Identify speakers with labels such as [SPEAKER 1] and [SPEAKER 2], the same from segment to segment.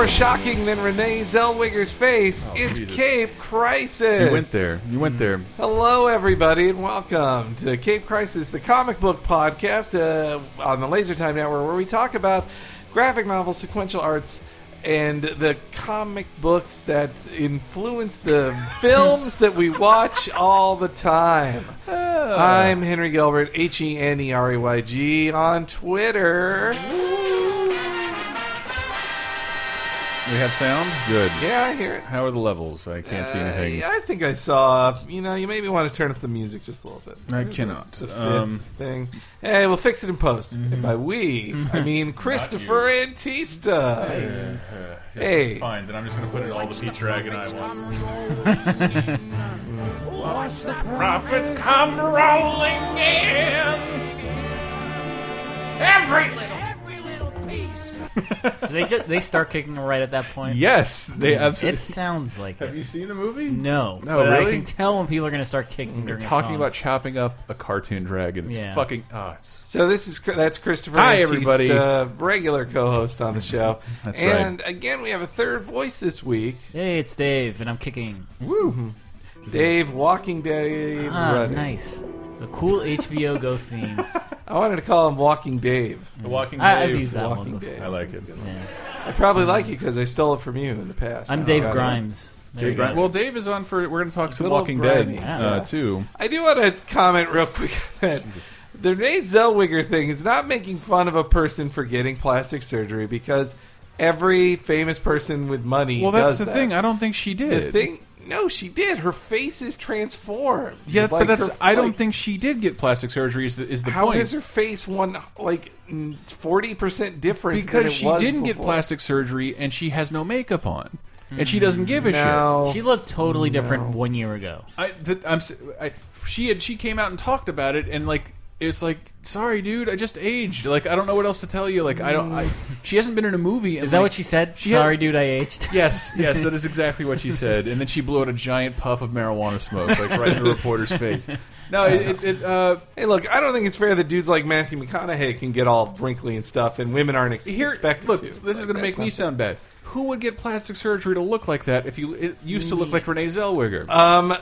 [SPEAKER 1] more shocking than Renee Zellweger's face. it's
[SPEAKER 2] Jesus.
[SPEAKER 1] Cape Crisis.
[SPEAKER 2] You went there. You went there.
[SPEAKER 1] Hello, everybody, and welcome to Cape Crisis, the comic book podcast uh, on the Laser Time Network, where we talk about graphic novels, sequential arts, and the comic books that influence the films that we watch all the time. I'm Henry Gilbert, H E N E R E Y G, on Twitter.
[SPEAKER 2] We have sound. Good.
[SPEAKER 1] Yeah, I hear it.
[SPEAKER 2] How are the levels? I can't see
[SPEAKER 1] Uh,
[SPEAKER 2] anything.
[SPEAKER 1] yeah, I think I saw. You know, you maybe want to turn up the music just a little bit.
[SPEAKER 2] I cannot.
[SPEAKER 1] The fifth
[SPEAKER 2] Um,
[SPEAKER 1] thing. Hey, we'll fix it in post. And by we, I mean Christopher Antista. Hey.
[SPEAKER 2] Fine. Then I'm just going to put in all the Pete Dragon I want.
[SPEAKER 3] Watch the profits come rolling in. Every little, every little piece.
[SPEAKER 4] they just they start kicking right at that point.
[SPEAKER 2] Yes, they
[SPEAKER 4] mm.
[SPEAKER 2] absolutely.
[SPEAKER 4] It sounds like
[SPEAKER 2] Have
[SPEAKER 4] it.
[SPEAKER 2] you seen the movie?
[SPEAKER 4] No,
[SPEAKER 2] No,
[SPEAKER 4] but I
[SPEAKER 2] really?
[SPEAKER 4] can tell when people are going to start kicking
[SPEAKER 2] They're
[SPEAKER 4] during a
[SPEAKER 2] talking
[SPEAKER 4] song.
[SPEAKER 2] about chopping up a cartoon dragon. It's
[SPEAKER 4] Yeah.
[SPEAKER 2] fucking. Oh, it's
[SPEAKER 1] So this is that's Christopher
[SPEAKER 2] Hi,
[SPEAKER 1] Antista,
[SPEAKER 2] everybody.
[SPEAKER 1] regular co-host on the show.
[SPEAKER 2] That's right.
[SPEAKER 1] and again, we have a third voice this week.
[SPEAKER 4] Hey, it's Dave, and I'm kicking.
[SPEAKER 2] woo.
[SPEAKER 1] Dave, Walking Dave.
[SPEAKER 4] Ah,
[SPEAKER 1] running.
[SPEAKER 4] nice. The cool HBO Go theme.
[SPEAKER 1] I wanted to call him Walking Dave.
[SPEAKER 2] The Walking
[SPEAKER 4] I, I've
[SPEAKER 2] Dave.
[SPEAKER 4] used that
[SPEAKER 1] Walking
[SPEAKER 4] one. Before.
[SPEAKER 1] Dave.
[SPEAKER 2] I like it.
[SPEAKER 4] Yeah.
[SPEAKER 1] I probably like it because I stole it from you in the past.
[SPEAKER 4] I'm Dave
[SPEAKER 1] I got it.
[SPEAKER 4] Grimes.
[SPEAKER 2] Dave. Grimes. Well, Dave is on for. We're going to talk some
[SPEAKER 1] Little
[SPEAKER 2] Walking. Dead
[SPEAKER 4] Yeah.
[SPEAKER 2] uh, too.
[SPEAKER 1] I do want to comment real quick that the Renee Zellweger thing is not making fun of a person for getting plastic surgery because every famous person with money.
[SPEAKER 2] Well, that's
[SPEAKER 1] does
[SPEAKER 2] the
[SPEAKER 1] that.
[SPEAKER 2] thing. I don't think she did.
[SPEAKER 1] The thing. No, she did. Her face is transformed.
[SPEAKER 2] Yeah, that's,
[SPEAKER 1] Like,
[SPEAKER 2] but that's.
[SPEAKER 1] her-
[SPEAKER 2] I don't
[SPEAKER 1] like,
[SPEAKER 2] think she did get plastic surgery. Is the, is the
[SPEAKER 1] How
[SPEAKER 2] point?
[SPEAKER 1] is her face one like forty percent different? than
[SPEAKER 2] because
[SPEAKER 1] it
[SPEAKER 2] she
[SPEAKER 1] was
[SPEAKER 2] didn't get
[SPEAKER 1] before?
[SPEAKER 2] plastic surgery and she has no makeup on, and she doesn't give a
[SPEAKER 1] No,
[SPEAKER 4] She looked totally different one year ago.
[SPEAKER 2] I, th- I'm. s- I, she had. She came out and talked about it, and like. It's like, sorry, dude, I just aged. Like, I don't know what else to tell you. Like, I don't. I, she hasn't been in a movie. And
[SPEAKER 4] Is that
[SPEAKER 2] like-
[SPEAKER 4] what she said?
[SPEAKER 2] She had-
[SPEAKER 4] Sorry, dude, I aged.
[SPEAKER 2] Yes, yes, that is exactly what she said. And then she blew out a giant puff of marijuana smoke, like right in the reporter's face. No, it, it, it uh,
[SPEAKER 1] Hey, look, I don't think it's fair that dudes like Matthew McConaughey can get all wrinkly and stuff, and women aren't ex-
[SPEAKER 2] here.
[SPEAKER 1] expected
[SPEAKER 2] Look,
[SPEAKER 1] to.
[SPEAKER 2] this is going to make me
[SPEAKER 1] not-
[SPEAKER 2] sound bad. Who would get plastic surgery to look like that if you it used to look like Renee Zellweger?
[SPEAKER 1] Um,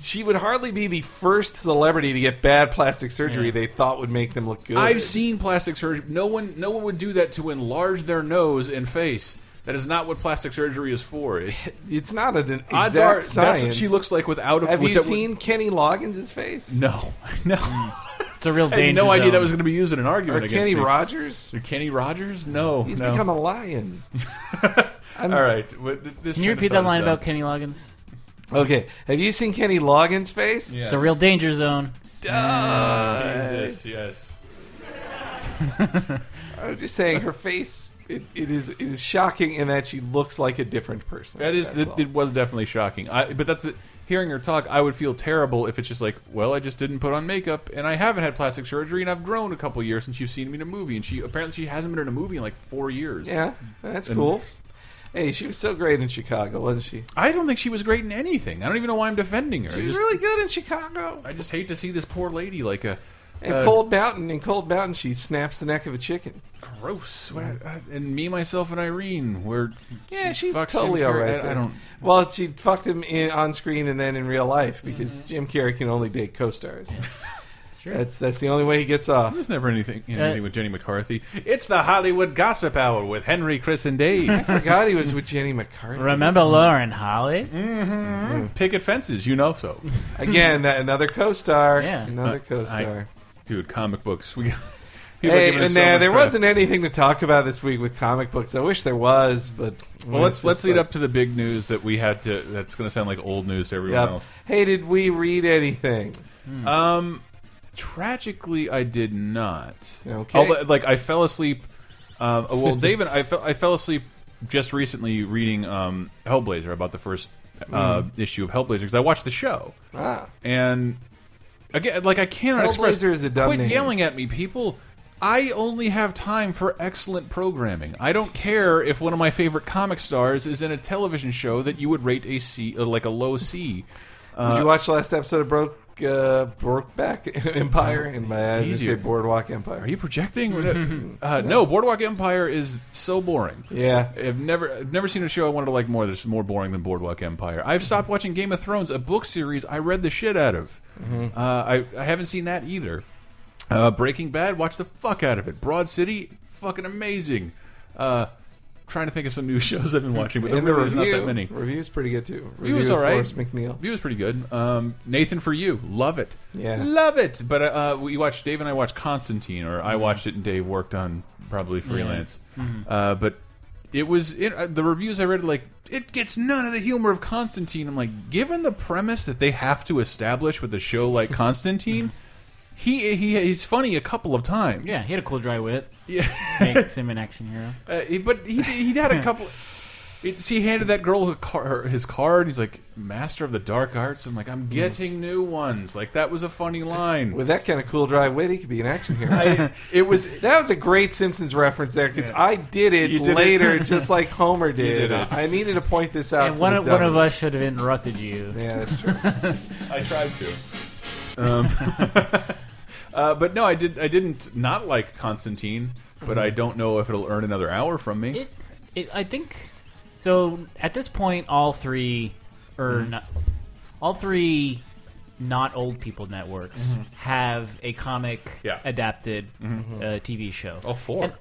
[SPEAKER 1] she would hardly be the first celebrity to get bad plastic surgery they thought would make them look good.
[SPEAKER 2] I've seen plastic surgery. No one, no one would do that to enlarge their nose and face. That is not what plastic surgery is for. It's,
[SPEAKER 1] It's not an exact
[SPEAKER 2] odds are
[SPEAKER 1] science.
[SPEAKER 2] that's what she looks like without a.
[SPEAKER 1] Have you
[SPEAKER 2] would-
[SPEAKER 1] seen Kenny Loggins' face?
[SPEAKER 2] No, no.
[SPEAKER 4] It's a real
[SPEAKER 2] I
[SPEAKER 4] danger.
[SPEAKER 2] had no idea
[SPEAKER 4] zone.
[SPEAKER 2] that was going to be used in an argument against
[SPEAKER 1] Kenny
[SPEAKER 2] me.
[SPEAKER 1] Rogers?
[SPEAKER 2] Or Kenny Rogers? No,
[SPEAKER 1] He's
[SPEAKER 2] no.
[SPEAKER 1] become a lion. I'm-
[SPEAKER 2] All right. this
[SPEAKER 4] Can you repeat that line
[SPEAKER 2] done.
[SPEAKER 4] about Kenny Loggins?
[SPEAKER 1] Okay, have you seen Kenny Loggins' face?
[SPEAKER 2] Yes.
[SPEAKER 4] It's a real danger zone.
[SPEAKER 1] Uh,
[SPEAKER 2] Jesus, yes.
[SPEAKER 1] I was just saying, her face. It, it is it is shocking in that she looks like a different person.
[SPEAKER 2] That is,
[SPEAKER 1] That's
[SPEAKER 2] it, it was definitely shocking. I, but that's the, hearing her talk. I would feel terrible if it's just like, well, I just didn't put on makeup, and I haven't had plastic surgery, and I've grown a couple years since you've seen me in a movie, and she apparently she hasn't been in a movie in like four years.
[SPEAKER 1] Yeah, that's
[SPEAKER 2] And-
[SPEAKER 1] cool. Hey, she was so great in Chicago, wasn't she?
[SPEAKER 2] I don't think she was great in anything. I don't even know why I'm defending her.
[SPEAKER 1] She was
[SPEAKER 2] just,
[SPEAKER 1] really good in Chicago.
[SPEAKER 2] I just hate to see this poor lady like a.
[SPEAKER 1] And
[SPEAKER 2] uh,
[SPEAKER 1] Cold Mountain, in Cold Mountain, she snaps the neck of a chicken.
[SPEAKER 2] gross. What- uh, And me, myself, and Irene, were
[SPEAKER 1] Yeah,
[SPEAKER 2] she
[SPEAKER 1] she's totally all right.
[SPEAKER 2] I, I don't.
[SPEAKER 1] Well, she fucked him in, on screen and then in real life because
[SPEAKER 2] Mm-hmm.
[SPEAKER 1] Jim Carrey can only date co-stars.
[SPEAKER 4] Sure.
[SPEAKER 1] That's that's the only way he gets off.
[SPEAKER 2] There's never anything you know,
[SPEAKER 4] Uh,
[SPEAKER 2] anything with Jenny McCarthy. It's the Hollywood Gossip Hour with Henry, Chris, and Dave.
[SPEAKER 1] I forgot he was with Jenny McCarthy.
[SPEAKER 4] Remember Lauren Holly? Mm hmm.
[SPEAKER 2] Picket fences, you know so.
[SPEAKER 1] Again, that, another co-star.
[SPEAKER 4] Yeah.
[SPEAKER 1] Another
[SPEAKER 2] Uh,
[SPEAKER 1] co-star.
[SPEAKER 2] Dude, comic books. We
[SPEAKER 1] Hey, and
[SPEAKER 2] so much
[SPEAKER 1] there wasn't anything to talk about this week with comic books. I wish there was, but
[SPEAKER 2] Well, let's let's lead up to the big news that we had to. That's going to sound like old news to everyone
[SPEAKER 1] Yep.
[SPEAKER 2] else.
[SPEAKER 1] Hey, did we read anything?
[SPEAKER 2] Um, tragically, I did not.
[SPEAKER 1] Okay.
[SPEAKER 2] Although, like I fell asleep. Um, well, David, I fell, I fell asleep just recently reading um, Hellblazer about the first uh, issue of Hellblazer because I watched the show
[SPEAKER 1] Ah,
[SPEAKER 2] and again, like I cannot express.
[SPEAKER 1] Hellblazer is a dumb
[SPEAKER 2] Quit
[SPEAKER 1] name.
[SPEAKER 2] yelling at me, people. I only have time for excellent programming. I don't care if one of my favorite comic stars is in a television show that you would rate a C, uh, like a low C.
[SPEAKER 1] did you watch the last episode of Broke uh, Brokeback Empire, and my eyes,
[SPEAKER 2] Easy.
[SPEAKER 1] say Boardwalk Empire.
[SPEAKER 2] Are you projecting? uh, no, Boardwalk Empire is so boring.
[SPEAKER 1] Yeah.
[SPEAKER 2] I've never, I've never seen a show I wanted to like more that's more boring than Boardwalk Empire. I've stopped watching Game of Thrones, a book series I read the shit out of. Uh, I, I haven't seen that either. Uh, Breaking Bad, watch the fuck out of it. Broad City, fucking amazing. Uh, trying to think of some new shows I've been watching, but there really is not that many.
[SPEAKER 1] review's pretty good too. Review
[SPEAKER 2] all
[SPEAKER 1] of
[SPEAKER 2] right.
[SPEAKER 1] McNeil.
[SPEAKER 2] View was pretty good. Um, Nathan for you, love it.
[SPEAKER 1] Yeah.
[SPEAKER 2] love it. But uh, we watched Dave and I watched Constantine, or
[SPEAKER 1] Mm-hmm.
[SPEAKER 2] I watched it and Dave worked on probably freelance.
[SPEAKER 1] Mm-hmm.
[SPEAKER 2] Uh, but it was it, uh, the reviews I read like it gets none of the humor of Constantine. I'm like, given the premise that they have to establish with a show like Constantine. He, he he's funny a couple of times.
[SPEAKER 4] Yeah, he had a cool dry wit.
[SPEAKER 2] Yeah.
[SPEAKER 4] Makes him an action hero.
[SPEAKER 2] Uh, but he he had a couple. It's, he handed that girl a car, his card. He's like, "Master of the Dark Arts." I'm like, "I'm getting new ones." Like that was a funny line.
[SPEAKER 1] With that kind of cool, dry wit, he could be an action hero.
[SPEAKER 2] I, it was
[SPEAKER 1] that was a great Simpsons reference there because I did it
[SPEAKER 2] You did it.
[SPEAKER 1] later, just like Homer did.
[SPEAKER 2] did it.
[SPEAKER 1] I needed to point this out.
[SPEAKER 4] And
[SPEAKER 1] to
[SPEAKER 4] one
[SPEAKER 1] the
[SPEAKER 4] of, one of us should have interrupted you.
[SPEAKER 1] Yeah, that's true.
[SPEAKER 2] I tried to. Um, uh, but no, I did. I didn't not like Constantine, but I don't know if it'll earn another hour from me.
[SPEAKER 4] It, it, I think so. At this point, all three, or mm-hmm. not, all three, not old people networks mm-hmm. have a comic
[SPEAKER 2] Yeah.
[SPEAKER 4] adapted mm-hmm. uh, TV show.
[SPEAKER 2] oh, four.
[SPEAKER 4] And-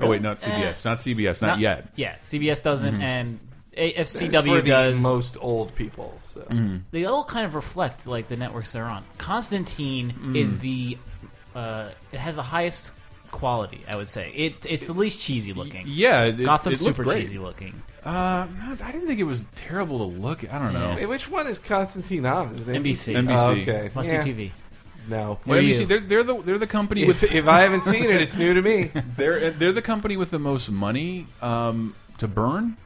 [SPEAKER 2] oh wait, not.
[SPEAKER 4] Uh,
[SPEAKER 2] CBS. not CBS. Not, yet.
[SPEAKER 4] Yeah, CBS doesn't, and A- if
[SPEAKER 1] It's for
[SPEAKER 4] CW
[SPEAKER 1] the
[SPEAKER 4] does.
[SPEAKER 1] most old people. So.
[SPEAKER 4] they all kind of reflect like the networks they're on. Constantine mm. is the uh, it has the highest quality. I would say it. It's the least cheesy looking.
[SPEAKER 2] Yeah, it,
[SPEAKER 4] Gotham's
[SPEAKER 2] it
[SPEAKER 4] super
[SPEAKER 2] great.
[SPEAKER 4] cheesy looking.
[SPEAKER 2] Uh, I didn't think it was terrible to look. at. I don't know.
[SPEAKER 1] Hey, which one is Constantine on? Is it
[SPEAKER 4] NBC.
[SPEAKER 2] NBC.
[SPEAKER 1] Oh, okay.
[SPEAKER 4] Must
[SPEAKER 1] Yeah.
[SPEAKER 4] see TV.
[SPEAKER 1] No.
[SPEAKER 2] Well,
[SPEAKER 4] are
[SPEAKER 2] NBC,
[SPEAKER 4] you?
[SPEAKER 2] they're they're the they're the company
[SPEAKER 1] If,
[SPEAKER 2] with
[SPEAKER 1] if I haven't seen it, it's new to me.
[SPEAKER 2] they're they're the company with the most money um, to burn.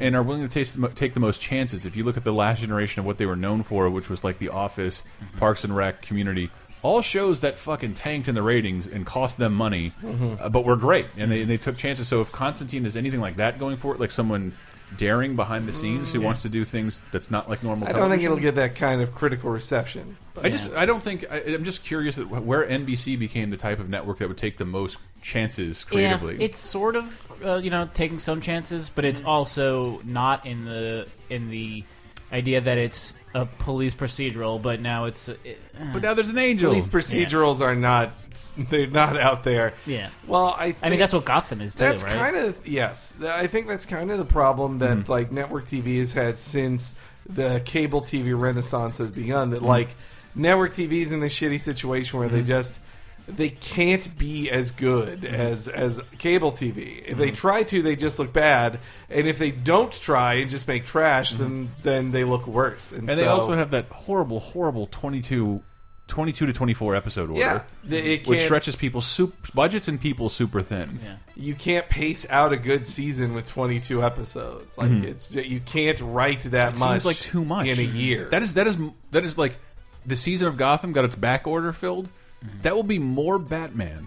[SPEAKER 2] And are willing to taste the, take the most chances. If you look at the last generation of what they were known for, which was like The Office, Parks and Rec, Community, all shows that fucking tanked in the ratings and cost them money, uh, but were great, and they, they took chances. So if Constantine is anything like that going for it, like someone daring behind the scenes who wants to do things that's not like normal,
[SPEAKER 1] I don't think
[SPEAKER 2] television,
[SPEAKER 1] it'll get that kind of critical reception. But
[SPEAKER 2] I just I don't think I, I'm just curious that where NBC became the type of network that would take the most chances creatively.
[SPEAKER 4] Yeah, it's sort of uh, you know taking some chances, but it's also not in the in the idea that it's a police procedural. But now it's uh,
[SPEAKER 2] but now there's an angel.
[SPEAKER 1] these procedurals are not they're not out there.
[SPEAKER 4] yeah.
[SPEAKER 1] Well, I think
[SPEAKER 4] I mean that's what Gotham is too,
[SPEAKER 1] that's
[SPEAKER 4] right?
[SPEAKER 1] kind of yes. I think that's kind of the problem that
[SPEAKER 2] Mm-hmm.
[SPEAKER 1] like network TV has had since the cable TV renaissance has begun.
[SPEAKER 2] Mm-hmm.
[SPEAKER 1] That like network TV is in this shitty situation where they just they can't be as good
[SPEAKER 2] Mm-hmm.
[SPEAKER 1] as as cable TV. If they try to, they just look bad, and if they don't try and just make trash, then then they look worse. And,
[SPEAKER 2] Mm-hmm. and they
[SPEAKER 1] so-
[SPEAKER 2] also have that horrible, horrible 22, 22 to 24 episode order.
[SPEAKER 1] yeah, they- it
[SPEAKER 2] Which
[SPEAKER 1] can't-
[SPEAKER 2] stretches people's soup, budgets and people super thin.
[SPEAKER 4] yeah.
[SPEAKER 1] you can't pace out a good season with 22 episodes. Like it's you can't write that
[SPEAKER 2] It
[SPEAKER 1] much.
[SPEAKER 2] seems like too much
[SPEAKER 1] in a year.
[SPEAKER 2] That is that is that is like the season of Gotham got its back order filled. That will be more Batman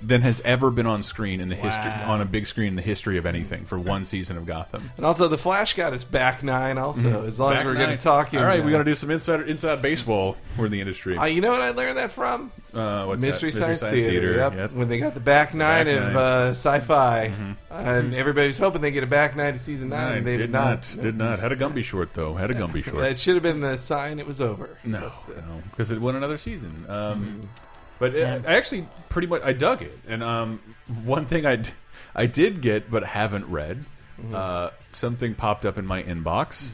[SPEAKER 2] than has ever been on screen in the history on a big screen in the history of anything for one season of Gotham.
[SPEAKER 1] and also the Flash got his back nine. Also, as long as we're going to talk. Here.
[SPEAKER 2] All right, we're gonna do some inside inside baseball. We're in the industry.
[SPEAKER 1] Uh, you know what I learned that from?
[SPEAKER 2] uh, what's
[SPEAKER 1] Mystery,
[SPEAKER 2] that?
[SPEAKER 1] Science, Theater. Yep.
[SPEAKER 2] Yep.
[SPEAKER 1] When they got the back nine
[SPEAKER 2] back
[SPEAKER 1] of
[SPEAKER 2] nine.
[SPEAKER 1] Uh, sci-fi, and everybody was hoping they get a back nine to season nine,
[SPEAKER 2] Nine,
[SPEAKER 1] and they
[SPEAKER 2] did,
[SPEAKER 1] did,
[SPEAKER 2] not. Did not. Had a Gumby short though. Had a Gumby short.
[SPEAKER 1] That should have been the sign it was over.
[SPEAKER 2] No, no, because it won another season. Um,
[SPEAKER 1] Mm-hmm.
[SPEAKER 2] But
[SPEAKER 4] Yeah.
[SPEAKER 2] I actually pretty much I dug it, and um, one thing I, I did get but haven't read
[SPEAKER 1] Mm-hmm.
[SPEAKER 2] uh, something popped up in my inbox,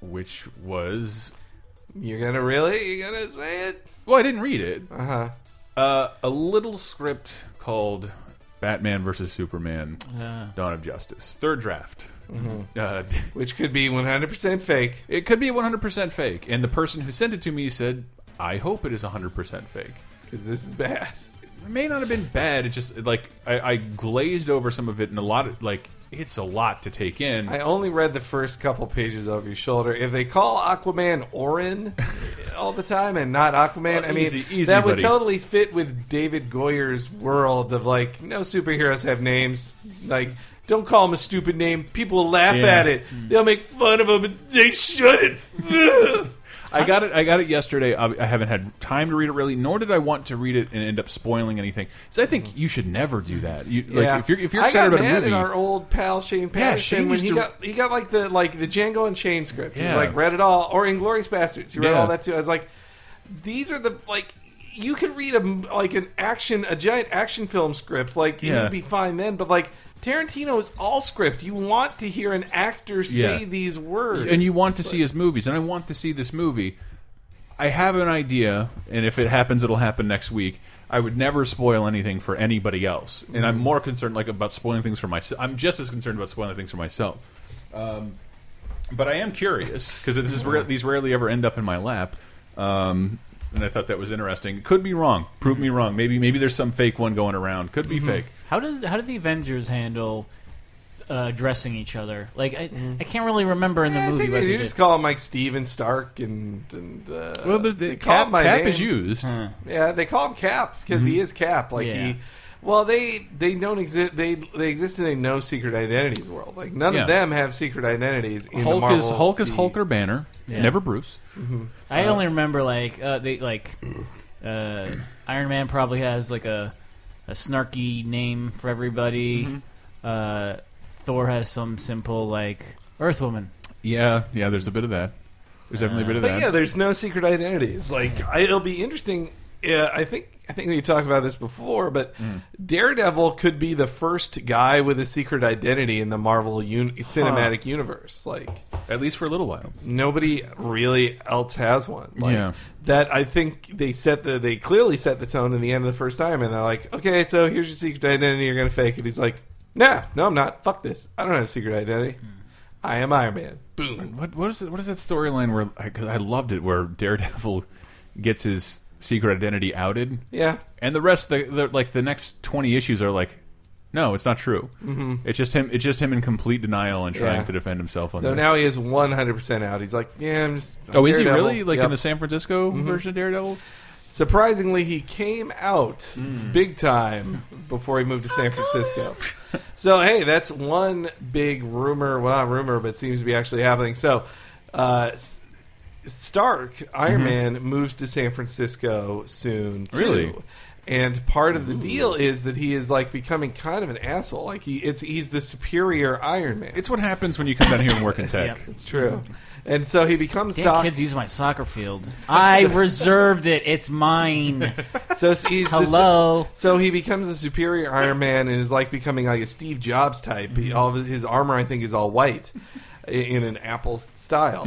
[SPEAKER 2] which was
[SPEAKER 1] You're gonna really? You're gonna say it?
[SPEAKER 2] well, I didn't read it.
[SPEAKER 1] Uh huh.
[SPEAKER 2] Uh, a little script called Batman versus Superman:
[SPEAKER 4] Uh,
[SPEAKER 2] Dawn of Justice, third draft.
[SPEAKER 1] Mm-hmm.
[SPEAKER 2] Uh,
[SPEAKER 1] Which could be 100% fake.
[SPEAKER 2] it could be 100% fake, and the person who sent it to me said, "I hope it is 100% fake."
[SPEAKER 1] Because this is bad.
[SPEAKER 2] It may not have been bad. It just like I, I glazed over some of it, and a lot of like it's a lot to take in.
[SPEAKER 1] I only read the first couple pages over your shoulder. If they call Aquaman Orin all the time and not Aquaman,
[SPEAKER 2] Well,
[SPEAKER 1] I mean,
[SPEAKER 2] easy- easy,
[SPEAKER 1] that would totally fit with David Goyer's world of like, no superheroes have names. Like, don't call them a stupid name. People will laugh
[SPEAKER 2] Yeah.
[SPEAKER 1] at it. They'll make fun of them, and they shouldn't.
[SPEAKER 2] I got it. I got it yesterday. I, I haven't had time to read it really, nor did I want to read it and end up spoiling anything. So I think mm-hmm. you should never do that. You, like,
[SPEAKER 1] yeah.
[SPEAKER 2] if you're if you're excited
[SPEAKER 1] got
[SPEAKER 2] about a movie,
[SPEAKER 1] our old pal Shane Patterson
[SPEAKER 2] Shane
[SPEAKER 1] when he
[SPEAKER 2] to-
[SPEAKER 1] got he got like the like the Django and Shane script. He's like read it all, or Inglourious Basterds. He read
[SPEAKER 2] Yeah.
[SPEAKER 1] all that too. I was like, these are the like. You could read a like an action, a giant action film script, like
[SPEAKER 2] Yeah.
[SPEAKER 1] you'd be fine then. But like Tarantino is all script. You want to hear an actor say
[SPEAKER 2] Yeah.
[SPEAKER 1] these words,
[SPEAKER 2] and you want to
[SPEAKER 1] It's
[SPEAKER 2] see his movies, and I want to see this movie. I have an idea, and if it happens, it'll happen next week. I would never spoil anything for anybody else, and. I'm more concerned like about spoiling things for myself. I'm just as concerned about spoiling things for myself. Um, but I am curious because this is rare, these rarely ever end up in my lap. Um, and I thought that was interesting. Could be wrong. Prove me wrong. Maybe maybe there's some fake one going around. Could be fake.
[SPEAKER 4] How does how did the Avengers handle uh, addressing each other? Like I, I can't really remember in the
[SPEAKER 1] Yeah, I
[SPEAKER 4] movie.
[SPEAKER 1] think they
[SPEAKER 4] they
[SPEAKER 1] do
[SPEAKER 4] did.
[SPEAKER 1] just call him like Steven Stark and and uh,
[SPEAKER 2] Well, the, the
[SPEAKER 1] they call
[SPEAKER 2] cap,
[SPEAKER 1] him by
[SPEAKER 2] cap
[SPEAKER 1] name.
[SPEAKER 2] is used.
[SPEAKER 4] Huh.
[SPEAKER 1] Yeah, they call him Cap because he is Cap. Like
[SPEAKER 4] Yeah.
[SPEAKER 1] he, well, they they don't exist. They they exist in a no secret identities world. Like none
[SPEAKER 2] Yeah.
[SPEAKER 1] of them have secret identities. In
[SPEAKER 2] Hulk
[SPEAKER 1] Marvel
[SPEAKER 2] is Hulk is Hulk or Banner.
[SPEAKER 4] Yeah.
[SPEAKER 2] Never Bruce.
[SPEAKER 4] I only remember like uh, they like uh, Iron Man probably has like a a snarky name for everybody. Uh, Thor has some simple like Earth Woman.
[SPEAKER 2] Yeah, yeah. There's a bit of that. There's definitely a bit of
[SPEAKER 1] But
[SPEAKER 2] that.
[SPEAKER 1] yeah, there's no secret identities. Like I, it'll be interesting. Yeah, I think I think we talked about this before, but
[SPEAKER 2] Mm.
[SPEAKER 1] Daredevil could be the first guy with a secret identity in the Marvel un- cinematic universe. Like
[SPEAKER 2] At least for a little while.
[SPEAKER 1] nobody really else has one. Like,
[SPEAKER 2] Yeah.
[SPEAKER 1] That I think they set the they clearly set the tone in the end of the first time, and they're like, okay, so here's your secret identity. You're gonna fake it. He's like, nah, no, I'm not. Fuck this. I don't have a secret identity. I am Iron Man. Boom.
[SPEAKER 2] What what is it, what is that storyline where I, 'cause I loved it where Daredevil gets his secret identity outed,
[SPEAKER 1] Yeah.
[SPEAKER 2] and the rest the, the like the next twenty issues are like, no, it's not true. Mm-hmm. It's just him. It's just him in complete denial and trying
[SPEAKER 1] Yeah.
[SPEAKER 2] to defend himself on
[SPEAKER 1] No,
[SPEAKER 2] this.
[SPEAKER 1] now he is 100% out. He's like, yeah, I'm just.
[SPEAKER 2] oh, is he really like
[SPEAKER 1] Yep.
[SPEAKER 2] In the San Francisco version of Daredevil?
[SPEAKER 1] Surprisingly, he came out
[SPEAKER 2] Hmm.
[SPEAKER 1] big time before he moved to San Francisco. so, hey, that's one big rumor. Well, not rumor, but seems to be actually happening. So, uh, Stark, Iron Man, moves to San Francisco soon. Too.
[SPEAKER 2] Mm-hmm. Really?
[SPEAKER 1] And part of the deal is that he is like becoming kind of an asshole. Like he, it's he's the superior Iron Man.
[SPEAKER 2] It's what happens when you come down here and work in tech.
[SPEAKER 4] Yep.
[SPEAKER 1] It's true. And so he becomes
[SPEAKER 4] Damn
[SPEAKER 1] Doc.
[SPEAKER 4] kids use my soccer field. I reserved it. It's mine.
[SPEAKER 1] So he's the-
[SPEAKER 4] Hello.
[SPEAKER 1] so he becomes a superior Iron Man and is like becoming like a Steve Jobs type. He, all of his, his armor, I think, is all white i- in an Apple style.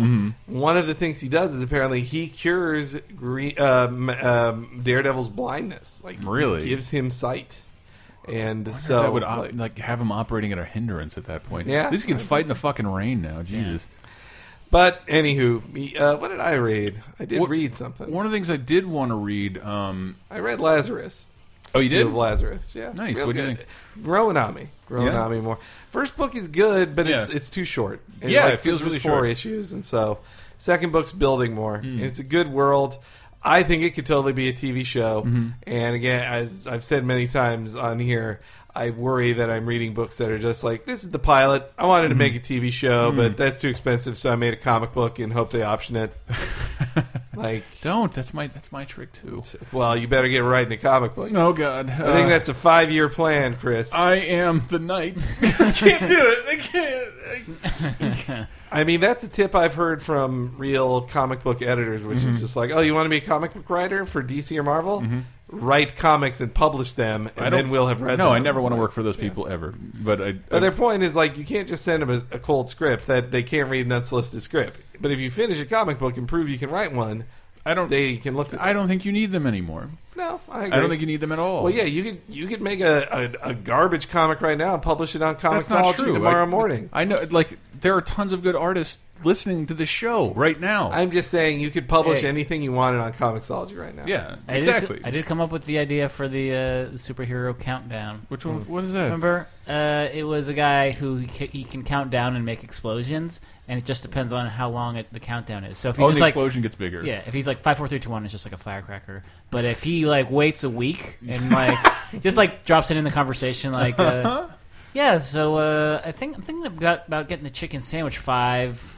[SPEAKER 1] One of the things he does is apparently he cures Green, um, um, Daredevil's blindness. Like
[SPEAKER 2] Really?
[SPEAKER 1] gives him sight. And
[SPEAKER 2] So that would op-
[SPEAKER 1] like,
[SPEAKER 2] like, have him operating at a hindrance at that point.
[SPEAKER 1] Yeah.
[SPEAKER 2] at least he can fight in the fucking rain now. Jesus.
[SPEAKER 1] but anywho, uh, what did I read? I did
[SPEAKER 2] What-
[SPEAKER 1] read something.
[SPEAKER 2] One of the things I did want to read. Um,
[SPEAKER 1] I read Lazarus.
[SPEAKER 2] Oh, you did?
[SPEAKER 1] of Lazarus. Yeah,
[SPEAKER 2] Nice. What do you think?
[SPEAKER 1] Growing on me. Growing
[SPEAKER 2] Yeah?
[SPEAKER 1] on me more. First book is good, but it's
[SPEAKER 2] Yeah.
[SPEAKER 1] it's too short. It's
[SPEAKER 2] Yeah, it feels really
[SPEAKER 1] four
[SPEAKER 2] short. Hmm.
[SPEAKER 1] issues, and so second book's building more. And it's a good world. I think it could totally be a TV show.
[SPEAKER 2] Mm-hmm.
[SPEAKER 1] And again, as I've said many times on here, I worry that I'm reading books that are just like this is the pilot. I wanted to
[SPEAKER 2] Mm-hmm.
[SPEAKER 1] make a TV show, but that's too expensive, so I made a comic book and hope they option it. like,
[SPEAKER 2] Don't. That's my that's my trick too.
[SPEAKER 1] well, you better get writing a comic book.
[SPEAKER 2] Oh God.
[SPEAKER 1] I think that's a five year plan, Chris.
[SPEAKER 2] I am the knight.
[SPEAKER 1] can't do it. I can't. I mean, that's a tip I've heard from real comic book editors, which
[SPEAKER 2] Mm-hmm.
[SPEAKER 1] is just like, oh, you want to be a comic book writer for DC or Marvel? Write comics and publish them, and then we'll have read
[SPEAKER 2] no,
[SPEAKER 1] them.
[SPEAKER 2] I never want to work for those people ever. But I.
[SPEAKER 1] But their point is like, you can't just send them a, a cold script that they can't read an unsolicited script. But if you finish a comic book and prove you can write one,
[SPEAKER 2] I don't.
[SPEAKER 1] they can look at
[SPEAKER 2] I don't think you need them anymore.
[SPEAKER 1] No, I agree.
[SPEAKER 2] I don't think you need them at all.
[SPEAKER 1] Well, yeah, you could you could make a, a, a garbage comic right now and publish it on
[SPEAKER 2] that's not
[SPEAKER 1] Comixology tomorrow
[SPEAKER 2] I,
[SPEAKER 1] morning.
[SPEAKER 2] I know. Like there are tons of good artists listening to the show right now.
[SPEAKER 1] I'm just saying you could publish
[SPEAKER 4] Hey.
[SPEAKER 1] anything you wanted on Comixology right now.
[SPEAKER 2] yeah,
[SPEAKER 4] I
[SPEAKER 2] exactly.
[SPEAKER 4] Did, I did come up with the idea for the, uh, superhero countdown.
[SPEAKER 2] Which one? What is that?
[SPEAKER 4] Remember, uh, it was a guy who he he can count down and make explosions, and it just depends on how long it, the countdown is. So if he's
[SPEAKER 2] Oh,
[SPEAKER 4] just
[SPEAKER 2] the
[SPEAKER 4] like
[SPEAKER 2] explosion gets bigger.
[SPEAKER 4] yeah, if he's like five, four, three, two, one, it's just like a firecracker. But if he like waits a week and like just like drops it in the conversation, like uh, yeah, so uh, I think I'm thinking about about getting the chicken sandwich 5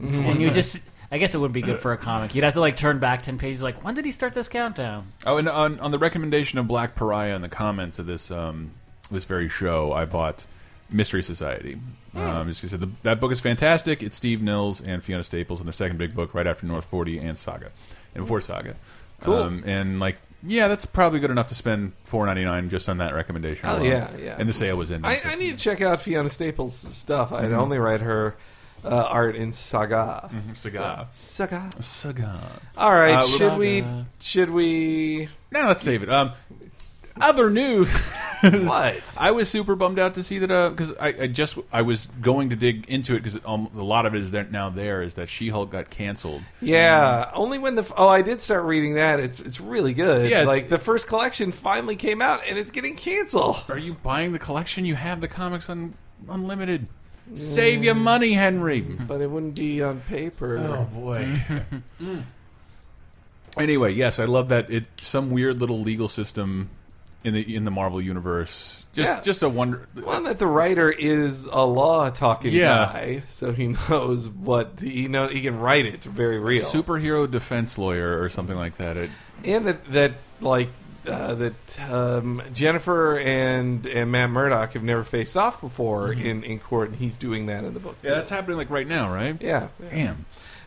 [SPEAKER 4] and you just I guess it wouldn't be good for a comic. You'd have to like turn back ten pages. Like, when did he start this countdown?
[SPEAKER 2] Oh, and on, on the recommendation of Black Pariah in the comments of this um, this very show, I bought Mystery Society. Um, just 'cause the, that book is fantastic. It's Steve Niles and Fiona Staples in their second big book, right after North Forty and Saga, and before Saga.
[SPEAKER 1] Cool.
[SPEAKER 2] Um, and like, yeah, that's probably good enough to spend four ninety nine just on that recommendation.
[SPEAKER 1] Oh,
[SPEAKER 2] alone.
[SPEAKER 1] yeah, yeah.
[SPEAKER 2] And the sale was in.
[SPEAKER 1] I, I need to check out Fiona Staples' stuff. I'd only read her uh, art in Saga.
[SPEAKER 2] Saga.
[SPEAKER 1] Saga.
[SPEAKER 2] Saga.
[SPEAKER 1] All right,
[SPEAKER 2] Uh,
[SPEAKER 1] should we? Should we?
[SPEAKER 2] Now let's save it. Um, other news.
[SPEAKER 1] What?
[SPEAKER 2] I was super bummed out to see that uh, because I, I just I was going to dig into it because um, a lot of it is there now. There is that She Hulk got canceled.
[SPEAKER 1] Yeah, only when the oh I did start reading that. It's it's really good.
[SPEAKER 2] Yeah,
[SPEAKER 1] like the first collection finally came out and it's getting canceled.
[SPEAKER 2] Are you buying the collection? You have the comics on unlimited. Mm. Save your money, Henry.
[SPEAKER 1] But it wouldn't be on paper.
[SPEAKER 2] Oh boy. Mm. anyway, yes, I love that. It some weird little legal system in the in the Marvel universe. Just
[SPEAKER 1] Yeah.
[SPEAKER 2] just a wonder.
[SPEAKER 1] One that the writer is a law talking
[SPEAKER 2] Yeah.
[SPEAKER 1] guy, so he knows what he know. He can write it very real.
[SPEAKER 2] Superhero defense lawyer or something like that. It,
[SPEAKER 1] and that that like uh, that um, Jennifer and and Matt Murdock have never faced off before in in court, and he's doing that in the book.
[SPEAKER 2] yeah,
[SPEAKER 1] too.
[SPEAKER 2] that's happening like right now, right?
[SPEAKER 1] yeah.
[SPEAKER 2] Damn.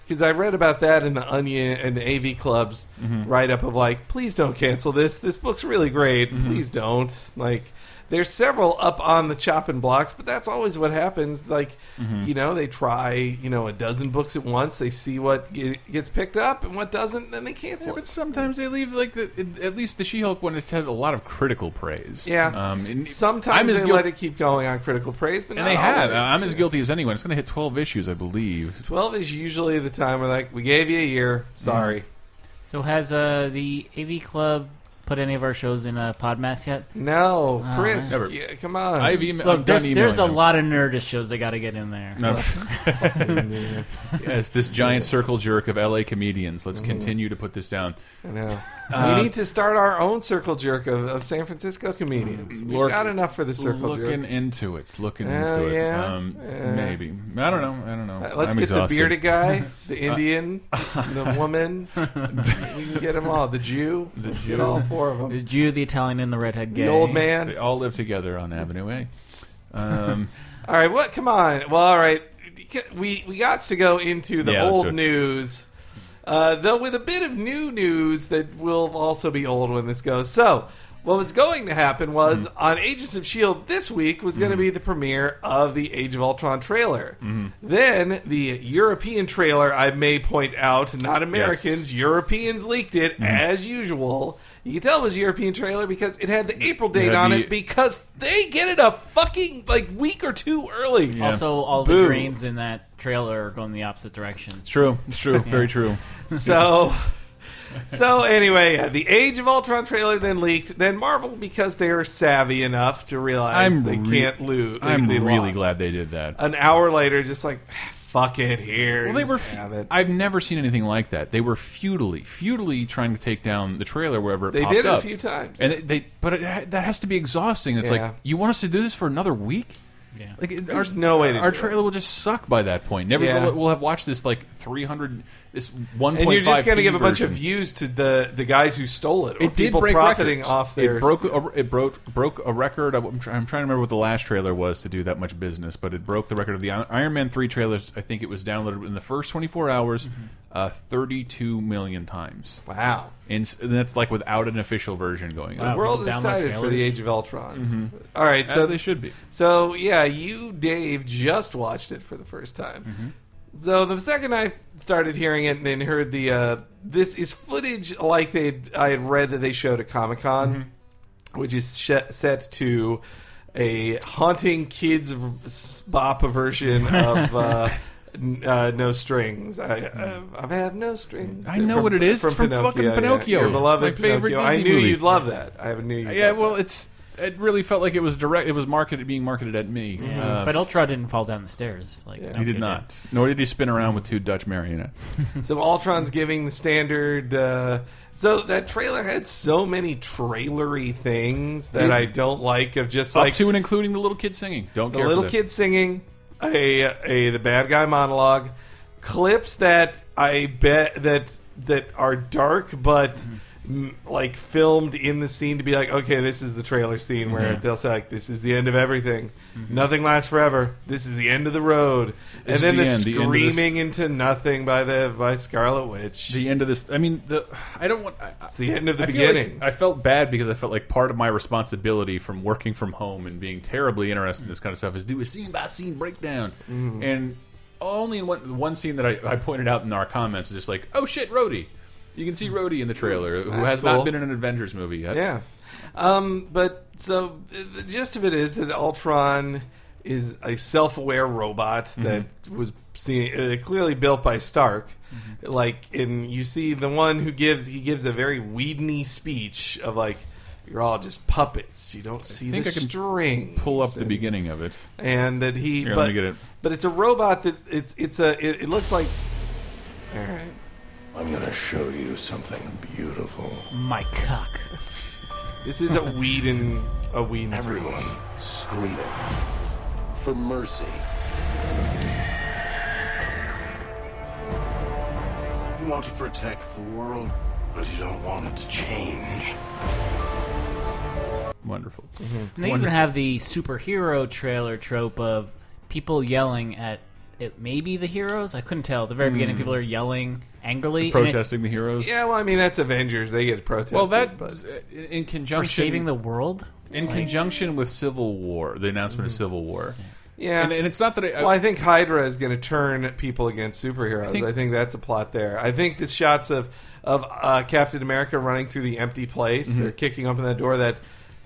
[SPEAKER 1] Because I read about that in the Onion and the AV Club's mm-hmm. write up of like, please don't cancel this. This book's really great. Mm-hmm. Please don't. Like, there's several up on the chopping blocks, but that's always what happens. Like, you know, they try, you know, a dozen books at once. They see what ge- gets picked up and what doesn't, then they cancel
[SPEAKER 2] Yeah,
[SPEAKER 1] it.
[SPEAKER 2] but sometimes they leave like the, at least the She-Hulk one. It's had a lot of critical praise.
[SPEAKER 1] Yeah.
[SPEAKER 2] um, and
[SPEAKER 1] Sometimes
[SPEAKER 2] I'm as
[SPEAKER 1] they
[SPEAKER 2] guil-
[SPEAKER 1] let it keep going on critical praise, but
[SPEAKER 2] and
[SPEAKER 1] not
[SPEAKER 2] they have.
[SPEAKER 1] always.
[SPEAKER 2] I'm as guilty as anyone. It's going to hit 12 issues, I believe.
[SPEAKER 1] Twelve is usually the time where like we gave you a year. Sorry,
[SPEAKER 4] So has uh, the AV Club put any of our shows in a Podmass yet?
[SPEAKER 1] no,
[SPEAKER 4] Oh,
[SPEAKER 1] Chris,
[SPEAKER 2] Never.
[SPEAKER 1] yeah, come on.
[SPEAKER 2] I've emailed.
[SPEAKER 4] Look, there's,
[SPEAKER 2] done
[SPEAKER 4] there's a
[SPEAKER 2] emailing them.
[SPEAKER 4] lot of Nerdist shows they got to get in there.
[SPEAKER 2] No.
[SPEAKER 1] Yeah,
[SPEAKER 2] yes, this giant circle jerk of LA comedians. Let's
[SPEAKER 1] Mm-hmm.
[SPEAKER 2] continue to put this down.
[SPEAKER 1] I know.
[SPEAKER 2] Uh,
[SPEAKER 1] we need to start our own circle jerk of, of San Francisco comedians. We've
[SPEAKER 2] Lord-
[SPEAKER 1] got enough for the circle
[SPEAKER 2] looking
[SPEAKER 1] jerk.
[SPEAKER 2] into it. Looking
[SPEAKER 1] Oh,
[SPEAKER 2] into it.
[SPEAKER 1] yeah?
[SPEAKER 2] Um,
[SPEAKER 1] Yeah.
[SPEAKER 2] Maybe. I don't know. I don't know.
[SPEAKER 1] Uh, let's
[SPEAKER 2] I'm
[SPEAKER 1] get
[SPEAKER 2] exhausted.
[SPEAKER 1] the bearded guy, the Indian, the woman. we can get them all. The Jew. The Jew. Get all four of them. The.
[SPEAKER 4] Jew, the Italian, and the redhead gay.
[SPEAKER 1] The old man.
[SPEAKER 2] They all live together on Avenue A. Um,
[SPEAKER 1] All right, what? Come on. Well, all right. We we got to go into the
[SPEAKER 2] Yeah,
[SPEAKER 1] old
[SPEAKER 2] it.
[SPEAKER 1] news, uh, though with a bit of new news that will also be old when this goes. So, what was going to happen was
[SPEAKER 2] Mm-hmm.
[SPEAKER 1] on Agents of Shield this week was going to be the premiere of the Age of Ultron trailer.
[SPEAKER 2] Mm-hmm.
[SPEAKER 1] Then the European trailer, I may point out, not Americans, Europeans leaked it
[SPEAKER 2] Mm-hmm.
[SPEAKER 1] as usual. You can tell it was a European trailer because it had the April date
[SPEAKER 2] had
[SPEAKER 1] on
[SPEAKER 2] the-
[SPEAKER 1] it because they get it a fucking like week or two early.
[SPEAKER 2] Yeah.
[SPEAKER 4] Also, all
[SPEAKER 1] Boo.
[SPEAKER 4] the drains in that trailer are going the opposite direction.
[SPEAKER 2] it's true. It's true. Very true.
[SPEAKER 1] So, so anyway, yeah, the Age of Ultron trailer then leaked. Then Marvel, because they're savvy enough to realize
[SPEAKER 2] I'm
[SPEAKER 1] they
[SPEAKER 2] re-
[SPEAKER 1] can't lose. they-
[SPEAKER 2] I'm
[SPEAKER 1] they
[SPEAKER 2] really
[SPEAKER 1] lost.
[SPEAKER 2] glad they did that.
[SPEAKER 1] An hour later, just like fuck it here.
[SPEAKER 2] Well, they were.
[SPEAKER 1] have it.
[SPEAKER 2] I've never seen anything like that. They were futilely, futilely trying to take down the trailer wherever it
[SPEAKER 1] They
[SPEAKER 2] popped
[SPEAKER 1] did it a few times.
[SPEAKER 2] and it, they. But it, that has to be exhausting. It's
[SPEAKER 1] Yeah.
[SPEAKER 2] like you want us to do this for another week.
[SPEAKER 4] Yeah.
[SPEAKER 2] Like
[SPEAKER 1] There's
[SPEAKER 2] our,
[SPEAKER 1] no way to
[SPEAKER 2] our
[SPEAKER 1] do it.
[SPEAKER 2] trailer will just suck by that point. Never
[SPEAKER 1] Yeah.
[SPEAKER 2] we'll, we'll have watched this like 300 this 1.5
[SPEAKER 1] and you're just going to give a bunch of views to the the guys who stole it. Or
[SPEAKER 2] It did
[SPEAKER 1] people
[SPEAKER 2] break
[SPEAKER 1] profiting
[SPEAKER 2] records.
[SPEAKER 1] off their.
[SPEAKER 2] It broke. A, it broke broke a record. I'm, try, I'm trying to remember what the last trailer was to do that much business, but it broke the record of the Iron Man three trailers. I think it was downloaded in the first 24 hours,
[SPEAKER 1] Mm-hmm.
[SPEAKER 2] uh, 32 million times,
[SPEAKER 1] Wow.
[SPEAKER 2] and, and that's like without an official version going
[SPEAKER 4] Wow.
[SPEAKER 1] The world is excited for the. Age of Ultron. All right,
[SPEAKER 2] As
[SPEAKER 1] so
[SPEAKER 2] they should be.
[SPEAKER 1] So yeah, you Dave just watched it for the first time.
[SPEAKER 2] Mm-hmm.
[SPEAKER 1] So the second I started hearing it and then heard the uh, this is footage like they I had read that they showed at Comic Con,
[SPEAKER 2] Mm-hmm.
[SPEAKER 1] which is sh- set to a haunting kids bop version of. Uh, n- uh, no strings. I, uh, I have no strings.
[SPEAKER 2] I know what it is. It's from fucking Pinocchio.
[SPEAKER 1] Your beloved
[SPEAKER 2] my favorite
[SPEAKER 1] Pinocchio. I knew
[SPEAKER 2] movie.
[SPEAKER 1] you'd love that. I knew you'd
[SPEAKER 2] Yeah, well,
[SPEAKER 1] that.
[SPEAKER 2] it's it really felt like it was direct. It was marketed being marketed at me.
[SPEAKER 4] Yeah.
[SPEAKER 2] Uh,
[SPEAKER 4] but Ultron didn't fall down the stairs. Like
[SPEAKER 1] Yeah.
[SPEAKER 2] he did not. Nor did he spin around with two Dutch marionettes.
[SPEAKER 1] So Ultron's giving the standard. Uh, so that trailer had so many trailery things that
[SPEAKER 2] Yeah.
[SPEAKER 1] I don't like. Of just
[SPEAKER 2] Up
[SPEAKER 1] like
[SPEAKER 2] to and including the little kid singing. Don't
[SPEAKER 1] the
[SPEAKER 2] care
[SPEAKER 1] little
[SPEAKER 2] for
[SPEAKER 1] kid singing, a, a the bad guy monologue, clips that I bet that that are dark, but.
[SPEAKER 2] Mm-hmm.
[SPEAKER 1] m like filmed in the scene to be like, okay, this is the trailer scene where
[SPEAKER 2] Mhm.
[SPEAKER 1] they'll say like, this is the end of everything, nothing lasts forever. This is the end of the road,
[SPEAKER 2] This
[SPEAKER 1] and then the,
[SPEAKER 2] the end, the end of this-
[SPEAKER 1] screaming into nothing by the by Scarlet Witch.
[SPEAKER 2] the end of this. I mean, the I don't want. I,
[SPEAKER 1] it's the end of the
[SPEAKER 2] I feel like
[SPEAKER 1] beginning.
[SPEAKER 2] I felt bad because I felt like part of my responsibility from working from home and being terribly interested in this kind of stuff is do a scene by scene breakdown.
[SPEAKER 1] Mm-hmm.
[SPEAKER 2] And only in one, one scene that I, I pointed out in our comments is just like, oh shit, Rhodey. You can see Rhodey in the trailer, who
[SPEAKER 1] That's
[SPEAKER 2] has
[SPEAKER 1] cool.
[SPEAKER 2] not been in an Avengers movie yet.
[SPEAKER 1] Yeah. Um, but so the gist of it is that Ultron is a self-aware robot
[SPEAKER 2] Mm-hmm.
[SPEAKER 1] that was seen, uh, clearly built by Stark.
[SPEAKER 2] Mm-hmm.
[SPEAKER 1] Like, and you see the one who gives he gives a very Whedon speech of like, "You're all just puppets. You don't see
[SPEAKER 2] think
[SPEAKER 1] the
[SPEAKER 2] I can
[SPEAKER 1] string."
[SPEAKER 2] Pull up the beginning of it.
[SPEAKER 1] and that he.
[SPEAKER 2] Here,
[SPEAKER 1] but,
[SPEAKER 2] let me get it.
[SPEAKER 1] But it's a robot that it's it's a it, it looks like. All right.
[SPEAKER 5] I'm gonna show you something beautiful.
[SPEAKER 4] My cock.
[SPEAKER 1] This is a weed Whedon a Whedon speech.
[SPEAKER 5] Everyone screaming for mercy. You want to protect the world, but you don't want it to change.
[SPEAKER 2] Wonderful.
[SPEAKER 4] And they even have the superhero trailer trope of people yelling at it. may be the heroes. I couldn't tell. At the very beginning, people are yelling angrily, and it's
[SPEAKER 2] Protesting the heroes.
[SPEAKER 1] Yeah, well, I mean that's Avengers. They get protested.
[SPEAKER 2] Well, that
[SPEAKER 1] but
[SPEAKER 2] in
[SPEAKER 4] for
[SPEAKER 2] conjunction
[SPEAKER 4] saving the world.
[SPEAKER 2] in conjunction with Civil War, the announcement of Civil War.
[SPEAKER 1] yeah,
[SPEAKER 2] And, and it's not that I,
[SPEAKER 1] well, I think Hydra is going to turn people against superheroes. I
[SPEAKER 2] I
[SPEAKER 1] think,
[SPEAKER 2] think-
[SPEAKER 1] that's a plot there. I think the shots of of uh, Captain America running through the empty place
[SPEAKER 2] Mm-hmm.
[SPEAKER 1] or kicking open that door that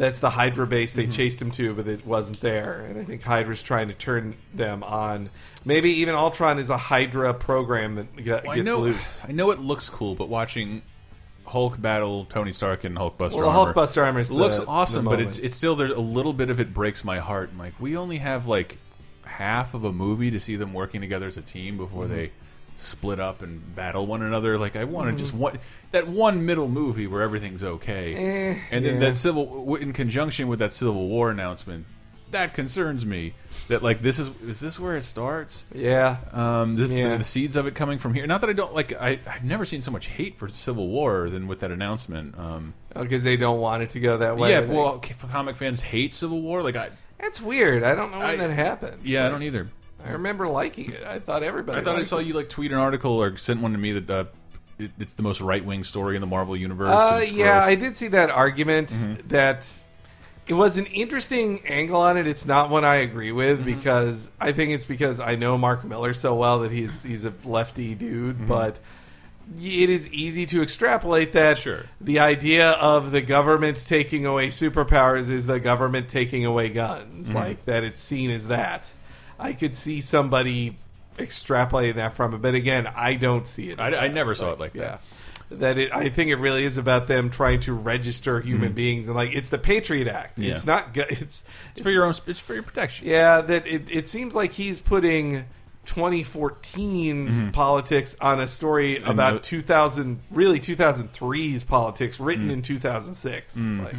[SPEAKER 1] that's the Hydra base they chased him to, but it wasn't there. And I think Hydra's trying to turn them on. Maybe even Ultron is a Hydra program that ge- gets
[SPEAKER 2] I know,
[SPEAKER 1] loose.
[SPEAKER 2] I know it looks cool, but watching Hulk battle Tony Stark and Hulkbuster
[SPEAKER 1] Well, the
[SPEAKER 2] armor
[SPEAKER 1] Hulkbuster armor the-
[SPEAKER 2] looks
[SPEAKER 1] the
[SPEAKER 2] awesome, but it's it's still there's a little bit of it breaks my heart. I'm like, we only have like half of a movie to see them working together as a team before
[SPEAKER 1] Mm-hmm.
[SPEAKER 2] they split up and battle one another. Like, I wanted just one that one middle movie where everything's okay,
[SPEAKER 1] Eh,
[SPEAKER 2] and then
[SPEAKER 1] yeah.
[SPEAKER 2] that civil in conjunction with that Civil War announcement. That concerns me. That like this is is this where it starts?
[SPEAKER 1] Yeah.
[SPEAKER 2] Um, this
[SPEAKER 1] Yeah.
[SPEAKER 2] the, the seeds of it coming from here. Not that I don't like. I, I've never seen so much hate for Civil War than with that announcement. Um,
[SPEAKER 1] Because they don't want it to go that way.
[SPEAKER 2] yeah, well, comic fans hate Civil War. Like I,
[SPEAKER 1] that's weird. I don't know when
[SPEAKER 2] I-
[SPEAKER 1] that happened.
[SPEAKER 2] yeah, I don't either.
[SPEAKER 1] I remember liking it. I thought everybody.
[SPEAKER 2] I thought I saw
[SPEAKER 1] it.
[SPEAKER 2] you like tweet an article or sent one to me that uh, it, it's the most right wing story in the Marvel universe.
[SPEAKER 1] Uh, yeah,
[SPEAKER 2] gross.
[SPEAKER 1] I did see that argument. That it was an interesting angle on it. It's not one I agree with
[SPEAKER 2] Mm-hmm.
[SPEAKER 1] because I think it's because I know Mark Millar so well that he's he's a lefty dude,
[SPEAKER 2] Mm-hmm.
[SPEAKER 1] but. It is easy to extrapolate that
[SPEAKER 2] Sure.
[SPEAKER 1] the idea of the government taking away superpowers is the government taking away guns,
[SPEAKER 2] Mm-hmm.
[SPEAKER 1] like that. It's seen as that. I could see somebody extrapolating that from it, but again, I don't see it.
[SPEAKER 2] I, I never saw it like
[SPEAKER 1] Yeah.
[SPEAKER 2] that.
[SPEAKER 1] That it, I think it really is about them trying to register human beings and like it's the Patriot Act.
[SPEAKER 2] Mm-hmm. Yeah.
[SPEAKER 1] It's not good. It's,
[SPEAKER 2] It's for your own. It's for your protection.
[SPEAKER 1] yeah. That it, it seems like he's putting 2014's politics on a story about
[SPEAKER 2] Mm-hmm. no-
[SPEAKER 1] 2000, really 2003's politics written
[SPEAKER 2] Mm.
[SPEAKER 1] in 2006. Like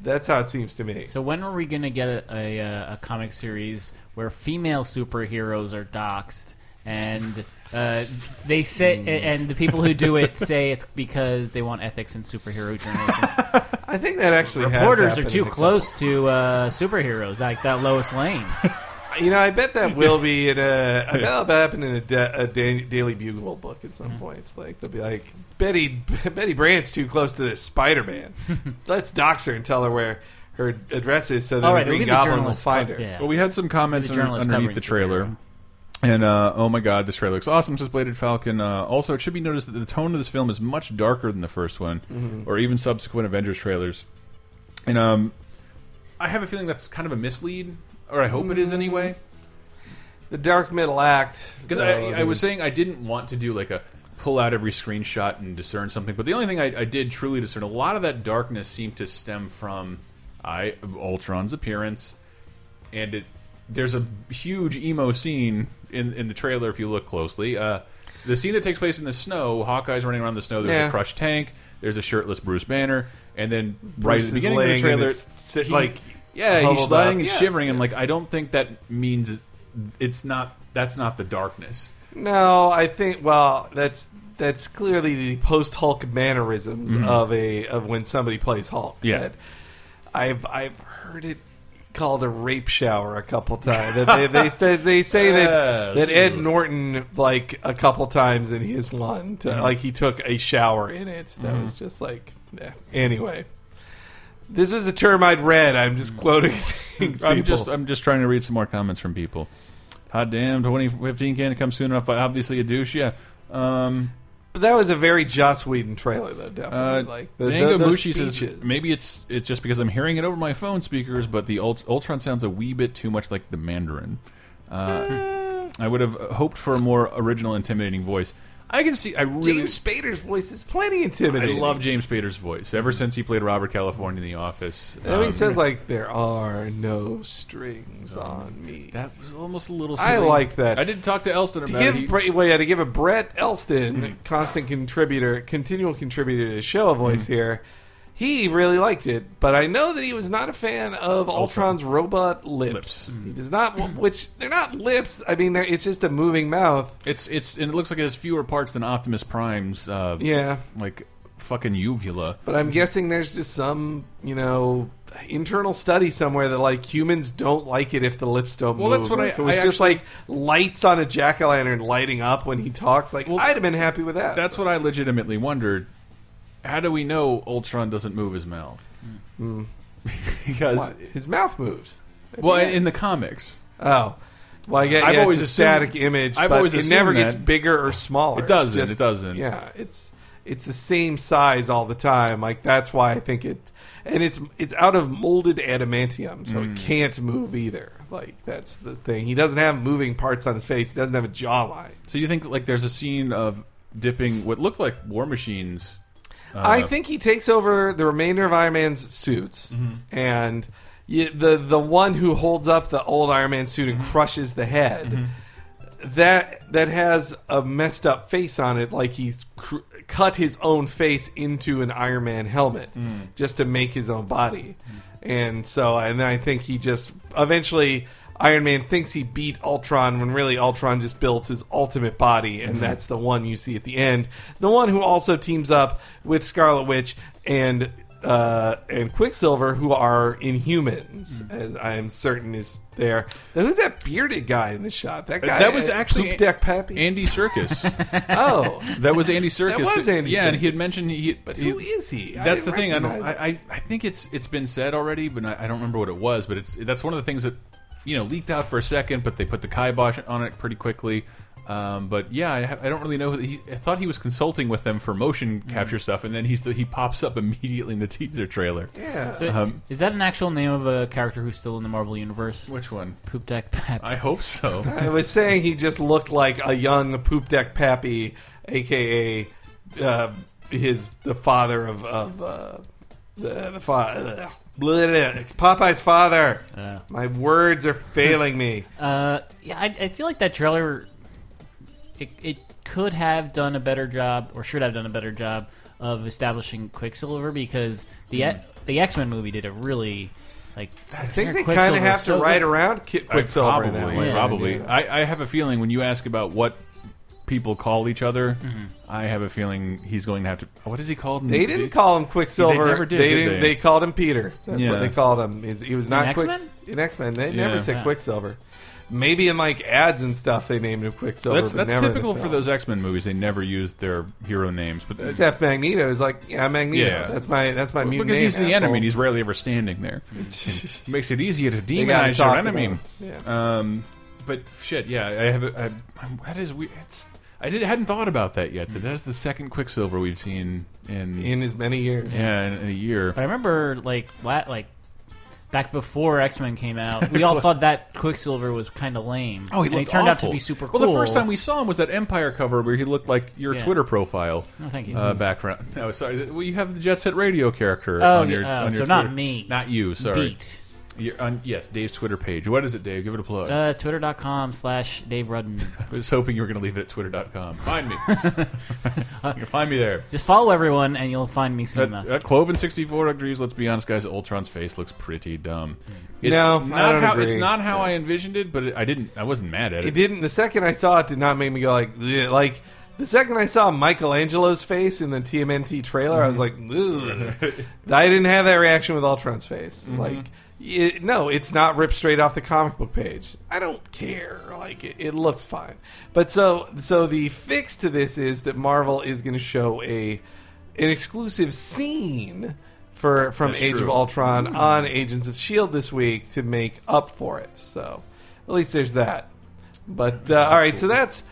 [SPEAKER 1] that's how it seems to me.
[SPEAKER 4] So when are we going to get a, a, uh, a comic series where female superheroes are doxxed and uh, they say and the people who do it say it's because they want ethics in superhero journalism.
[SPEAKER 1] I think that actually has
[SPEAKER 4] Reporters are too close to uh, superheroes, like that Lois Lane.
[SPEAKER 1] You know, I bet that will be in a. I bet that'll happen in a, da- a da- Daily Bugle book at
[SPEAKER 2] Mm-hmm.
[SPEAKER 1] some point. Like they'll be like Betty Betty Brant's too close to this Spider Man. Let's dox her and tell her where her address is, so that
[SPEAKER 4] All
[SPEAKER 1] the Green Goblin will find her.
[SPEAKER 4] yeah.
[SPEAKER 2] Well, we had some comments
[SPEAKER 4] The
[SPEAKER 2] under- underneath the trailer.
[SPEAKER 4] superhero.
[SPEAKER 2] And uh, oh my god, this trailer looks awesome, says Bladed Falcon. Uh, also, it should be noticed that the tone of this film is much darker than the first one,
[SPEAKER 1] Mm-hmm.
[SPEAKER 2] or even subsequent Avengers trailers. And um, I have a feeling that's kind of a mislead, or I hope it is anyway.
[SPEAKER 1] The Dark Middle Act.
[SPEAKER 2] Because I, I was saying I didn't want to do like a pull out every screenshot and discern something, but the only thing I, I did truly discern, a lot of that darkness seemed to stem from I Ultron's appearance, and it there's a huge emo scene in in the trailer if you look closely. Uh, the scene that takes place in the snow, Hawkeye's running around the snow. There's
[SPEAKER 1] Yeah.
[SPEAKER 2] a crushed tank. There's a shirtless Bruce Banner, and then right at the beginning of the trailer,
[SPEAKER 1] sit- like,
[SPEAKER 2] yeah, he's lying and
[SPEAKER 1] Yes.
[SPEAKER 2] shivering. And like, I don't think that means it's not. That's not the darkness.
[SPEAKER 1] No, I think. Well, that's that's clearly the post Hulk mannerisms of a of when somebody plays Hulk.
[SPEAKER 2] Yeah.
[SPEAKER 1] That I've I've heard it called a rape shower a couple times. They, they, they, they say that that Ed Norton like a couple times in his one to,
[SPEAKER 2] Mm-hmm.
[SPEAKER 1] like he took a shower in it. That was just like yeah. Anyway. This is a term I'd read. I'm just quoting things.
[SPEAKER 2] I'm
[SPEAKER 1] people.
[SPEAKER 2] just I'm just trying to read some more comments from people. Hot damn, 2015 can't come soon enough. But obviously a douche. Yeah. Um,
[SPEAKER 1] But that was a very Joss Whedon trailer, though.
[SPEAKER 2] uh,
[SPEAKER 1] Definitely, like the,
[SPEAKER 2] Dango
[SPEAKER 1] those
[SPEAKER 2] Mushi says
[SPEAKER 1] speeches.
[SPEAKER 2] maybe it's it's just because I'm hearing it over my phone speakers, but the Ult Ultron sounds a wee bit too much like the Mandarin. Uh, I would have hoped for a more original, intimidating voice. I can see. I really.
[SPEAKER 1] James Spader's voice is plenty intimidating.
[SPEAKER 2] I love James Spader's voice ever since he played Robert California in The Office.
[SPEAKER 1] I mean,
[SPEAKER 2] Um,
[SPEAKER 1] he says like there are no strings on me.
[SPEAKER 2] that was almost a little.
[SPEAKER 1] I like that.
[SPEAKER 2] I did talk to Elston
[SPEAKER 1] to
[SPEAKER 2] about it.
[SPEAKER 1] give
[SPEAKER 2] He-
[SPEAKER 1] well, yeah, to give a Brett Elston, constant contributor, continual contributor to the show, a voice
[SPEAKER 2] Mm-hmm.
[SPEAKER 1] here. He really liked it, but I know that he was not a fan of Ultron's robot lips.
[SPEAKER 2] Lips.
[SPEAKER 1] He does not, which they're not lips. I mean, they're, it's just a moving mouth.
[SPEAKER 2] It's it's and it looks like it has fewer parts than Optimus Prime's. Uh,
[SPEAKER 1] Yeah,
[SPEAKER 2] like fucking uvula.
[SPEAKER 1] But I'm guessing there's just some, you know, internal study somewhere that like humans don't like it if the lips don't
[SPEAKER 2] Well,
[SPEAKER 1] move.
[SPEAKER 2] that's what
[SPEAKER 1] Or
[SPEAKER 2] I-
[SPEAKER 1] if it was
[SPEAKER 2] I
[SPEAKER 1] just
[SPEAKER 2] actually-
[SPEAKER 1] like lights on a jack o' lantern lighting up when he talks. Like
[SPEAKER 2] Well,
[SPEAKER 1] I'd have been happy with that.
[SPEAKER 2] That's what I legitimately wondered. How do we know Ultron doesn't move his mouth? because
[SPEAKER 1] What? his mouth moves.
[SPEAKER 2] well,
[SPEAKER 1] Yeah.
[SPEAKER 2] in the comics,
[SPEAKER 1] oh. Well, I get
[SPEAKER 2] I've
[SPEAKER 1] yeah,
[SPEAKER 2] always
[SPEAKER 1] it's a
[SPEAKER 2] assumed-
[SPEAKER 1] static image,
[SPEAKER 2] I've
[SPEAKER 1] but
[SPEAKER 2] always
[SPEAKER 1] it never gets bigger or smaller.
[SPEAKER 2] It doesn't,
[SPEAKER 1] It's
[SPEAKER 2] it doesn't.
[SPEAKER 1] Yeah, it's it's the same size all the time. Like that's why I think it, and it's it's out of molded adamantium, so
[SPEAKER 2] Mm.
[SPEAKER 1] it can't move either. Like that's the thing. He doesn't have moving parts on his face. He doesn't have a jawline.
[SPEAKER 2] so you think like there's a scene of dipping what looked like War Machines. Uh,
[SPEAKER 1] I think he takes over the remainder of Iron Man's suits,
[SPEAKER 2] Mm-hmm.
[SPEAKER 1] and y the the one who holds up the old Iron Man suit
[SPEAKER 2] Mm-hmm.
[SPEAKER 1] and crushes the head. That that has a messed up face on it, like he's cr- cut his own face into an Iron Man helmet
[SPEAKER 2] Mm.
[SPEAKER 1] just to make his own body, and so and then I think he just eventually. Iron Man thinks he beat Ultron when really Ultron just built his ultimate body, and that's the one you see at the end. The one who also teams up with Scarlet Witch and uh, and Quicksilver, who are Inhumans, as I am certain is there. Now, who's that bearded guy in the shot? That guy.
[SPEAKER 2] that was
[SPEAKER 1] uh,
[SPEAKER 2] actually
[SPEAKER 1] Poop Deck Pappy.
[SPEAKER 2] Andy Serkis.
[SPEAKER 1] oh,
[SPEAKER 2] that was Andy Serkis.
[SPEAKER 1] was Andy
[SPEAKER 2] yeah, and he had mentioned he.
[SPEAKER 1] but
[SPEAKER 2] he-
[SPEAKER 1] who is he?
[SPEAKER 2] That's the thing. I don't. I, I I think it's it's been said already, but I, I don't remember what it was. But it's that's one of the things that you know leaked out for a second, but they put the kibosh on it pretty quickly. Um, but yeah, I, I don't really know. He, I thought he was consulting with them for motion
[SPEAKER 1] Mm.
[SPEAKER 2] capture stuff, and then he's the, he pops up immediately in the teaser trailer.
[SPEAKER 1] Yeah.
[SPEAKER 4] So,
[SPEAKER 2] Um,
[SPEAKER 4] is that an actual name of a character who's still in the Marvel universe?
[SPEAKER 2] Which one?
[SPEAKER 4] Poop Deck Pap.
[SPEAKER 2] I hope so.
[SPEAKER 1] I was saying he just looked like a young Poop Deck Pappy, aka uh, his the father of of uh, the, the father. Popeye's father.
[SPEAKER 4] Uh,
[SPEAKER 1] My words are failing me.
[SPEAKER 4] uh, yeah, I, I feel like that trailer. It, it could have done a better job, or should have done a better job of establishing Quicksilver because the
[SPEAKER 1] Hmm.
[SPEAKER 4] the X Men movie did a really like.
[SPEAKER 1] I think they kind of have to ride around Ki- Quicksilver
[SPEAKER 2] probably,
[SPEAKER 1] in that
[SPEAKER 4] way.
[SPEAKER 1] way.
[SPEAKER 2] probably.
[SPEAKER 1] Yeah.
[SPEAKER 2] I, I have a feeling when you ask about what people call each other,
[SPEAKER 1] Mm-hmm.
[SPEAKER 2] I have a feeling he's going to have to. What is he called?
[SPEAKER 1] They
[SPEAKER 2] the-
[SPEAKER 1] didn't call him Quicksilver.
[SPEAKER 2] They never did,
[SPEAKER 1] They
[SPEAKER 2] did
[SPEAKER 1] didn't.
[SPEAKER 2] they?
[SPEAKER 1] called him Peter. That's
[SPEAKER 2] Yeah.
[SPEAKER 1] what they called him. He's- He was not Quick
[SPEAKER 4] X-Men?
[SPEAKER 1] in X Men. They
[SPEAKER 2] Yeah.
[SPEAKER 1] never said
[SPEAKER 4] Yeah.
[SPEAKER 1] Quicksilver. Maybe in like ads and stuff they named him Quicksilver.
[SPEAKER 2] That's that's
[SPEAKER 1] never
[SPEAKER 2] typical for those X Men movies. They never used their hero names, but uh,
[SPEAKER 1] Except Magneto is like, yeah, Magneto.
[SPEAKER 2] Yeah.
[SPEAKER 1] That's my that's my mutant
[SPEAKER 2] because
[SPEAKER 1] name,
[SPEAKER 2] he's the
[SPEAKER 1] asshole.
[SPEAKER 2] enemy, and he's rarely ever standing there. It makes it easier to demonize your enemy.
[SPEAKER 1] Yeah.
[SPEAKER 2] Um, but shit, yeah, I have. A, I, I'm- that is weird. It's, I did, hadn't thought about that yet. That that's the second Quicksilver we've seen in,
[SPEAKER 1] in as many years.
[SPEAKER 2] yeah in, in a year.
[SPEAKER 4] But I remember like la- like back before X Men came out, we all thought that Quicksilver was kind of lame.
[SPEAKER 2] Oh, he
[SPEAKER 4] and
[SPEAKER 2] looked
[SPEAKER 4] turned out
[SPEAKER 2] awful.
[SPEAKER 4] to be super cool.
[SPEAKER 2] Well, the first time we saw him was that Empire cover where he looked like your
[SPEAKER 4] Yeah.
[SPEAKER 2] Twitter profile.
[SPEAKER 4] No, thank you.
[SPEAKER 2] Uh, background. No, sorry. Well, you have the Jet Set Radio character
[SPEAKER 4] Oh,
[SPEAKER 2] on your
[SPEAKER 4] yeah, oh,
[SPEAKER 2] on your
[SPEAKER 4] so not me.
[SPEAKER 2] Not you. Sorry.
[SPEAKER 4] beat.
[SPEAKER 2] You're on, yes, Dave's Twitter page. What is it, Dave? Give it a plug.
[SPEAKER 4] Uh, Twitter.com slash Dave Rudden.
[SPEAKER 2] I was hoping you were going to leave it at twitter.com. Find me. you can find me there.
[SPEAKER 4] Just follow everyone, and you'll find me soon
[SPEAKER 2] At,
[SPEAKER 4] enough.
[SPEAKER 2] at Cloven64 degrees, let's be honest, guys, Ultron's face looks pretty dumb. Hmm. It's
[SPEAKER 1] No, I
[SPEAKER 2] not
[SPEAKER 1] don't
[SPEAKER 2] how,
[SPEAKER 1] agree.
[SPEAKER 2] It's not how I envisioned it, but it, I didn't. I wasn't mad at it.
[SPEAKER 1] It didn't. The second I saw it, did not make me go like, "Ugh." like. The second I saw Michelangelo's face in the TMNT trailer, I was mm-hmm. like, Ugh. I didn't have that reaction with Ultron's face. Mm-hmm. Like, it, no, it's not ripped straight off the comic book page. I don't care. Like, it, it looks fine. But so, so the fix to this is that Marvel is going to show a an exclusive scene for from
[SPEAKER 2] That's
[SPEAKER 1] Age of
[SPEAKER 2] true.
[SPEAKER 1] Ultron on Agents of Shield this week to make up for it. So, at least there's that. But uh, all right, so that's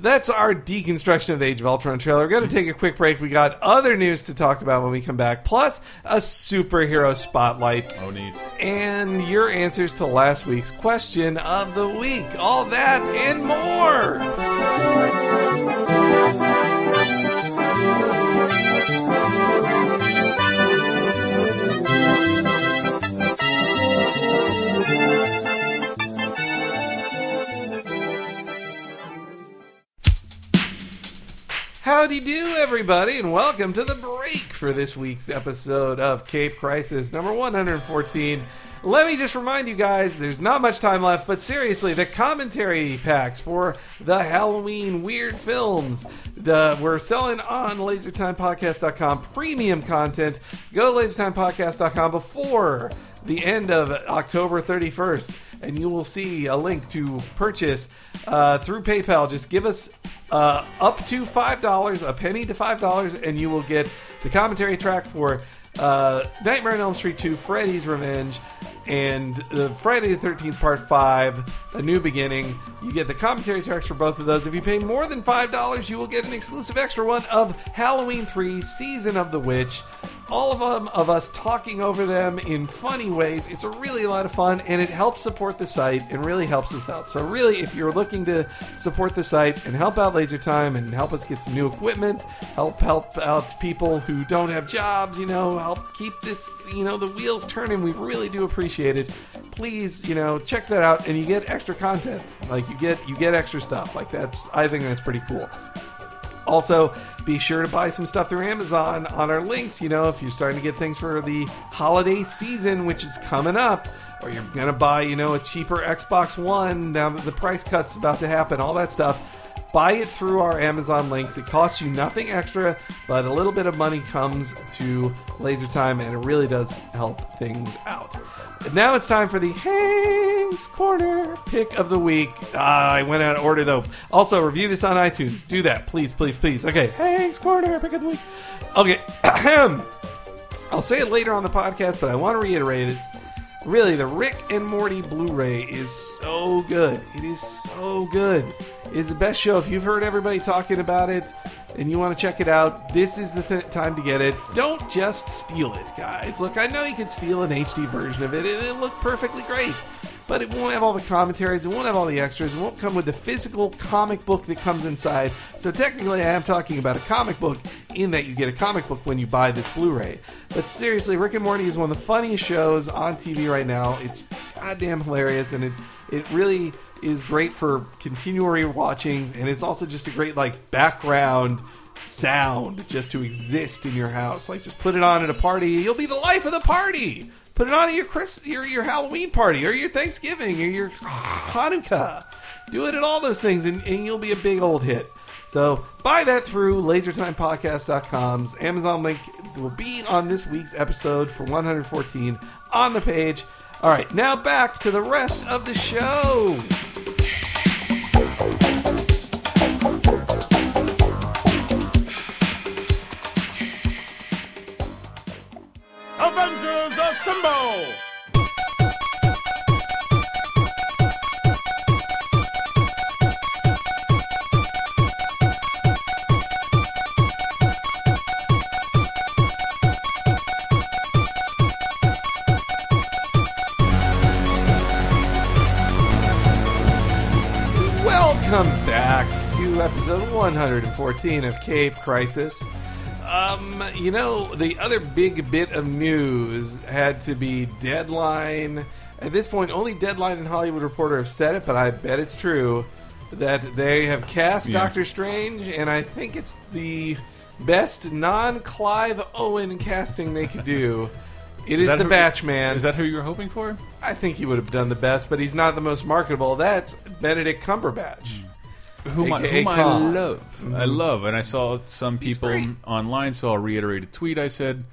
[SPEAKER 1] that's our deconstruction of the Age of Ultron trailer. We're going to mm-hmm. take a quick break. We got other news to talk about when we come back, plus a superhero spotlight
[SPEAKER 2] Oh, neat.
[SPEAKER 1] and your answers to last week's question of the week. All that and more. Howdy do, everybody, and welcome to the break for this week's episode of Cape Crisis number 114. Let me just remind you guys, there's not much time left, but seriously, the commentary packs for the Halloween weird films, the we're selling on LaserTimePodcast.com premium content. Go to LaserTimePodcast.com before the end of October 31st, and you will see a link to purchase uh, through PayPal. Just give us uh, up to five dollars, a penny to five dollars, and you will get the commentary track for uh, Nightmare on Elm Street 2, Freddy's Revenge, and the Friday the 13th Part 5, A New Beginning. You get the commentary tracks for both of those. If you pay more than $5, you will get an exclusive extra one of Halloween 3, Season of the Witch. All of them of us talking over them in funny ways. It's a really lot of fun and it helps support the site and really helps us out. So really if you're looking to support the site and help out Laser Time and help us get some new equipment, help help out people who don't have jobs, you know, help keep this, you know, the wheels turning. We really do appreciate it. Please, you know, check that out and you get extra content. Like you get you get extra stuff. Like that's I think that's pretty cool. Also, be sure to buy some stuff through Amazon on our links. You know, if you're starting to get things for the holiday season, which is coming up, or you're going to buy, you know, a cheaper Xbox One now that the price cut's about to happen, all that stuff. Buy it through our Amazon links. It costs you nothing extra, but a little bit of money comes to Laser Time, and it really does help things out. Now it's time for the Hank's Corner pick of the week. Ah, I went out of order though. Also, review this on iTunes. Do that, please, please, please. Okay, Hank's Corner pick of the week. Okay. I'll say it later on the podcast, but I want to reiterate it. Really, the Rick and Morty Blu-ray is so good. It is so good. It is the best show. If you've heard everybody talking about it and you want to check it out, this is the th- time to get it. Don't just steal it, guys. Look, I know you can steal an HD version of it, and it'll look perfectly great. But it won't have all the commentaries, it won't have all the extras, it won't come with the physical comic book that comes inside. So technically, I am talking about a comic book in that you get a comic book when you buy this Blu-ray. But seriously, Rick and Morty is one of the funniest shows on TV right now. It's goddamn hilarious, and it it really is great for continual watchings, and it's also just a great like background sound just to exist in your house. Like just put it on at a party, you'll be the life of the party. Put it on at your Chris, your your Halloween party, or your Thanksgiving, or your Hanukkah. Do it at all those things, and, and you'll be a big old hit. So buy that through LaserTimePodcast.com's Amazon link will be on this week's episode for 114 on the page. All right, now back to the rest of the show. Welcome back to episode 114 of Cape Crisis. Um, you know, the other big bit of news had to be Deadline At this point, only Deadline and Hollywood Reporter have said it, but I bet it's true that they have cast
[SPEAKER 2] Yeah.
[SPEAKER 1] Doctor Strange, and I think it's the best non-Clive Owen casting they could do. It is,
[SPEAKER 2] that
[SPEAKER 1] the
[SPEAKER 2] who-
[SPEAKER 1] Batchman.
[SPEAKER 2] Is that who you were hoping for?
[SPEAKER 1] I think he would have done the best, but he's not the most marketable. That's Benedict Cumberbatch.
[SPEAKER 2] Whom, I, whom I love. I love, and I saw some people online. So I'll reiterate a tweet I said.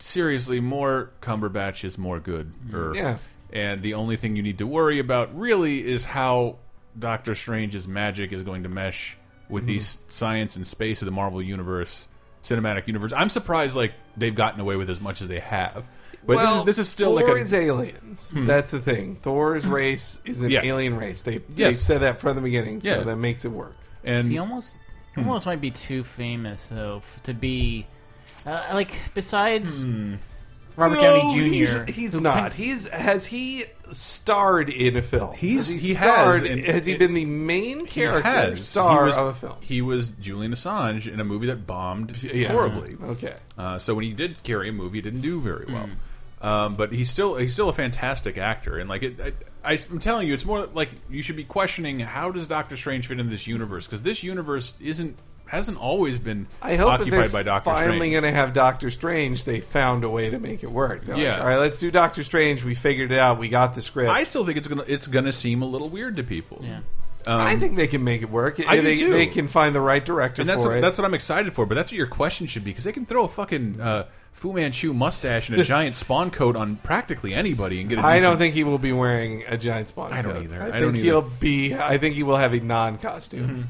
[SPEAKER 2] Seriously, more Cumberbatch is more good. Or,
[SPEAKER 1] Yeah.
[SPEAKER 2] And the only thing you need to worry about really is how Doctor Strange's magic is going to mesh with
[SPEAKER 1] Mm-hmm.
[SPEAKER 2] these science and space of the Marvel universe, cinematic universe. I'm surprised like they've gotten away with as much as they have. But
[SPEAKER 1] well,
[SPEAKER 2] this is this is still
[SPEAKER 1] Thor
[SPEAKER 2] like a Hmm.
[SPEAKER 1] is aliens. That's the thing. Thor's race is an
[SPEAKER 2] Yeah.
[SPEAKER 1] alien race. They they
[SPEAKER 2] Yes.
[SPEAKER 1] said that from the beginning, so
[SPEAKER 2] Yeah.
[SPEAKER 1] that makes it work.
[SPEAKER 2] and
[SPEAKER 4] he almost
[SPEAKER 2] Hmm.
[SPEAKER 4] almost might be too famous though f- to be uh, like besides Robert
[SPEAKER 1] No,
[SPEAKER 4] Downey Jr.
[SPEAKER 1] He's, he's
[SPEAKER 4] who
[SPEAKER 1] not.
[SPEAKER 4] can-
[SPEAKER 1] He's has he starred in a film?
[SPEAKER 2] He's-
[SPEAKER 1] has he,
[SPEAKER 2] he has,
[SPEAKER 1] starred.
[SPEAKER 2] and
[SPEAKER 1] has he
[SPEAKER 2] it-
[SPEAKER 1] been the main
[SPEAKER 2] He
[SPEAKER 1] character
[SPEAKER 2] has.
[SPEAKER 1] star
[SPEAKER 2] he was,
[SPEAKER 1] of a film?
[SPEAKER 2] He was Julian Assange in a movie that bombed
[SPEAKER 1] Yeah.
[SPEAKER 2] horribly.
[SPEAKER 1] Okay.
[SPEAKER 2] Uh, so when he did carry a movie, it didn't do very well. Um, but he's still he's still a fantastic actor, and like it, I, I, am telling you, it's more like you should be questioning how does Doctor Strange fit in this universe because this universe isn't hasn't always been
[SPEAKER 1] I hope that
[SPEAKER 2] occupied
[SPEAKER 1] they're
[SPEAKER 2] by Doctor
[SPEAKER 1] finally
[SPEAKER 2] Strange.
[SPEAKER 1] going to have Doctor Strange. They found a way to make it work. They're like,
[SPEAKER 2] Yeah.
[SPEAKER 1] All right, let's do Doctor Strange. We figured it out. We got the script.
[SPEAKER 2] I still think it's gonna it's gonna seem a little weird to people.
[SPEAKER 4] Yeah.
[SPEAKER 1] I think they can make it work.
[SPEAKER 2] I do
[SPEAKER 1] they,
[SPEAKER 2] too.
[SPEAKER 1] they can find the right director
[SPEAKER 2] And that's
[SPEAKER 1] for
[SPEAKER 2] what,
[SPEAKER 1] it.
[SPEAKER 2] that's what I'm excited for. But that's what your question should be because they can throw a fucking uh, Fu Manchu mustache and a giant spawn coat on practically anybody and get. a
[SPEAKER 1] I
[SPEAKER 2] decent-
[SPEAKER 1] don't think he will be wearing a giant spawn.
[SPEAKER 2] I don't
[SPEAKER 1] coat.
[SPEAKER 2] either.
[SPEAKER 1] I,
[SPEAKER 2] I
[SPEAKER 1] think
[SPEAKER 2] don't either.
[SPEAKER 1] he'll be. I think he will have a non-costume.
[SPEAKER 2] Mm-hmm.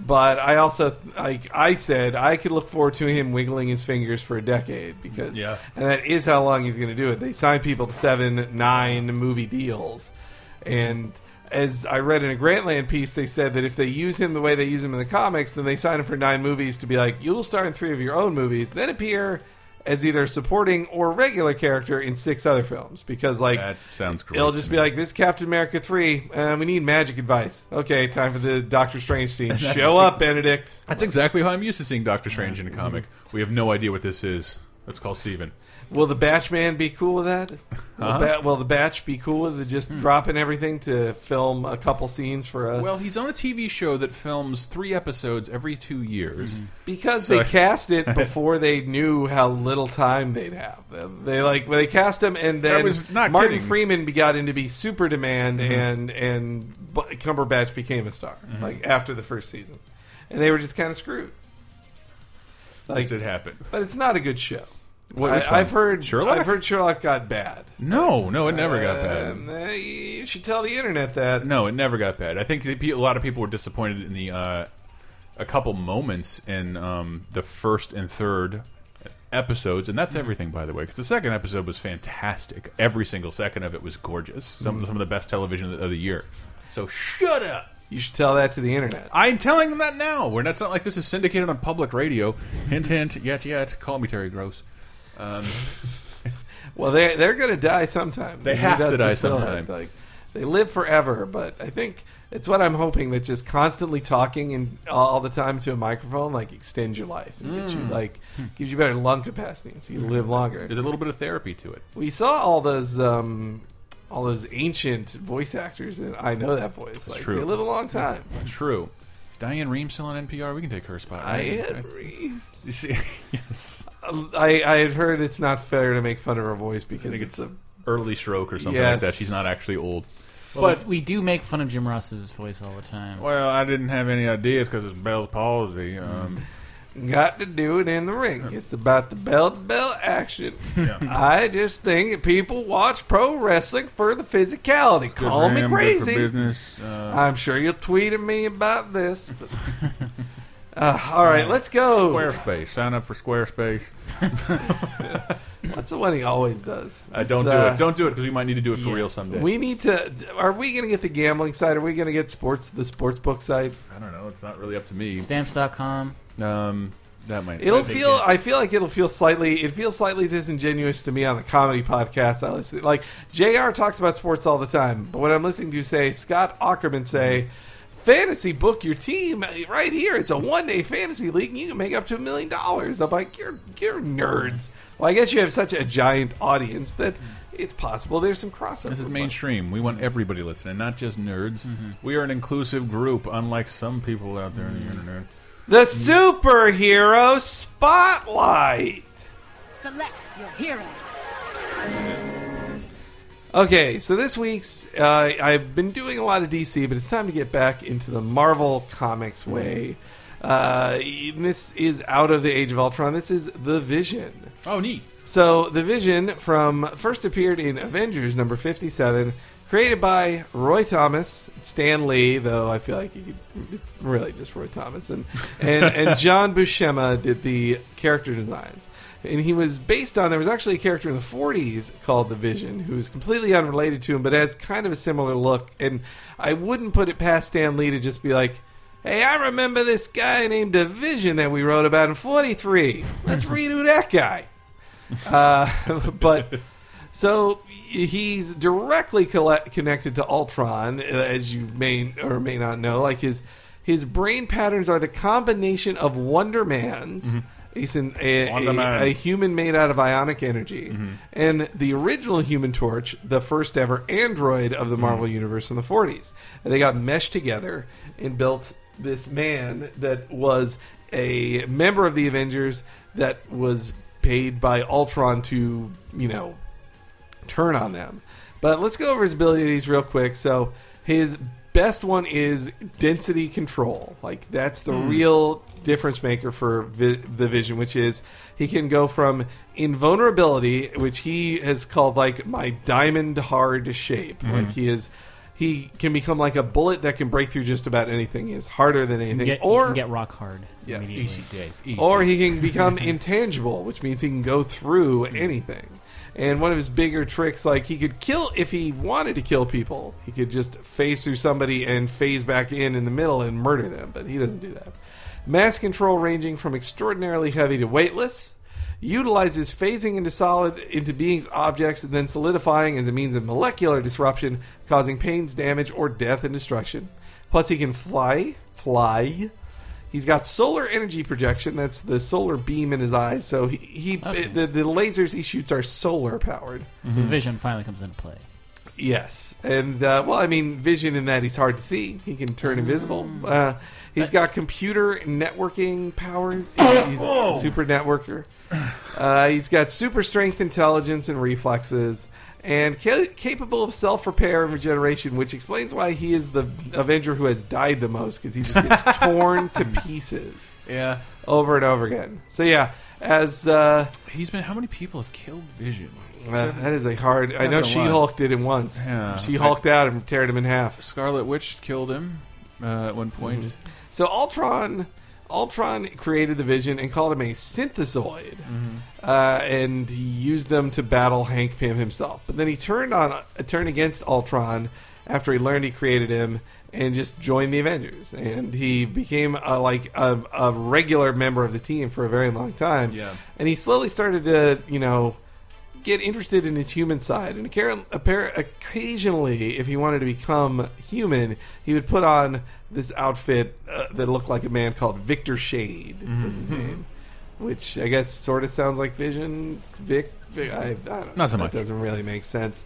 [SPEAKER 1] But I also, like I said, I could look forward to him wiggling his fingers for a decade because,
[SPEAKER 2] Yeah.
[SPEAKER 1] and that is how long he's going to do it. They sign people to seven, nine movie deals, and as I read in a Grantland piece, they said that if they use him the way they use him in the comics, then they sign him for nine movies to be like, you'll star in three of your own movies, then appear as either supporting or regular character in six other films because like
[SPEAKER 2] That sounds great.
[SPEAKER 1] It'll just be like this Captain America three. Uh, we need magic advice. Okay, time for the Doctor Strange scene. Show up, Benedict.
[SPEAKER 2] That's exactly how I'm used to seeing Doctor Strange in a comic. We have no idea what this is. Let's call Steven.
[SPEAKER 1] Will the Batchman be cool with that? Will,
[SPEAKER 2] Huh?
[SPEAKER 1] Bat- will the Batch be cool with it just hmm. dropping everything to film a couple scenes for a?
[SPEAKER 2] Well, he's on a TV show that films three episodes every two years. Mm-hmm.
[SPEAKER 1] because
[SPEAKER 2] so-
[SPEAKER 1] they cast it before they knew how little time they'd have. They like they cast him, and then
[SPEAKER 2] was not
[SPEAKER 1] Martin
[SPEAKER 2] kidding.
[SPEAKER 1] Freeman got into be super demand, mm-hmm. and and Bu- Cumberbatch became a star mm-hmm. like after the first season, and they were just kind of screwed. Like,
[SPEAKER 2] This did happen.
[SPEAKER 1] but it's not a good show.
[SPEAKER 2] What-
[SPEAKER 1] I? I've heard
[SPEAKER 2] Sherlock?
[SPEAKER 1] I've heard Sherlock got bad.
[SPEAKER 2] No, no, it never got bad.
[SPEAKER 1] Um, uh, you should tell the internet that.
[SPEAKER 2] No, it never got bad. I think a lot of people were disappointed in the uh, a couple moments in um, the first and third episodes, and that's everything, by the way. Because the second episode was fantastic. Every single second of it was gorgeous. Some some of the best television of the year. So shut up.
[SPEAKER 1] You should tell that to the internet.
[SPEAKER 2] I'm telling them that now. We're not, it's not like this is syndicated on public radio. Hint, hint. Yet, yet. Call me Terry Gross. Um,
[SPEAKER 1] Well, they they're going to die sometime.
[SPEAKER 2] They have to die sometime.
[SPEAKER 1] Like they live forever, but I think it's what I'm hoping that just constantly talking and all, the time to a microphone like extends your life and gets you like gives you better lung capacity, so you live longer.
[SPEAKER 2] there's a little bit of therapy to it.
[SPEAKER 1] We saw all those um, all those ancient voice actors, and I know that voice. Like,
[SPEAKER 2] true.
[SPEAKER 1] They live a long time.
[SPEAKER 2] True. Is Diane Rehm still on NPR? We can take her spot.
[SPEAKER 1] I,
[SPEAKER 2] right? You see, yes.
[SPEAKER 1] I I had heard it's not fair to make fun of her voice
[SPEAKER 2] I
[SPEAKER 1] because
[SPEAKER 2] think
[SPEAKER 1] it's,
[SPEAKER 2] it's
[SPEAKER 1] a
[SPEAKER 2] early stroke or something like that. She's not actually old.
[SPEAKER 4] but we do make fun of Jim Ross's voice all the time.
[SPEAKER 2] Well, I didn't have any ideas because it's Bell's palsy. Um,
[SPEAKER 1] got to do it in the ring. It's about the bell to bell action. I just think that people watch pro wrestling for the physicality. Call me crazy.
[SPEAKER 2] Uh,
[SPEAKER 1] I'm sure you'll tweet at me about this. But, uh, all right, let's go.
[SPEAKER 2] Squarespace. Sign up for Squarespace.
[SPEAKER 1] That's the one he always does.
[SPEAKER 2] Uh, don't do
[SPEAKER 1] uh,
[SPEAKER 2] it. Don't do it because we might need to do it for
[SPEAKER 4] yeah.
[SPEAKER 2] real someday.
[SPEAKER 1] We need to. Are we going to get the gambling site? Are we going to get sports the sports book site?
[SPEAKER 2] I don't know. It's not really up to me.
[SPEAKER 4] Stamps.com.
[SPEAKER 2] Um, that might.
[SPEAKER 1] It'll
[SPEAKER 2] think
[SPEAKER 1] feel. I feel like it'll feel slightly. It feels slightly disingenuous to me on the comedy podcast I listen. Like Jr. talks about sports all the time, but when I'm listening to say Scott Aukerman say, mm-hmm. "Fantasy book your team uh, right here. It's a one day fantasy league, and you can make up to a million dollars." I'm like, "You're you're nerds." Well, I guess you have such a giant audience that mm-hmm. it's possible there's some crossover.
[SPEAKER 2] This is mainstream. We want everybody listening, not just nerds. Mm-hmm. We are an inclusive group, unlike some people out there on the internet.
[SPEAKER 1] The superhero spotlight.
[SPEAKER 6] Select your hero.
[SPEAKER 1] Okay, so this week's uh, I've been doing a lot of DC, but it's time to get back into the Marvel Comics way. Uh, this is out of the Age of Ultron. This is the Vision.
[SPEAKER 2] Oh, neat.
[SPEAKER 1] So the Vision from first appeared in Avengers number fifty-seven, created by Roy Thomas, Stan Lee, though I feel like you could really just Roy Thomas, and and, and John Buscema did the character designs. And he was based on there was actually a character in the '40s called the Vision, who is completely unrelated to him, but has kind of a similar look. And I wouldn't put it past Stan Lee to just be like. Hey, I remember this guy named the Vision that we wrote about in '43. Let's redo that guy. Uh, but so he's directly colle- connected to Ultron, uh, as you may or may not know. Like his his brain patterns are the combination of Wonder Man's. Mm-hmm. He's an, a, a- a human made out of ionic energy, mm-hmm. and the original Human Torch, the first ever android of the mm-hmm. Marvel Universe in the 40s. And they got meshed together and built this man that was a member of the Avengers that was paid by Ultron to, you know, turn on them. But let's go over his abilities real quick. So his best one is density control. Like that's the hmm. real difference maker for vi- the Vision, which is he can go from invulnerability, which he has called like my diamond hard shape. Hmm. Like he is. He can become like a bullet that can break through just about anything. He is harder than anything.
[SPEAKER 4] Get,
[SPEAKER 1] or
[SPEAKER 4] you can get rock hard.
[SPEAKER 1] Yes.
[SPEAKER 2] Easy, Dave. Easy.
[SPEAKER 1] or he can become intangible, which means he can go through hmm. anything. And one of his bigger tricks, like he could kill if he wanted to kill people, he could just phase through somebody and phase back in in the middle and murder them. But he doesn't do that. Mass control ranging from extraordinarily heavy to weightless. Utilizes phasing into solid into beings objects and then solidifying as a means of molecular disruption, causing pains, damage, or death and destruction. Plus, he can fly, fly, He's got solar energy projection. That's the solar beam in his eyes. So he, he
[SPEAKER 4] Okay.
[SPEAKER 1] the, the lasers he shoots are solar powered.
[SPEAKER 4] So the vision finally comes into play.
[SPEAKER 1] Yes, and uh, well, I mean, vision in that he's hard to see. He can turn invisible. Uh, he's got computer networking powers. He's, he's a super networker. Uh, he's got super strength, intelligence, and reflexes, and ca- capable of self repair and regeneration, which explains why he is the Avenger who has died the most because he just gets torn to pieces
[SPEAKER 2] yeah.
[SPEAKER 1] over and over again. So yeah, as uh,
[SPEAKER 2] He's been. How many people have killed Vision?
[SPEAKER 1] uh, that is a hard. I know She. Hulk did it once.
[SPEAKER 2] Yeah.
[SPEAKER 1] She Hulked out and teared him in half.
[SPEAKER 2] Scarlet Witch killed him uh, at one point.
[SPEAKER 1] Mm-hmm. So Ultron, Ultron created the Vision and called him a synthesoid, uh, and he used them to battle Hank Pym himself. But then he turned on, uh, turned against Ultron after he learned he created him, and just joined the Avengers. And he became a, like a, a regular member of the team for a very long time.
[SPEAKER 2] Yeah.
[SPEAKER 1] and he slowly started to, you know. Get interested in his human side, and occasionally, if he wanted to become human, he would put on this outfit uh, that looked like a man called Victor Shade was his name, which I guess sort of sounds like Vision. Vic, Vic I, I don't know.
[SPEAKER 2] Not so
[SPEAKER 1] That
[SPEAKER 2] much.
[SPEAKER 1] doesn't really make sense.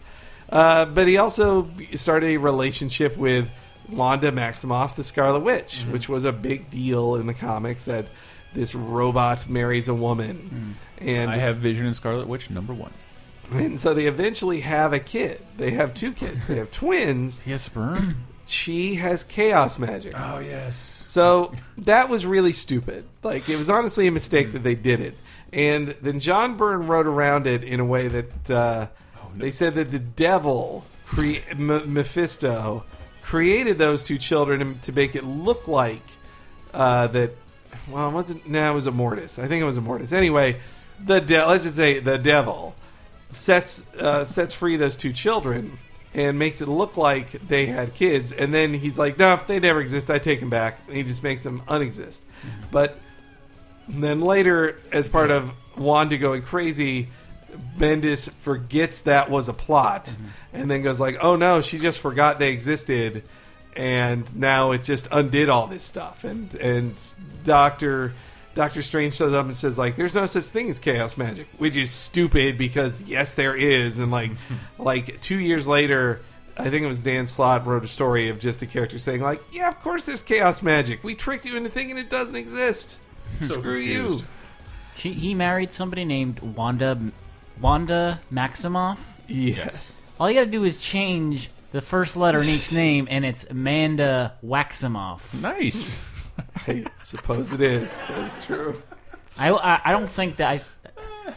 [SPEAKER 1] Uh, but he also started a relationship with Wanda Maximoff, the Scarlet Witch,
[SPEAKER 2] Mm-hmm.
[SPEAKER 1] which was a big deal in the comics that this robot marries a woman. And
[SPEAKER 2] I have Vision and Scarlet Witch number one.
[SPEAKER 1] and so they eventually have a kid. They have two kids. They have twins.
[SPEAKER 2] He has sperm.
[SPEAKER 1] She has chaos magic.
[SPEAKER 2] oh yes.
[SPEAKER 1] So that was really stupid. Like it was honestly a mistake that they did it. And then John Byrne wrote around it in a way that uh, they said that the devil, cre- M- Mephisto, created those two children to make it look like uh, that. Well, it wasn't. No, it was Immortus. I think it was Immortus. Anyway, the de- let's just say the devil sets uh, sets free those two children and makes it look like they had kids, and then he's like, "No, they never exist. I take them back." And he just makes them unexist. Mm-hmm. But then later, as part of Wanda going crazy, Bendis forgets that was a plot, mm-hmm. and then goes like, "Oh no, she just forgot they existed." And now it just undid all this stuff, and and Doctor Doctor Strange shows up and says like, "There's no such thing as chaos magic," which is stupid because yes, there is. And like, like two years later, I think it was Dan Slott wrote a story of just a character saying like, "Yeah, of course there's chaos magic. We tricked you into thinking it doesn't exist. Screw you."
[SPEAKER 4] She, he married somebody named Wanda Wanda Maximoff.
[SPEAKER 1] Yes.
[SPEAKER 4] All you got to do is change the first letter in each name, and it's Amanda Waximoff.
[SPEAKER 2] Nice.
[SPEAKER 1] I suppose it is. That is true.
[SPEAKER 4] I, I, I don't think that I,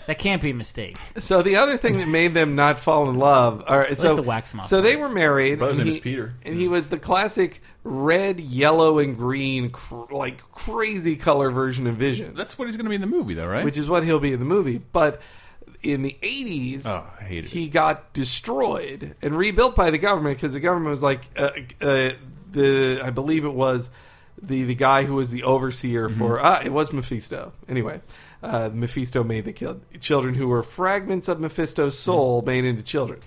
[SPEAKER 4] that can't be a mistake.
[SPEAKER 1] So the other thing that made them not fall in love, or so
[SPEAKER 4] the wax mouth.
[SPEAKER 1] So they were married.
[SPEAKER 2] But his
[SPEAKER 1] and
[SPEAKER 2] name
[SPEAKER 1] he-
[SPEAKER 2] is Peter.
[SPEAKER 1] and he was the classic red, yellow, and green, cr- like crazy color version of Vision,
[SPEAKER 2] That's what he's going to be in the movie, though, right?
[SPEAKER 1] which is what he'll be in the movie. But in the '80s,
[SPEAKER 2] Oh, I hate it.
[SPEAKER 1] he got destroyed and rebuilt by the government because the government was like, uh, uh, the I believe it was the the guy who was the overseer
[SPEAKER 2] Mm-hmm.
[SPEAKER 1] for ah, it was Mephisto. Anyway, uh, Mephisto made the kid, children who were fragments of Mephisto's soul
[SPEAKER 2] Mm-hmm.
[SPEAKER 1] made into children.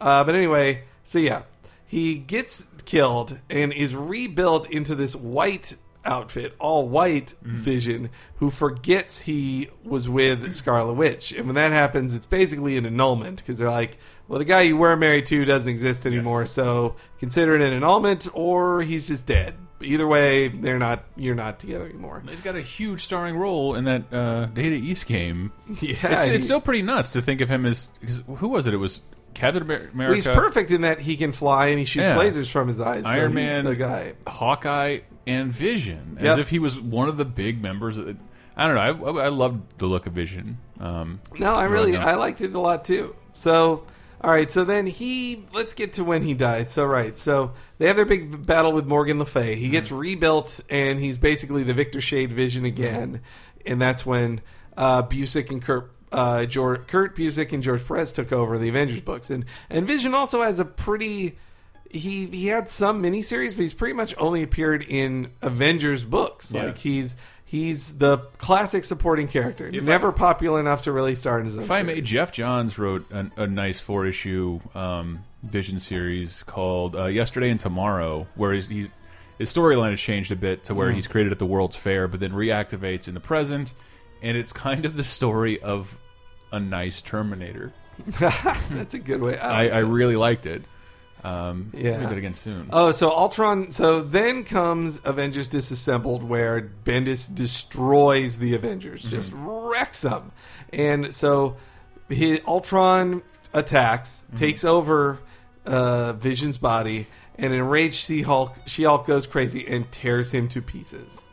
[SPEAKER 1] Uh, but anyway, so yeah, he gets killed and is rebuilt into this white outfit, all white Vision, who forgets he was with Scarlet Witch. And when that happens, it's basically an annulment because they're like, well, the guy you were married to doesn't exist anymore, so consider it an annulment or he's just dead. Either way, they're not. You're not together anymore.
[SPEAKER 2] They've got a huge starring role in that uh, Data East game.
[SPEAKER 1] Yeah,
[SPEAKER 2] It's,
[SPEAKER 1] he-
[SPEAKER 2] it's still pretty nuts to think of him as. Cause who was it? It was Captain Amer- America.
[SPEAKER 1] well, he's perfect in that he can fly and he shoots
[SPEAKER 2] Yeah.
[SPEAKER 1] lasers from his eyes. so
[SPEAKER 2] Iron Man,
[SPEAKER 1] the guy.
[SPEAKER 2] Hawkeye, and Vision, as
[SPEAKER 1] Yep.
[SPEAKER 2] if he was one of the big members. Of the, I don't know. I, I loved the look of Vision. Um,
[SPEAKER 1] No, I really I liked it a lot too. So, all right, so then he let's get to when he died. So, right, so they have their big battle with Morgan Le Fay. He gets rebuilt, and he's basically the Victor Shade Vision again, and that's when uh, Busiek and Kurt. Uh, George, Kurt Busiek and George Perez took over the Avengers books, and and Vision also has a pretty. He he had some miniseries, but he's pretty much only appeared in Avengers books.
[SPEAKER 2] Yeah.
[SPEAKER 1] Like he's he's the classic supporting character,
[SPEAKER 2] If
[SPEAKER 1] never
[SPEAKER 2] I-
[SPEAKER 1] popular enough to really star in his own.
[SPEAKER 2] If I may, Geoff Johns wrote an, a nice four issue um, Vision series called uh, Yesterday and Tomorrow, where he's, he's his storyline has changed a bit to where he's created at the World's Fair, but then reactivates in the present, and it's kind of the story of a nice Terminator.
[SPEAKER 1] That's a good way.
[SPEAKER 2] I, I really liked it. Um,
[SPEAKER 1] Yeah.
[SPEAKER 2] do that again soon.
[SPEAKER 1] Oh, so Ultron. So then comes Avengers Disassembled, where Bendis destroys the Avengers, just wrecks them. And so he, Ultron attacks, takes over uh, Vision's body, and enraged She-Hulk, She-Hulk goes crazy and tears him to pieces.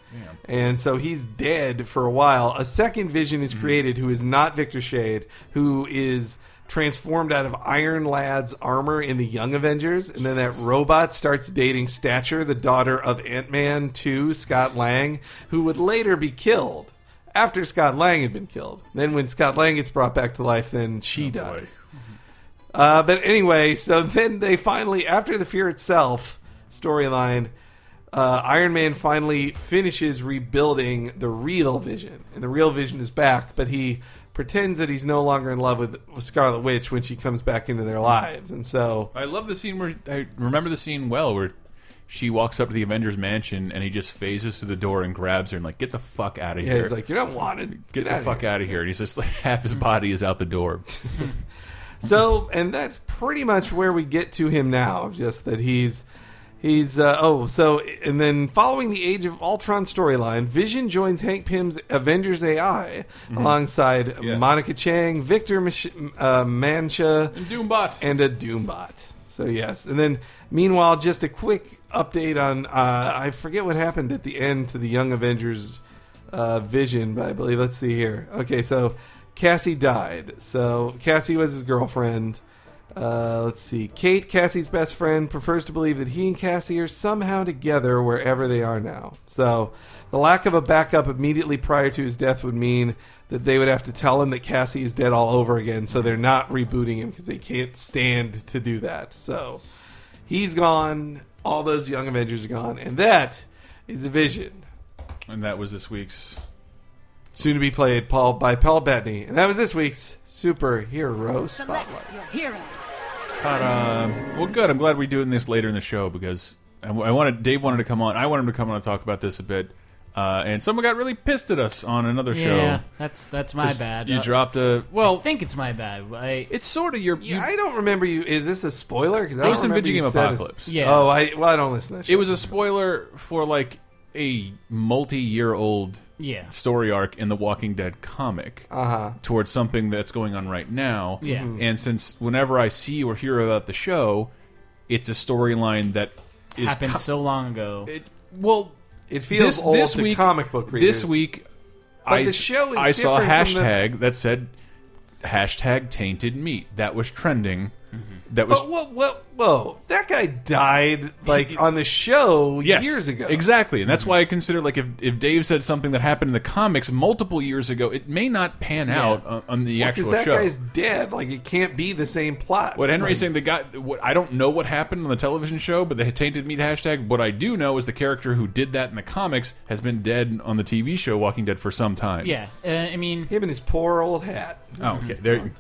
[SPEAKER 1] And so he's dead for a while. A second Vision is created who is not Victor Shade, who is transformed out of Iron Lad's armor in the Young Avengers. And then that robot starts dating Stature, the daughter of Ant Man 2, Scott Lang, who would later be killed after Scott Lang had been killed. Then when Scott Lang gets brought back to life, then she dies. Uh, but anyway, so then they finally, after the Fear itself storyline, uh, Iron Man finally finishes rebuilding the real Vision, and the real Vision is back, but he pretends that he's no longer in love with, with Scarlet Witch when she comes back into their lives, and so
[SPEAKER 2] I love the scene where I remember the scene well where she walks up to the Avengers mansion and he just phases through the door and grabs her and like get the fuck out of
[SPEAKER 1] yeah,
[SPEAKER 2] here.
[SPEAKER 1] he's like, "You're not wanted.
[SPEAKER 2] get, the
[SPEAKER 1] outta
[SPEAKER 2] fuck
[SPEAKER 1] here."
[SPEAKER 2] out of here. And he's just like half his mm-hmm. body is out the door.
[SPEAKER 1] So, and that's pretty much where we get to him now. Just that he's he's uh, oh so and then following the Age of Ultron storyline, Vision joins Hank Pym's Avengers AI alongside
[SPEAKER 2] Yes.
[SPEAKER 1] Monica Chang, Victor Mich- uh, Mancha,
[SPEAKER 2] Doombot.
[SPEAKER 1] and a Doombot. So yes, and then meanwhile, just a quick update on uh, I forget what happened at the end to the Young Avengers uh, Vision, but I believe let's see here. Okay, so Cassie died. So Cassie was his girlfriend. Uh, let's see. Kate, Cassie's best friend, prefers to believe that he and Cassie are somehow together wherever they are now. So the lack of a backup immediately prior to his death would mean that they would have to tell him that Cassie is dead all over again. So they're not rebooting him because they can't stand to do that. So he's gone. All those young Avengers are gone, and that is a vision.
[SPEAKER 2] And that was this week's.
[SPEAKER 1] Soon to be played Paul by Paul Bettany, and that was this week's superhero
[SPEAKER 6] Select your hero.
[SPEAKER 2] Ta-da. Well, good. I'm glad we're doing this later in the show because I, I wanted Dave wanted to come on. I wanted him to come on and talk about this a bit. Uh, and someone got really pissed at us on another show.
[SPEAKER 4] Yeah, that's that's my bad.
[SPEAKER 2] You
[SPEAKER 4] Uh,
[SPEAKER 2] dropped a well.
[SPEAKER 4] I think it's my bad. I,
[SPEAKER 2] it's sort of your.
[SPEAKER 1] Yeah,
[SPEAKER 2] you-
[SPEAKER 1] I don't remember you. Is this a spoiler? Because I
[SPEAKER 2] It
[SPEAKER 1] don't
[SPEAKER 2] was in
[SPEAKER 1] remember
[SPEAKER 2] Video
[SPEAKER 1] you
[SPEAKER 2] Game
[SPEAKER 1] said a-
[SPEAKER 2] Apocalypse.
[SPEAKER 4] Yeah.
[SPEAKER 1] Oh, I well, I don't listen to that.
[SPEAKER 2] it was a spoiler for like a multi-year-old
[SPEAKER 4] yeah,
[SPEAKER 2] story arc in the Walking Dead comic
[SPEAKER 1] Uh huh.
[SPEAKER 2] towards something that's going on right now.
[SPEAKER 4] Yeah.
[SPEAKER 1] Mm-hmm.
[SPEAKER 4] Mhm.
[SPEAKER 2] And since whenever I see or hear about the show, it's a storyline that is
[SPEAKER 4] happened
[SPEAKER 2] co-
[SPEAKER 4] so long ago.
[SPEAKER 2] it, well
[SPEAKER 1] It feels old
[SPEAKER 2] this
[SPEAKER 1] to
[SPEAKER 2] week,
[SPEAKER 1] comic book readers.
[SPEAKER 2] This week,
[SPEAKER 1] But
[SPEAKER 2] I,
[SPEAKER 1] the show is
[SPEAKER 2] I saw a
[SPEAKER 1] different from the-
[SPEAKER 2] hashtag that said hashtag tainted meat. That was trending. That was
[SPEAKER 1] But whoa, whoa, whoa! That guy died like on the show
[SPEAKER 2] yes,
[SPEAKER 1] years ago.
[SPEAKER 2] Exactly, and that's why I consider like if if Dave said something that happened in the comics multiple years ago, it may not pan out on, on the actual
[SPEAKER 1] Because
[SPEAKER 2] actual
[SPEAKER 1] that
[SPEAKER 2] show.
[SPEAKER 1] guy's dead. Like it can't be the same plot.
[SPEAKER 2] What Henry's
[SPEAKER 1] Like,
[SPEAKER 2] saying, the guy, what, I don't know what happened on the television show, but the tainted meat hashtag. What I do know is the character who did that in the comics has been dead on the TV show Walking Dead for some time.
[SPEAKER 4] yeah, uh, I mean,
[SPEAKER 1] him and his poor old hat.
[SPEAKER 2] Oh, okay. There,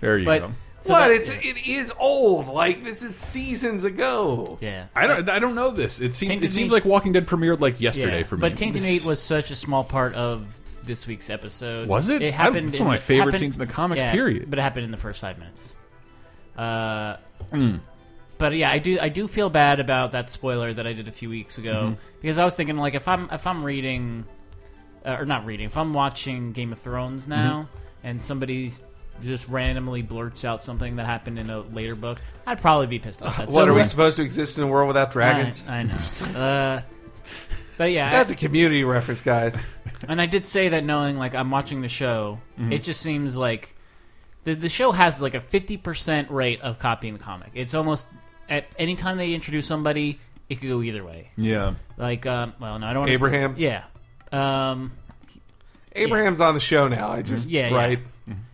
[SPEAKER 2] there you
[SPEAKER 4] but
[SPEAKER 2] go.
[SPEAKER 4] So
[SPEAKER 1] what?
[SPEAKER 4] that-
[SPEAKER 1] it's it is old. Like this is seasons ago.
[SPEAKER 4] yeah.
[SPEAKER 2] I don't. I don't know this. It seems.
[SPEAKER 4] Tainted
[SPEAKER 2] It seems like Walking Dead premiered like yesterday
[SPEAKER 4] yeah.
[SPEAKER 2] for me.
[SPEAKER 4] But Tainted Meat was such a small part of this week's episode.
[SPEAKER 2] Was it?
[SPEAKER 4] It happened.
[SPEAKER 2] it's one of my favorite
[SPEAKER 4] happened-
[SPEAKER 2] scenes in the comics,
[SPEAKER 4] yeah,
[SPEAKER 2] period.
[SPEAKER 4] But it happened in the first five minutes. Uh,
[SPEAKER 2] Hmm.
[SPEAKER 4] But yeah, I do. I do feel bad about that spoiler that I did a few weeks ago
[SPEAKER 2] Mm-hmm.
[SPEAKER 4] because I was thinking like if I'm if I'm reading uh, or not reading if I'm watching Game of Thrones now
[SPEAKER 2] Mm-hmm.
[SPEAKER 4] and somebody just randomly blurts out something that happened in a later book, I'd probably be pissed off. At
[SPEAKER 1] What are we supposed to exist in a world without dragons?
[SPEAKER 4] I, I know. uh, but yeah,
[SPEAKER 1] That's a community reference, guys.
[SPEAKER 4] and I did say that knowing like I'm watching the show,
[SPEAKER 2] Mm-hmm.
[SPEAKER 4] it just seems like the the show has like a 50% rate of copying the comic. It's almost at any time they introduce somebody, it could go either way.
[SPEAKER 2] yeah.
[SPEAKER 4] Like, um, well, no, I don't want
[SPEAKER 1] Abraham.
[SPEAKER 4] Yeah. Um,
[SPEAKER 1] Abraham's on the show now. I just
[SPEAKER 4] yeah, yeah.
[SPEAKER 1] right.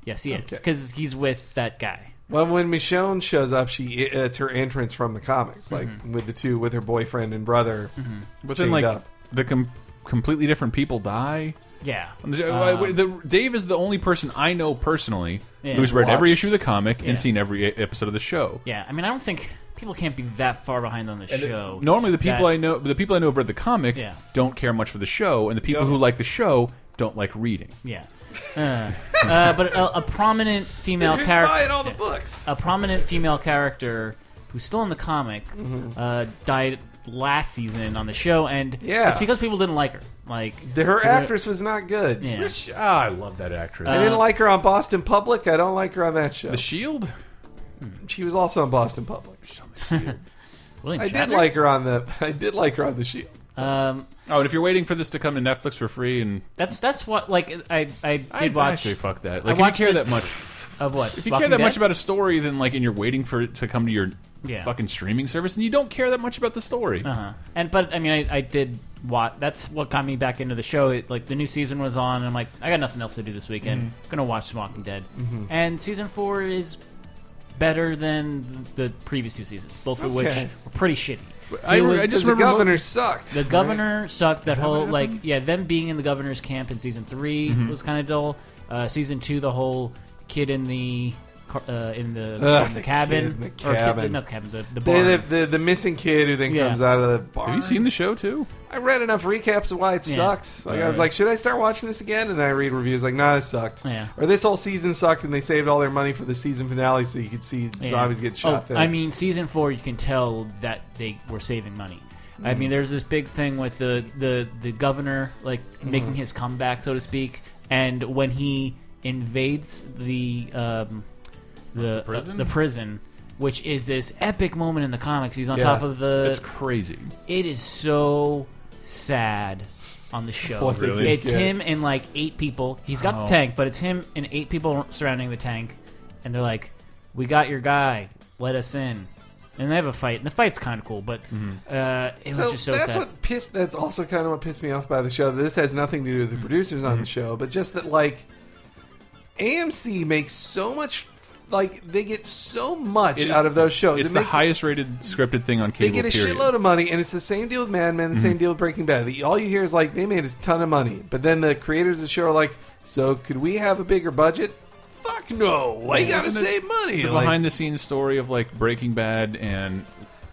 [SPEAKER 4] yes, he is because he's with that guy.
[SPEAKER 1] Well, when Michonne shows up, she it's her entrance from the comics, like
[SPEAKER 4] Mm-hmm.
[SPEAKER 1] with the two with her boyfriend and brother.
[SPEAKER 2] But then,
[SPEAKER 1] chained
[SPEAKER 2] like,
[SPEAKER 1] up.
[SPEAKER 2] the com completely different people die.
[SPEAKER 4] Yeah.
[SPEAKER 2] On the
[SPEAKER 4] Um,
[SPEAKER 2] the, Dave is the only person I know personally
[SPEAKER 4] Yeah.
[SPEAKER 2] who's read every
[SPEAKER 1] Watched.
[SPEAKER 2] issue of the comic
[SPEAKER 4] Yeah.
[SPEAKER 2] and seen every e- episode of the show.
[SPEAKER 4] Yeah. I mean, I don't think people can't be that far behind on the show.
[SPEAKER 2] Normally, the people
[SPEAKER 4] that-
[SPEAKER 2] I know, the people I know who've read the comic,
[SPEAKER 4] Yeah.
[SPEAKER 2] don't care much for the show, and the people
[SPEAKER 1] Yeah.
[SPEAKER 2] who like the show don't like reading.
[SPEAKER 4] Yeah. Uh, uh, but a, a prominent female
[SPEAKER 1] Who's
[SPEAKER 4] character.
[SPEAKER 1] buying all the books?
[SPEAKER 4] a prominent female character who's still in the comic
[SPEAKER 1] Mm-hmm.
[SPEAKER 4] uh, died last season on the show, and
[SPEAKER 1] Yeah.
[SPEAKER 4] it's because people didn't like her. Like
[SPEAKER 1] The- her actress was not good.
[SPEAKER 4] Yeah.
[SPEAKER 2] Ah, I love that actress.
[SPEAKER 1] I didn't like her on Boston Public. I don't like her on that show.
[SPEAKER 2] the Shield.
[SPEAKER 1] she was also on Boston Public.
[SPEAKER 4] William
[SPEAKER 1] I did
[SPEAKER 4] Shatner?
[SPEAKER 1] like her on the. I did like her on the Shield.
[SPEAKER 4] Um,
[SPEAKER 2] Oh, and if you're waiting for this to come to Netflix for free, and
[SPEAKER 4] that's that's what like I I did
[SPEAKER 2] I, I
[SPEAKER 4] watch
[SPEAKER 2] say fuck that.
[SPEAKER 4] I
[SPEAKER 2] Like, if you
[SPEAKER 4] watched
[SPEAKER 2] care
[SPEAKER 4] the-
[SPEAKER 2] that much,
[SPEAKER 4] of what
[SPEAKER 2] if you
[SPEAKER 4] Walking
[SPEAKER 2] care that
[SPEAKER 4] Dead?
[SPEAKER 2] much about a story, then like, and you're waiting for it to come to your
[SPEAKER 4] Yeah.
[SPEAKER 2] fucking streaming service, and you don't care that much about the story.
[SPEAKER 4] Uh-huh. And but I mean, I, I did watch. That's what got me back into the show. It, like the new season was on, and I'm like, I got nothing else to do this weekend.
[SPEAKER 2] Mm-hmm.
[SPEAKER 4] gonna watch some Walking Dead. And season four is better than the previous two seasons, both of which
[SPEAKER 1] Okay.
[SPEAKER 4] were pretty shitty.
[SPEAKER 2] I-
[SPEAKER 4] was-
[SPEAKER 2] I just
[SPEAKER 1] Because the
[SPEAKER 2] remember mo-
[SPEAKER 1] governor sucked.
[SPEAKER 4] the governor sucked. That
[SPEAKER 2] that
[SPEAKER 4] whole like yeah, them being in the governor's camp in season 3
[SPEAKER 2] Mm-hmm.
[SPEAKER 4] was kind of dull. Uh, season two, the whole kid in the car- uh, in the,
[SPEAKER 1] Ugh,
[SPEAKER 4] in the
[SPEAKER 1] the
[SPEAKER 4] cabin,
[SPEAKER 1] kid in the
[SPEAKER 4] Or
[SPEAKER 1] cabin.
[SPEAKER 4] not the cabin, the, the
[SPEAKER 1] The,
[SPEAKER 4] barn.
[SPEAKER 1] the, the, the missing kid who then
[SPEAKER 4] Yeah.
[SPEAKER 1] comes out of the barn.
[SPEAKER 2] Have you seen the show too?
[SPEAKER 1] I read enough recaps of why it
[SPEAKER 4] Yeah.
[SPEAKER 1] sucks. Like I was
[SPEAKER 2] Alright.
[SPEAKER 1] like, should I start watching this again? And then I read reviews like, nah, this sucked.
[SPEAKER 4] Yeah.
[SPEAKER 1] Or this whole season sucked, and they saved all their money for the season finale, so you could see
[SPEAKER 4] Yeah.
[SPEAKER 1] zombies get shot.
[SPEAKER 4] Oh,
[SPEAKER 1] there.
[SPEAKER 4] I mean, season four, you can tell that they were saving money. I mean, there's this big thing with the the the governor like making his comeback, so to speak, and when he invades the um, the
[SPEAKER 2] prison?
[SPEAKER 4] uh, the prison, which is this epic moment in the comics. He's on
[SPEAKER 1] Yeah.
[SPEAKER 4] top of the.
[SPEAKER 2] It's crazy.
[SPEAKER 4] it is so sad on the show.
[SPEAKER 1] What they
[SPEAKER 2] Really?
[SPEAKER 4] It's
[SPEAKER 1] Yeah.
[SPEAKER 4] him and like eight people. He's got
[SPEAKER 2] Oh.
[SPEAKER 4] the tank, but it's him and eight people surrounding the tank, and they're like, "We got your guy. Let us in." And they have a fight, and the fight's kind of cool, but uh, it
[SPEAKER 1] so
[SPEAKER 4] was just so
[SPEAKER 1] that's
[SPEAKER 4] sad.
[SPEAKER 1] what pissed. That's also kind of what pissed me off by the show. This has nothing to do with the producers on
[SPEAKER 2] Mm-hmm.
[SPEAKER 1] the show, but just that like AMC makes so much. Like they get so much
[SPEAKER 2] It is-
[SPEAKER 1] out of those shows.
[SPEAKER 2] It's
[SPEAKER 1] It
[SPEAKER 2] the highest rated scripted thing on cable.
[SPEAKER 1] They get a
[SPEAKER 2] period.
[SPEAKER 1] shitload of money, and it's the same deal with Mad Men, the
[SPEAKER 2] Mm-hmm.
[SPEAKER 1] same deal with Breaking Bad. All you hear is like they made a ton of money, but then the creators of the show are like, "So could we have a bigger budget?" Fuck no! Why you gotta save money?
[SPEAKER 2] The
[SPEAKER 1] Like,
[SPEAKER 2] behind the scenes story of like Breaking Bad and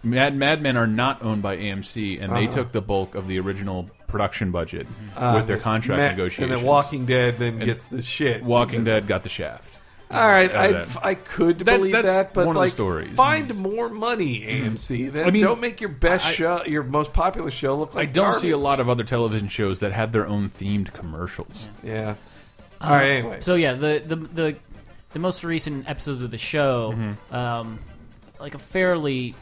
[SPEAKER 2] Mad Mad Men are not owned by AMC, and they
[SPEAKER 1] Uh-huh.
[SPEAKER 2] took the bulk of the original production budget
[SPEAKER 1] Uh,
[SPEAKER 2] with their contract
[SPEAKER 1] Ma-
[SPEAKER 2] negotiations.
[SPEAKER 1] And then Walking Dead then
[SPEAKER 2] And
[SPEAKER 1] gets the shit.
[SPEAKER 2] Walking Dead got the shaft.
[SPEAKER 1] All right, I. I could
[SPEAKER 2] That-
[SPEAKER 1] believe that, but
[SPEAKER 2] one of the
[SPEAKER 1] like,
[SPEAKER 2] stories.
[SPEAKER 1] find more money, AMC. Then
[SPEAKER 2] I mean,
[SPEAKER 1] don't make your best
[SPEAKER 2] I-
[SPEAKER 1] show, your most popular show, look like.
[SPEAKER 2] I don't
[SPEAKER 1] garbage.
[SPEAKER 2] see a lot of other television shows that had their own themed commercials.
[SPEAKER 1] Yeah. All right. Anyway,
[SPEAKER 4] So yeah, the the the, the most recent episodes of the show,
[SPEAKER 2] Mm-hmm.
[SPEAKER 4] um, like a fairly,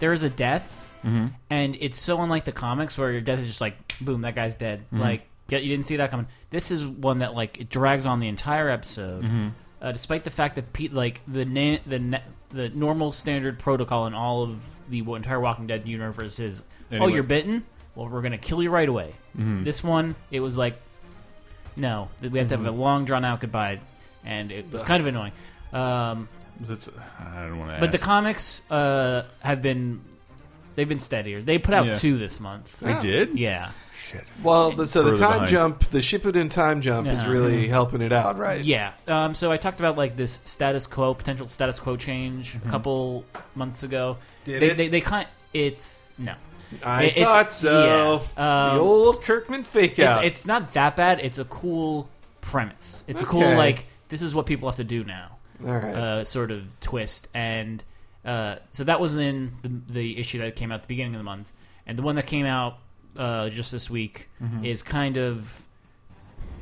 [SPEAKER 4] there is a death,
[SPEAKER 2] Mm-hmm.
[SPEAKER 4] and it's so unlike the comics where your death is just like boom, that guy's dead.
[SPEAKER 2] Mm-hmm.
[SPEAKER 4] Like get, you didn't see that coming. This is one that like it drags on the entire episode,
[SPEAKER 2] Mm-hmm.
[SPEAKER 4] Uh, despite the fact that Pete like the na- the na- the normal standard protocol in all of the entire Walking Dead universe is, oh, you're bitten. Well, we're gonna kill you right away.
[SPEAKER 2] Mm-hmm.
[SPEAKER 4] This one, it was like no, we have to have a long drawn out goodbye, and it was kind of annoying. Um,
[SPEAKER 2] That's, I don't want to.
[SPEAKER 4] but the comics uh, have been they've been steadier. They put out
[SPEAKER 2] Yeah.
[SPEAKER 4] two this month.
[SPEAKER 2] they did.
[SPEAKER 4] Yeah,
[SPEAKER 2] Shit.
[SPEAKER 1] well, the, so the
[SPEAKER 2] Further
[SPEAKER 1] time
[SPEAKER 2] behind.
[SPEAKER 1] jump, the Shippuden time jump, is really helping it out, right?
[SPEAKER 4] yeah. Um, so I talked about like this status quo, potential status quo change
[SPEAKER 2] Mm-hmm.
[SPEAKER 4] a couple months ago.
[SPEAKER 1] Did
[SPEAKER 4] they,
[SPEAKER 1] it?
[SPEAKER 4] They, they kind it's no.
[SPEAKER 1] I
[SPEAKER 4] It- it's-
[SPEAKER 1] thought so.
[SPEAKER 4] yeah. Um,
[SPEAKER 1] the old Kirkman fake
[SPEAKER 4] It's,
[SPEAKER 1] out.
[SPEAKER 4] it's not that bad. It's a cool premise. It's a
[SPEAKER 1] Okay.
[SPEAKER 4] cool like this is what people have to do now.
[SPEAKER 1] All right.
[SPEAKER 4] uh, sort of twist, and uh, so that was in the, the issue that came out at the beginning of the month, and the one that came out uh, just this week
[SPEAKER 1] Mm-hmm.
[SPEAKER 4] is kind of.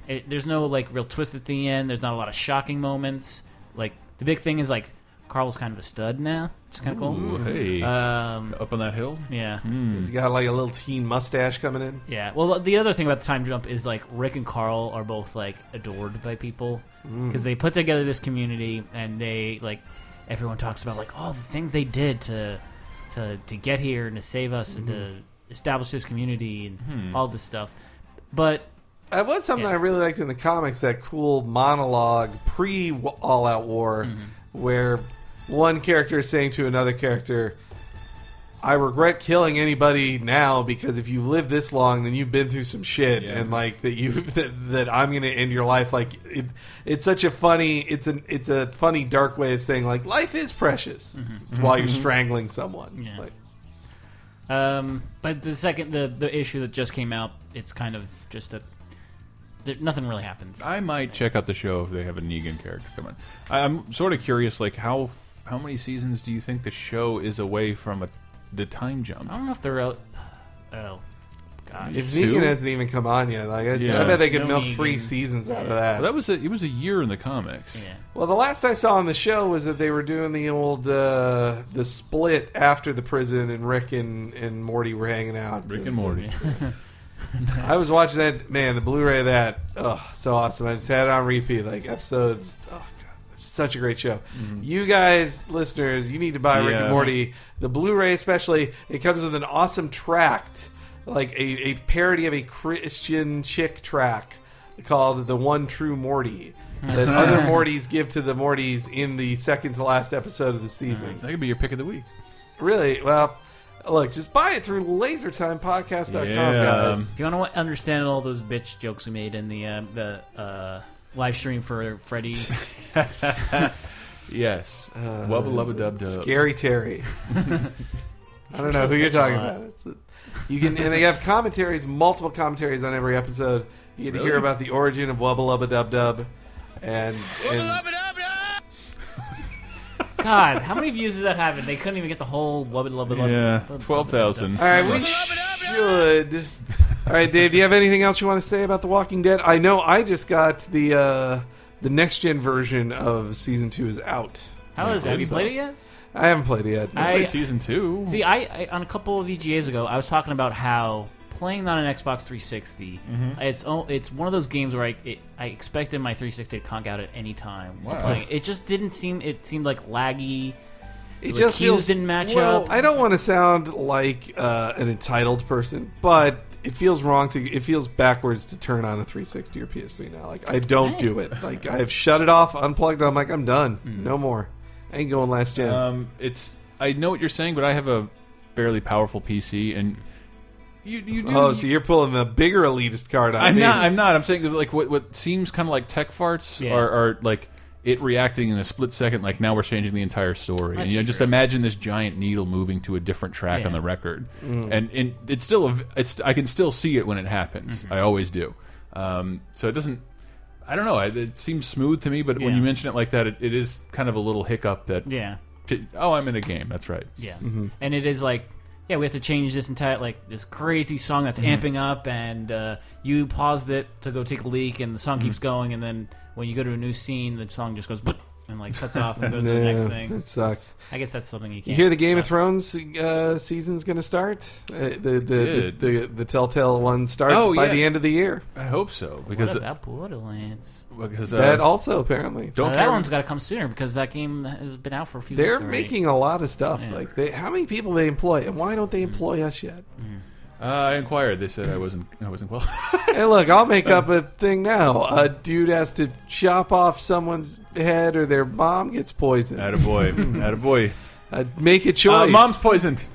[SPEAKER 4] It, there's no like real twist at the end. There's not a lot of shocking moments. Like the big thing is like Carl's kind of a stud now, It's kind of cool.
[SPEAKER 2] Ooh, hey,
[SPEAKER 4] Um,
[SPEAKER 2] up on that hill.
[SPEAKER 4] yeah,
[SPEAKER 1] He's got like a little teen mustache coming in.
[SPEAKER 4] yeah. Well, the other thing about the time jump is like Rick and Carl are both like adored by people because they put together this community and they like everyone talks about like all the things they did to to to get here and to save us and to establish this community and all this stuff. But
[SPEAKER 1] That was something
[SPEAKER 4] Yeah.
[SPEAKER 1] I really liked in the comics. That cool monologue pre All Out War,
[SPEAKER 4] Mm-hmm.
[SPEAKER 1] where one character is saying to another character, "I regret killing anybody now because if you've lived this long, then you've been through some shit,
[SPEAKER 2] Yeah.
[SPEAKER 1] and like that you that, that I'm going to end your life." Like it, it's such a funny, it's an it's a funny dark way of saying like life is precious. It's while you're strangling someone.
[SPEAKER 4] Mm-hmm. Yeah.
[SPEAKER 1] Like,
[SPEAKER 4] um, but the second the the issue that just came out, it's kind of just a there, nothing really happens.
[SPEAKER 2] I might check out the show if they have a Negan character coming. I'm sort of curious, like how how many seasons do you think the show is away from a, the time jump?
[SPEAKER 4] I don't know if they're out. Oh, gosh.
[SPEAKER 1] if
[SPEAKER 2] Two?
[SPEAKER 1] Negan hasn't even come on yet, like I,
[SPEAKER 2] Yeah.
[SPEAKER 1] I bet they could
[SPEAKER 4] No
[SPEAKER 1] milk
[SPEAKER 4] Negan.
[SPEAKER 1] three seasons out of that.
[SPEAKER 2] Well, that was a, it was a year in the comics.
[SPEAKER 4] Yeah.
[SPEAKER 1] Well, the last I saw on the show was that they were doing the old uh, the split after the prison, and Rick and, and Morty were hanging out.
[SPEAKER 2] Rick and Morty.
[SPEAKER 1] I was watching that man, the Blu-ray of that. Oh, so awesome! I just had it on repeat, like episodes. Oh god, it's such a great show. You guys, listeners, you need to buy Rick and
[SPEAKER 2] Yeah.
[SPEAKER 1] Morty, the Blu-ray especially. It comes with an awesome tract, like a, a parody of a Christian Chick tract called "The One True Morty." That other Mortys give to the Mortys in the second to last episode of the season.
[SPEAKER 2] That could be your pick of the week.
[SPEAKER 1] Really? Well, look, just buy it through lasertimepodcast.com,
[SPEAKER 2] Yeah.
[SPEAKER 1] guys.
[SPEAKER 4] If you want to understand all those bitch jokes we made in the uh, the uh, live stream for Freddy,
[SPEAKER 2] Yes. Wubba lubba dub dub.
[SPEAKER 1] Scary Terry. I don't know who you're talking about. It's a, you can, and they have commentaries, multiple commentaries on every episode. You get to hear about the origin of Wubba Lubba Dub Dub, and, and
[SPEAKER 4] God, how many views does that have? And they couldn't even get the whole wubba lubba lubba.
[SPEAKER 2] Yeah, twelve thousand.
[SPEAKER 1] all right, we should. All right, Dave. Do you have anything else you want to say about The Walking Dead? I know I just got the uh, the next gen version of season two is out.
[SPEAKER 4] How is it? Have you played it yet?
[SPEAKER 1] I haven't played it yet.
[SPEAKER 4] I-
[SPEAKER 2] Played season two.
[SPEAKER 4] See, I, I on a couple of VGAs ago, I was talking about how playing on an Xbox 360,
[SPEAKER 2] Mm-hmm.
[SPEAKER 4] it's o- it's one of those games where I it, I expected my 360 to conk out at any time. while
[SPEAKER 2] Wow.
[SPEAKER 4] playing it. It just didn't seem. It seemed like laggy.
[SPEAKER 1] it
[SPEAKER 4] the
[SPEAKER 1] just
[SPEAKER 4] cues
[SPEAKER 1] feels
[SPEAKER 4] didn't match
[SPEAKER 1] well,
[SPEAKER 4] up.
[SPEAKER 1] I don't want to sound like uh, an entitled person, but it feels wrong to. It feels backwards to turn on a 360 or PS3 now. Like I don't do it. Like I've shut it off, unplugged. it. I'm like I'm done.
[SPEAKER 4] Hmm.
[SPEAKER 1] No more. I ain't going last gen.
[SPEAKER 2] Um, it's. I know what you're saying, but I have a fairly powerful PC, and you you do.
[SPEAKER 1] oh, so you're pulling the bigger elitist card on
[SPEAKER 2] I'm
[SPEAKER 1] me.
[SPEAKER 2] not. I'm not. I'm saying that, like what what seems kind of like tech farts
[SPEAKER 4] Yeah.
[SPEAKER 2] are, are like it reacting in a split second, like now we're changing the entire story.
[SPEAKER 4] That's
[SPEAKER 2] and you know, just
[SPEAKER 4] true.
[SPEAKER 2] imagine this giant needle moving to a different track
[SPEAKER 4] Yeah.
[SPEAKER 2] on the record,
[SPEAKER 1] Mm.
[SPEAKER 2] and, and it's still a, v- it's I can still see it when it happens.
[SPEAKER 4] Mm-hmm.
[SPEAKER 2] I always do. Um, so it doesn't. I don't know. It, it seems smooth to me, but when you mention it like that, it, it is kind of a little hiccup. That
[SPEAKER 4] Yeah.
[SPEAKER 2] oh, I'm in a game. That's right.
[SPEAKER 4] Yeah,
[SPEAKER 1] Mm-hmm.
[SPEAKER 4] and it is like, yeah, we have to change this entire like this crazy song that's
[SPEAKER 1] Mm-hmm.
[SPEAKER 4] amping up, and uh, you paused it to go take a leak, and the song
[SPEAKER 1] Mm-hmm.
[SPEAKER 4] keeps going, and then when you go to a new scene, the song just goes "Boop," and like cuts off and goes to the next thing.
[SPEAKER 1] It sucks.
[SPEAKER 4] I guess that's something you
[SPEAKER 1] You
[SPEAKER 4] can't.
[SPEAKER 1] hear the Game of
[SPEAKER 4] uh,
[SPEAKER 1] Thrones uh, season's going to start? Uh, the, the, the, the the Telltale one starts
[SPEAKER 2] Oh,
[SPEAKER 1] by
[SPEAKER 2] yeah.
[SPEAKER 1] the end of the year.
[SPEAKER 2] I hope so
[SPEAKER 4] What
[SPEAKER 2] because
[SPEAKER 4] about Borderlands?
[SPEAKER 2] because uh,
[SPEAKER 1] that also apparently.
[SPEAKER 2] don't
[SPEAKER 4] Uh,
[SPEAKER 2] care.
[SPEAKER 4] that one's got to come sooner because that game has been out for a few.
[SPEAKER 1] They're
[SPEAKER 4] weeks already.
[SPEAKER 1] making a lot of stuff.
[SPEAKER 4] Yeah.
[SPEAKER 1] Like, they, how many people they employ, and why don't they employ us yet?
[SPEAKER 2] Uh, I inquired. They said I wasn't. I wasn't well.
[SPEAKER 1] hey, look, I'll make up a thing now. A dude has to chop off someone's head, or their mom gets poisoned.
[SPEAKER 2] Attaboy. Attaboy.
[SPEAKER 1] Uh, make a boy.
[SPEAKER 2] Uh, make it
[SPEAKER 1] choice.
[SPEAKER 2] My mom's poisoned.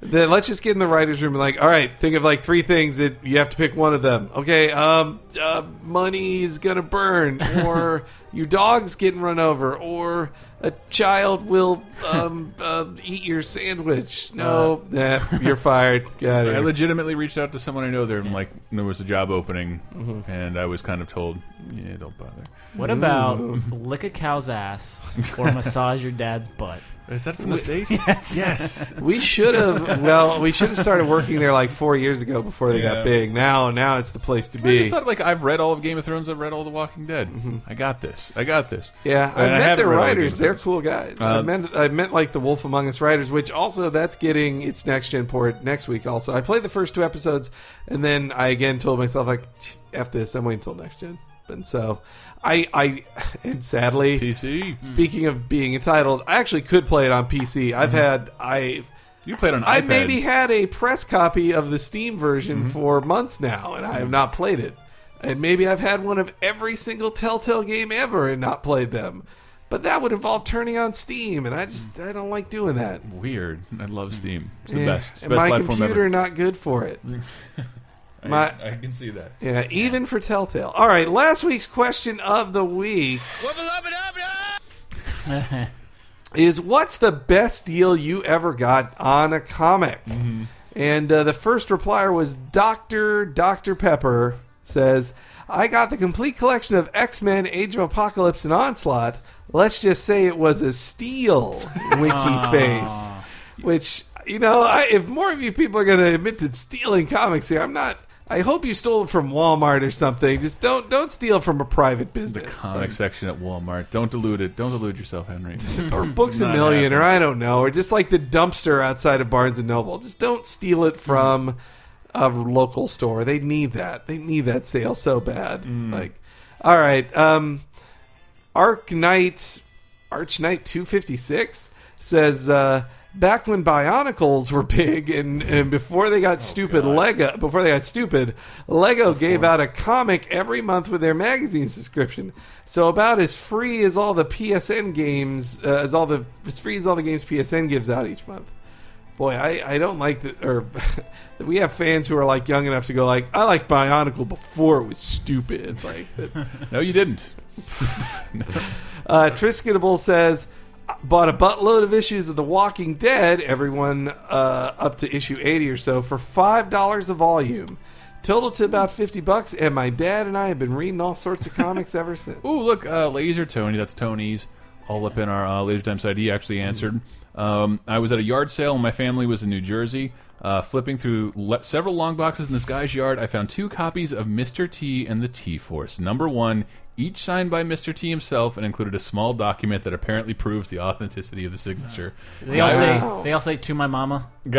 [SPEAKER 1] Then let's just get in the writers' room and like, all right, think of like three things that you have to pick one of them. Okay, um, uh, money's gonna burn, or your dog's getting run over, or a child will um, uh, eat your sandwich. No, nah, you're fired. Got
[SPEAKER 2] I
[SPEAKER 1] it.
[SPEAKER 2] legitimately reached out to someone I know there, and like there was a job opening,
[SPEAKER 1] Mm-hmm.
[SPEAKER 2] and I was kind of told, "Yeah, don't bother."
[SPEAKER 4] What about lick a cow's ass or massage your dad's butt?
[SPEAKER 2] Is that from the state?
[SPEAKER 4] Yes.
[SPEAKER 2] yes.
[SPEAKER 1] We should have. Well, we should have started working there like four years ago before they
[SPEAKER 2] Yeah.
[SPEAKER 1] got big. Now, now it's the place to
[SPEAKER 2] I
[SPEAKER 1] be.
[SPEAKER 2] just thought like I've read all of Game of Thrones. I've read all The Walking Dead. I got this. I got this.
[SPEAKER 1] Yeah, I
[SPEAKER 2] And I
[SPEAKER 1] met
[SPEAKER 2] haven't
[SPEAKER 1] their
[SPEAKER 2] read all the
[SPEAKER 1] writers.
[SPEAKER 2] Game of
[SPEAKER 1] They're
[SPEAKER 2] Thrones.
[SPEAKER 1] cool guys. I
[SPEAKER 2] Uh,
[SPEAKER 1] meant I meant like the Wolf Among Us writers, which also that's getting its next gen port next week. Also, I played the first two episodes, and then I again told myself like, "F this, I'm waiting until next gen." And so, I I and sadly,
[SPEAKER 2] PC.
[SPEAKER 1] speaking of being entitled, I actually could play it on PC. I've mm-hmm. had I.
[SPEAKER 2] You played on
[SPEAKER 1] I
[SPEAKER 2] iPad.
[SPEAKER 1] maybe had a press copy of the Steam version mm-hmm. for months now, and I have not played it. And maybe I've had one of every single Telltale game ever and not played them. But that would involve turning on Steam, and I just I don't like doing that.
[SPEAKER 2] Weird. I love mm. Steam. It's the
[SPEAKER 1] Yeah.
[SPEAKER 2] best. It's the best
[SPEAKER 1] my
[SPEAKER 2] platform
[SPEAKER 1] computer
[SPEAKER 2] ever.
[SPEAKER 1] not good for it.
[SPEAKER 2] I,
[SPEAKER 1] my-
[SPEAKER 2] I can see that.
[SPEAKER 1] Yeah, even for Telltale. All right, last week's question of the week is what's the best deal you ever got on a comic? And uh, the first replier was Doctor Doctor Pepper says, "I got the complete collection of X Men: Age of Apocalypse and Onslaught. Let's just say it was a steal." Winky face. Which you know, I, if more of you people are going to admit to stealing comics here, I'm not. I hope you stole it from Walmart or something. Just don't don't steal from a private business.
[SPEAKER 2] The comic section at Walmart. Don't delude it. Don't delude yourself, Henry.
[SPEAKER 1] or Books a
[SPEAKER 2] Not
[SPEAKER 1] Million, or. I don't know, or just like the dumpster outside of Barnes and Noble. Just don't steal it from a local store. They need that. They need that sale so bad. Like, all right, um, Arc Knight, Arch Knight two fifty six says. Uh, Back when Bionicles were big, and, and before they got stupid, Lego before they got stupid, Lego gave out a comic every month with their magazine subscription. So about as free as all the PSN games, uh, as all the as free as all the games PSN gives out each month. Boy, I, I don't like that. Or we have fans who are like young enough to go like, I like Bionicle before it was stupid. Like
[SPEAKER 2] no, you didn't.
[SPEAKER 1] uh, Trisketable says, bought a buttload of issues of The Walking Dead, everyone uh, up to issue 80 or so, for $5 a volume. Total to about 50 bucks, and my dad and I have been reading all sorts of comics ever since.
[SPEAKER 2] Ooh, look, uh, Laser Tony. That's Tony's. All up in our uh, Laser Time side. He actually answered. Um, I was at a yard sale, and my family was in New Jersey. Uh, flipping through le several long boxes in this guy's yard, I found two copies of Mr. T and the T Force. Number one, each signed by Mr. T himself, and included a small document that apparently proves the authenticity of the signature.
[SPEAKER 4] They all say
[SPEAKER 1] Wow.
[SPEAKER 4] they all say to my mama.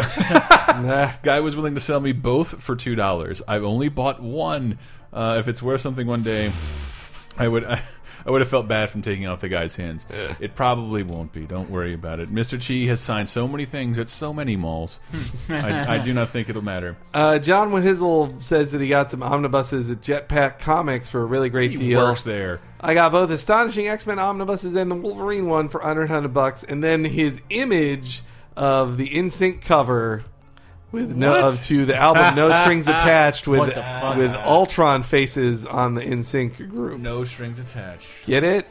[SPEAKER 1] Nah.
[SPEAKER 2] Guy was willing to sell me both for two dollars. I've only bought one. Uh, if it's worth something one day, I would. I, would have felt bad from taking off the guy's hands. It probably won't be. Don't worry about it. Mr. Chi has signed so many things at so many malls. I, I do not think it'll matter.
[SPEAKER 1] Uh, John Wihizel says that he got some omnibuses at Jetpack Comics for a really great
[SPEAKER 2] He
[SPEAKER 1] deal.
[SPEAKER 2] works there.
[SPEAKER 1] I got both Astonishing X Men omnibuses and the Wolverine one for under 100 bucks, and then his image of the NSYNC cover with no
[SPEAKER 2] What?
[SPEAKER 1] of, to the album No Strings Attached with
[SPEAKER 4] What the fuck?
[SPEAKER 1] with Ultron faces on the NSYNC group.
[SPEAKER 2] No strings attached.
[SPEAKER 1] Get it?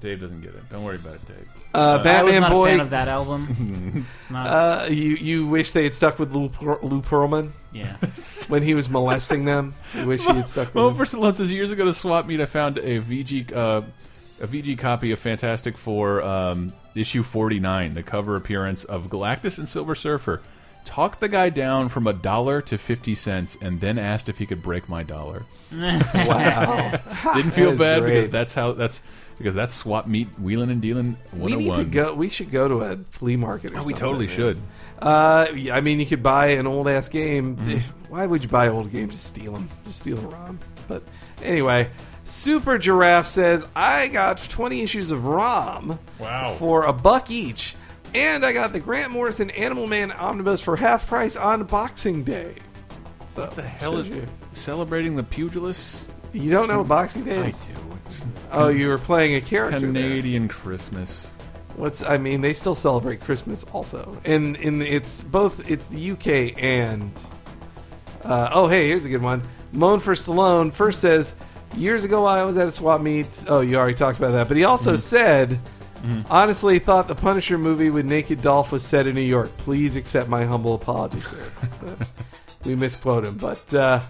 [SPEAKER 2] Dave doesn't get it. Don't worry about it, Dave.
[SPEAKER 1] Uh,
[SPEAKER 4] I was
[SPEAKER 1] Batman
[SPEAKER 4] not
[SPEAKER 1] Boy.
[SPEAKER 4] a fan of that album. It's not,
[SPEAKER 1] Uh, you you wish they had stuck with Lou, Per- Lou Pearlman
[SPEAKER 4] yeah.
[SPEAKER 1] when he was molesting them. You wish he had stuck with
[SPEAKER 2] Well,
[SPEAKER 1] him.
[SPEAKER 2] for Stallone says years ago to swap meet, I found a VG uh, a VG copy of Fantastic Four um, issue forty nine, the cover appearance of Galactus and Silver Surfer. Talked the guy down from a dollar to fifty cents, and then asked if he could break my dollar.
[SPEAKER 1] Wow.
[SPEAKER 2] Didn't feel
[SPEAKER 1] is
[SPEAKER 2] bad because that's how that's because that's swap meet wheeling and dealing
[SPEAKER 1] we need to go. We should go to a flea market. Or
[SPEAKER 2] Oh, we
[SPEAKER 1] something,
[SPEAKER 2] totally
[SPEAKER 1] man.
[SPEAKER 2] should.
[SPEAKER 1] Uh, I mean, you could buy an old ass game.
[SPEAKER 2] Mm-hmm.
[SPEAKER 1] Why would you buy old games? Just steal them. Just steal a ROM. But anyway, Super Giraffe says I got 20 issues of ROM
[SPEAKER 2] Wow.
[SPEAKER 1] for a buck each, and I got the Grant Morrison Animal Man omnibus for half price on Boxing Day. So,
[SPEAKER 2] What the hell is
[SPEAKER 1] you?
[SPEAKER 2] celebrating the pugilists?
[SPEAKER 1] You don't know what Boxing Day
[SPEAKER 2] I
[SPEAKER 1] is?
[SPEAKER 2] do. It's
[SPEAKER 1] Oh, you were playing a character. there.
[SPEAKER 2] Canadian Christmas.
[SPEAKER 1] What's I mean, they still celebrate Christmas also, and in it's both it's the UK and uh, oh hey here's a good one. Moan for Stallone first says years ago I was at a swap meet. Oh, you already talked about that, but he also said. Honestly, thought the Punisher movie with Naked Dolph was set in New York. Please accept my humble apology, sir. We misquote him, but uh,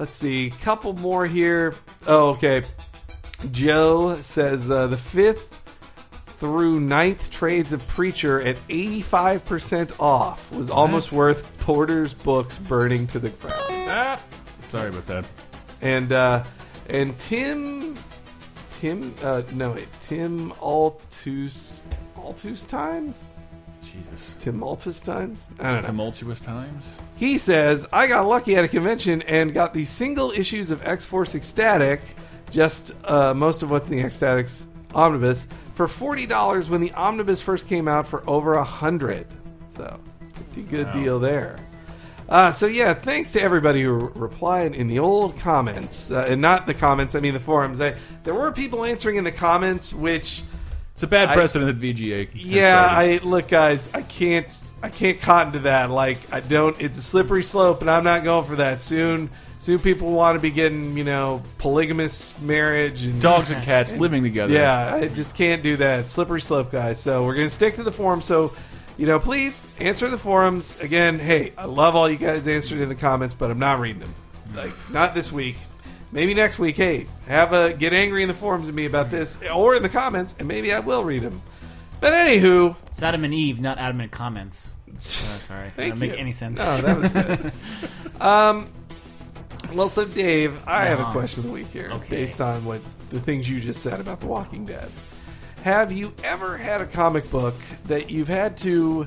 [SPEAKER 1] let's see, couple more here. Oh, okay. Joe says uh, the fifth through ninth trades of Preacher at 85% off was almost worth Border's books burning to the ground.
[SPEAKER 2] Ah, sorry about that.
[SPEAKER 1] And uh, and Tim Tim uh, no wait Tim Altus Altus times
[SPEAKER 2] Jesus.
[SPEAKER 1] Tim Altus times I don't know.
[SPEAKER 2] Tumultuous times.
[SPEAKER 1] He says, I got lucky at a convention and got the single issues of X Force X-Statix, just uh, most of what's in the X-Statix omnibus, for $40 when the omnibus first came out for over a 100 So, pretty good
[SPEAKER 2] Wow.
[SPEAKER 1] deal there. Uh, so, yeah, thanks to everybody who re- replied in the old comments, uh, and not the comments, I mean the forums. I, there were people answering in the comments, which.
[SPEAKER 2] It's a bad
[SPEAKER 1] I-
[SPEAKER 2] precedent that VGA.
[SPEAKER 1] Yeah. I look, guys. I can't. I can't cotton to that. Like, I don't. It's a slippery slope, and I'm not going for that. Soon, soon, people want to be getting, you know, polygamous marriage and
[SPEAKER 2] dogs and cats living together.
[SPEAKER 1] Yeah, I just can't do that. Slippery slope, guys. So we're gonna stick to the forum. So, you know, please answer the forums again. Hey, I love all you guys answered in the comments, but I'm not reading them. Like, not this week. Maybe next week. Hey, have a get angry in the forums with me about this, or in the comments, and maybe I will read them. But anywho,
[SPEAKER 4] It's Adam and Eve, not Adam and comments. Oh, sorry.
[SPEAKER 1] Thank
[SPEAKER 4] Doesn't make
[SPEAKER 1] you.
[SPEAKER 4] any sense.
[SPEAKER 1] No, that was good. um, well, so Dave, I have a
[SPEAKER 4] Uh-huh.
[SPEAKER 1] question of the week here,
[SPEAKER 4] Okay.
[SPEAKER 1] based on what the things you just said about The Walking Dead. Have you ever had a comic book that you've had to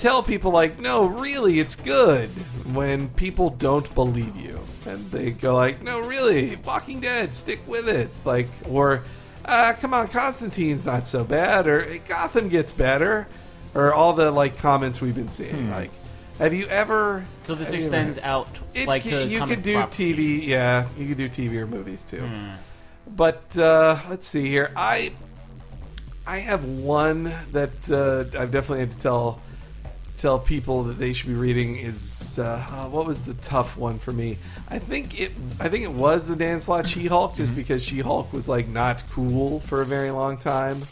[SPEAKER 1] tell people like, "No, really, it's good," when people don't believe you, and they go like, "No, really, Walking Dead, stick with it," like, or uh, "Come on, Constantine's not so bad," or "Gotham gets better," or all the like comments we've been seeing. Like, have you ever?
[SPEAKER 4] So this extends
[SPEAKER 1] ever-
[SPEAKER 4] out
[SPEAKER 1] It
[SPEAKER 4] like to
[SPEAKER 1] you could do
[SPEAKER 4] properties.
[SPEAKER 1] TV, yeah, you could do TV or movies too.
[SPEAKER 4] Hmm.
[SPEAKER 1] But uh, let's see here. I I have one that uh, I've definitely had to tell tell people that they should be reading. Is uh, uh, what was the tough one for me? I think it I think it was the Dan Slott She Hulk, just because She Hulk was like not cool for a very long time,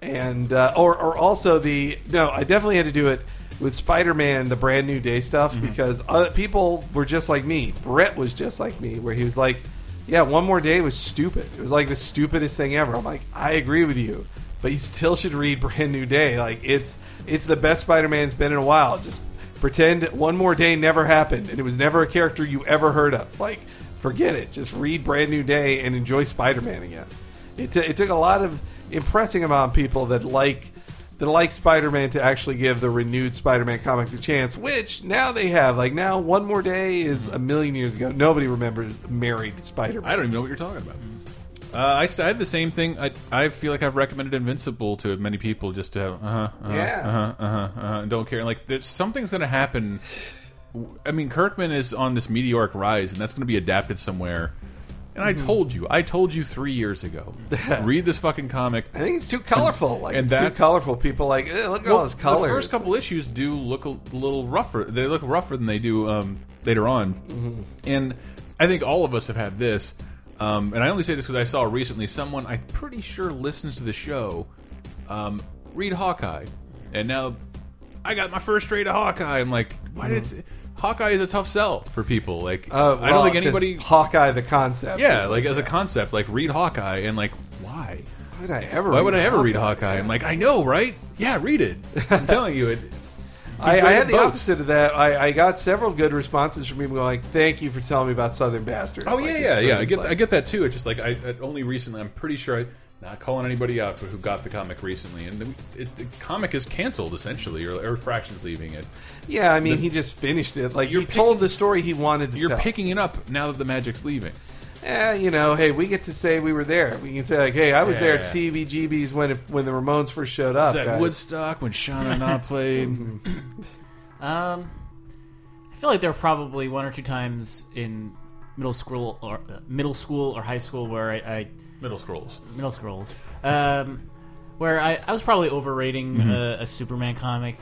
[SPEAKER 1] and uh, or or also the no, I definitely had to do it. With Spider-Man, the brand new day stuff, because other people were just like me. Brett was just like me, where he was like, yeah, one more day was stupid. It was like the stupidest thing ever. I'm like, I agree with you, but you still should read Brand New Day. Like it's it's the best Spider-Man's been in a while. Just pretend one more day never happened and it was never a character you ever heard of. Like forget it. Just read Brand New Day and enjoy Spider-Man again. It, t- it took a lot of impressing upon people that like that like Spider-Man to actually give the renewed Spider-Man comics a chance, which now they have. Like now, One More Day is a million years ago. Nobody remembers Married Spider-Man.
[SPEAKER 2] I don't even know what you're talking about. Uh, I, I had the same thing. I, I feel like I've recommended Invincible to many people just to have, uh huh, uh-huh,
[SPEAKER 1] Yeah.
[SPEAKER 2] uh huh, uh huh, uh-huh, don't care. Like, there's something's going to happen. I mean, Kirkman is on this meteoric rise, and that's going to be adapted somewhere. And I
[SPEAKER 1] Mm-hmm.
[SPEAKER 2] told you, I told you three years ago. read this fucking comic.
[SPEAKER 1] I think it's too colorful. Like
[SPEAKER 2] And
[SPEAKER 1] it's
[SPEAKER 2] that-
[SPEAKER 1] too colorful. People like eh, look at all those colors.
[SPEAKER 2] The first couple issues do look a little rougher. They look rougher than they do um, later on.
[SPEAKER 1] Mm-hmm.
[SPEAKER 2] And I think all of us have had this, Um, and I only say this because I saw recently someone I'm pretty sure listens to the show um, read Hawkeye, and now I got my first trade of Hawkeye. I'm like, why did it, Hawkeye is a tough sell for people? Like,
[SPEAKER 1] Uh,
[SPEAKER 2] I don't think anybody.
[SPEAKER 1] Hawkeye the concept.
[SPEAKER 2] Yeah,
[SPEAKER 1] is
[SPEAKER 2] like as a concept, like read Hawkeye, and like why?
[SPEAKER 1] why would I ever?
[SPEAKER 2] Why would I ever read Hawkeye? I'm like, I know, right? Yeah, read it. I'm telling you, it.
[SPEAKER 1] I, I had the
[SPEAKER 2] both.
[SPEAKER 1] opposite of that. I, I got several good responses from people like, "Thank you for telling me about Southern Bastards."
[SPEAKER 2] Oh
[SPEAKER 1] Like,
[SPEAKER 2] yeah,
[SPEAKER 1] it's
[SPEAKER 2] yeah, yeah. I get,
[SPEAKER 1] like-
[SPEAKER 2] I get that too. It's just like I, I only recently. I'm pretty sure. I, not calling anybody out, but who got the comic recently, and the, it, the comic is canceled essentially, or, or Fraction's leaving it.
[SPEAKER 1] Yeah, I mean,
[SPEAKER 2] the-
[SPEAKER 1] he just finished it. Like
[SPEAKER 2] You're
[SPEAKER 1] told the story he wanted to
[SPEAKER 2] You're
[SPEAKER 1] tell.
[SPEAKER 2] picking it up now that the magic's leaving.
[SPEAKER 1] Eh, you know, hey, we get to say we were there. We can say like, hey, I was there at
[SPEAKER 2] Yeah.
[SPEAKER 1] CBGB's when it, when the Ramones first showed up.
[SPEAKER 2] Is that
[SPEAKER 1] guys.
[SPEAKER 2] Woodstock when Sean and I played?
[SPEAKER 4] Um, I feel like there were probably one or two times in middle school or uh, middle school or high school where I, I
[SPEAKER 2] Middle Scrolls.
[SPEAKER 4] middle scrolls, um, where I, I was probably overrating
[SPEAKER 2] Mm-hmm.
[SPEAKER 4] a, a Superman comic.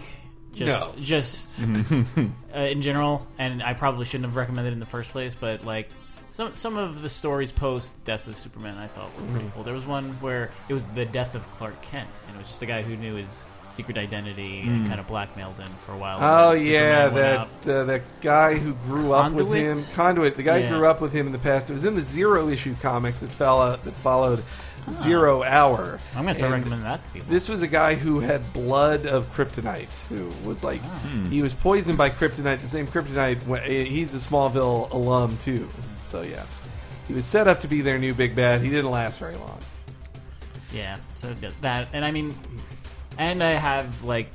[SPEAKER 4] Just,
[SPEAKER 1] No.
[SPEAKER 4] just
[SPEAKER 2] Mm-hmm.
[SPEAKER 4] uh, in general, and I probably shouldn't have recommended it in the first place. But like some some of the stories post Death of Superman, I thought were pretty mm. cool. There was one where it was the death of Clark Kent, and it was just a guy who knew his secret identity and mm. kind of blackmailed him for a while.
[SPEAKER 1] Oh
[SPEAKER 4] and then
[SPEAKER 1] yeah,
[SPEAKER 4] Superman went out.
[SPEAKER 1] that uh, that guy who grew up with
[SPEAKER 4] Conduit?
[SPEAKER 1] him, Conduit. The guy
[SPEAKER 4] Yeah.
[SPEAKER 1] who grew up with him in the past. It was in the Zero issue comics that fell out, that followed ah. Zero Hour.
[SPEAKER 4] I'm gonna start
[SPEAKER 1] And
[SPEAKER 4] recommending that to people.
[SPEAKER 1] This was a guy who had blood of kryptonite. Who was like,
[SPEAKER 2] Hmm.
[SPEAKER 1] he was poisoned by kryptonite. The same kryptonite. wh- eh, He's a Smallville alum too. So yeah, he was set up to be their new big bad. He didn't last very long.
[SPEAKER 4] Yeah, so that, and I mean, and I have like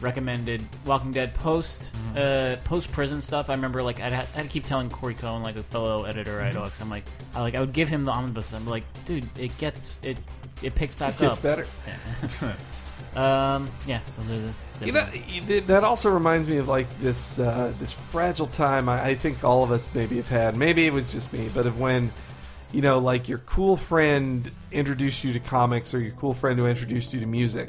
[SPEAKER 4] recommended Walking Dead post uh, post prison stuff. I remember like I'd, ha- I'd keep telling Corey Cohen, like a fellow editor at OX, I'm like, I like I would give him the omnibus. I'm like, dude, it gets it it picks back
[SPEAKER 1] It gets
[SPEAKER 4] up.
[SPEAKER 1] better.
[SPEAKER 4] Um, yeah, those are the.
[SPEAKER 1] You know, that also reminds me of like this uh, this fragile time. I, I think all of us maybe have had. Maybe it was just me, but of when, you know, like your cool friend introduced you to comics, or your cool friend who introduced you to music,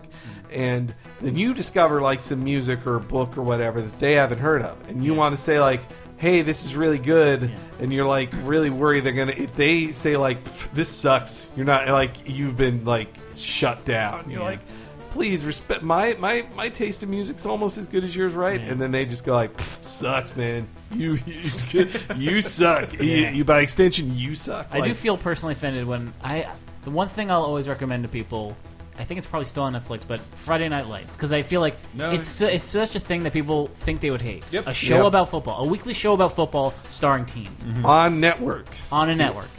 [SPEAKER 1] and then you discover like some music or a book or whatever that they haven't heard of, and you want to say like, "Hey, this is really good," and you're like really worried they're gonna. If they say like, "This sucks," you're not like you've been like shut down. You're
[SPEAKER 4] Yeah.
[SPEAKER 1] like please respect my my my taste in music's almost as good as yours, right? And then they just go like, "Sucks, man. You you, you suck. You,
[SPEAKER 4] Yeah.
[SPEAKER 1] you by extension, you suck."
[SPEAKER 4] I do feel personally offended when I. The one thing I'll always recommend to people, I think it's probably still on Netflix, but Friday Night Lights, because I feel like
[SPEAKER 2] No.
[SPEAKER 4] it's it's such a thing that people think they would hate.
[SPEAKER 2] Yep.
[SPEAKER 4] A show
[SPEAKER 1] Yep.
[SPEAKER 4] about football, a weekly show about football starring teens mm-hmm.
[SPEAKER 1] on network.
[SPEAKER 4] on a network.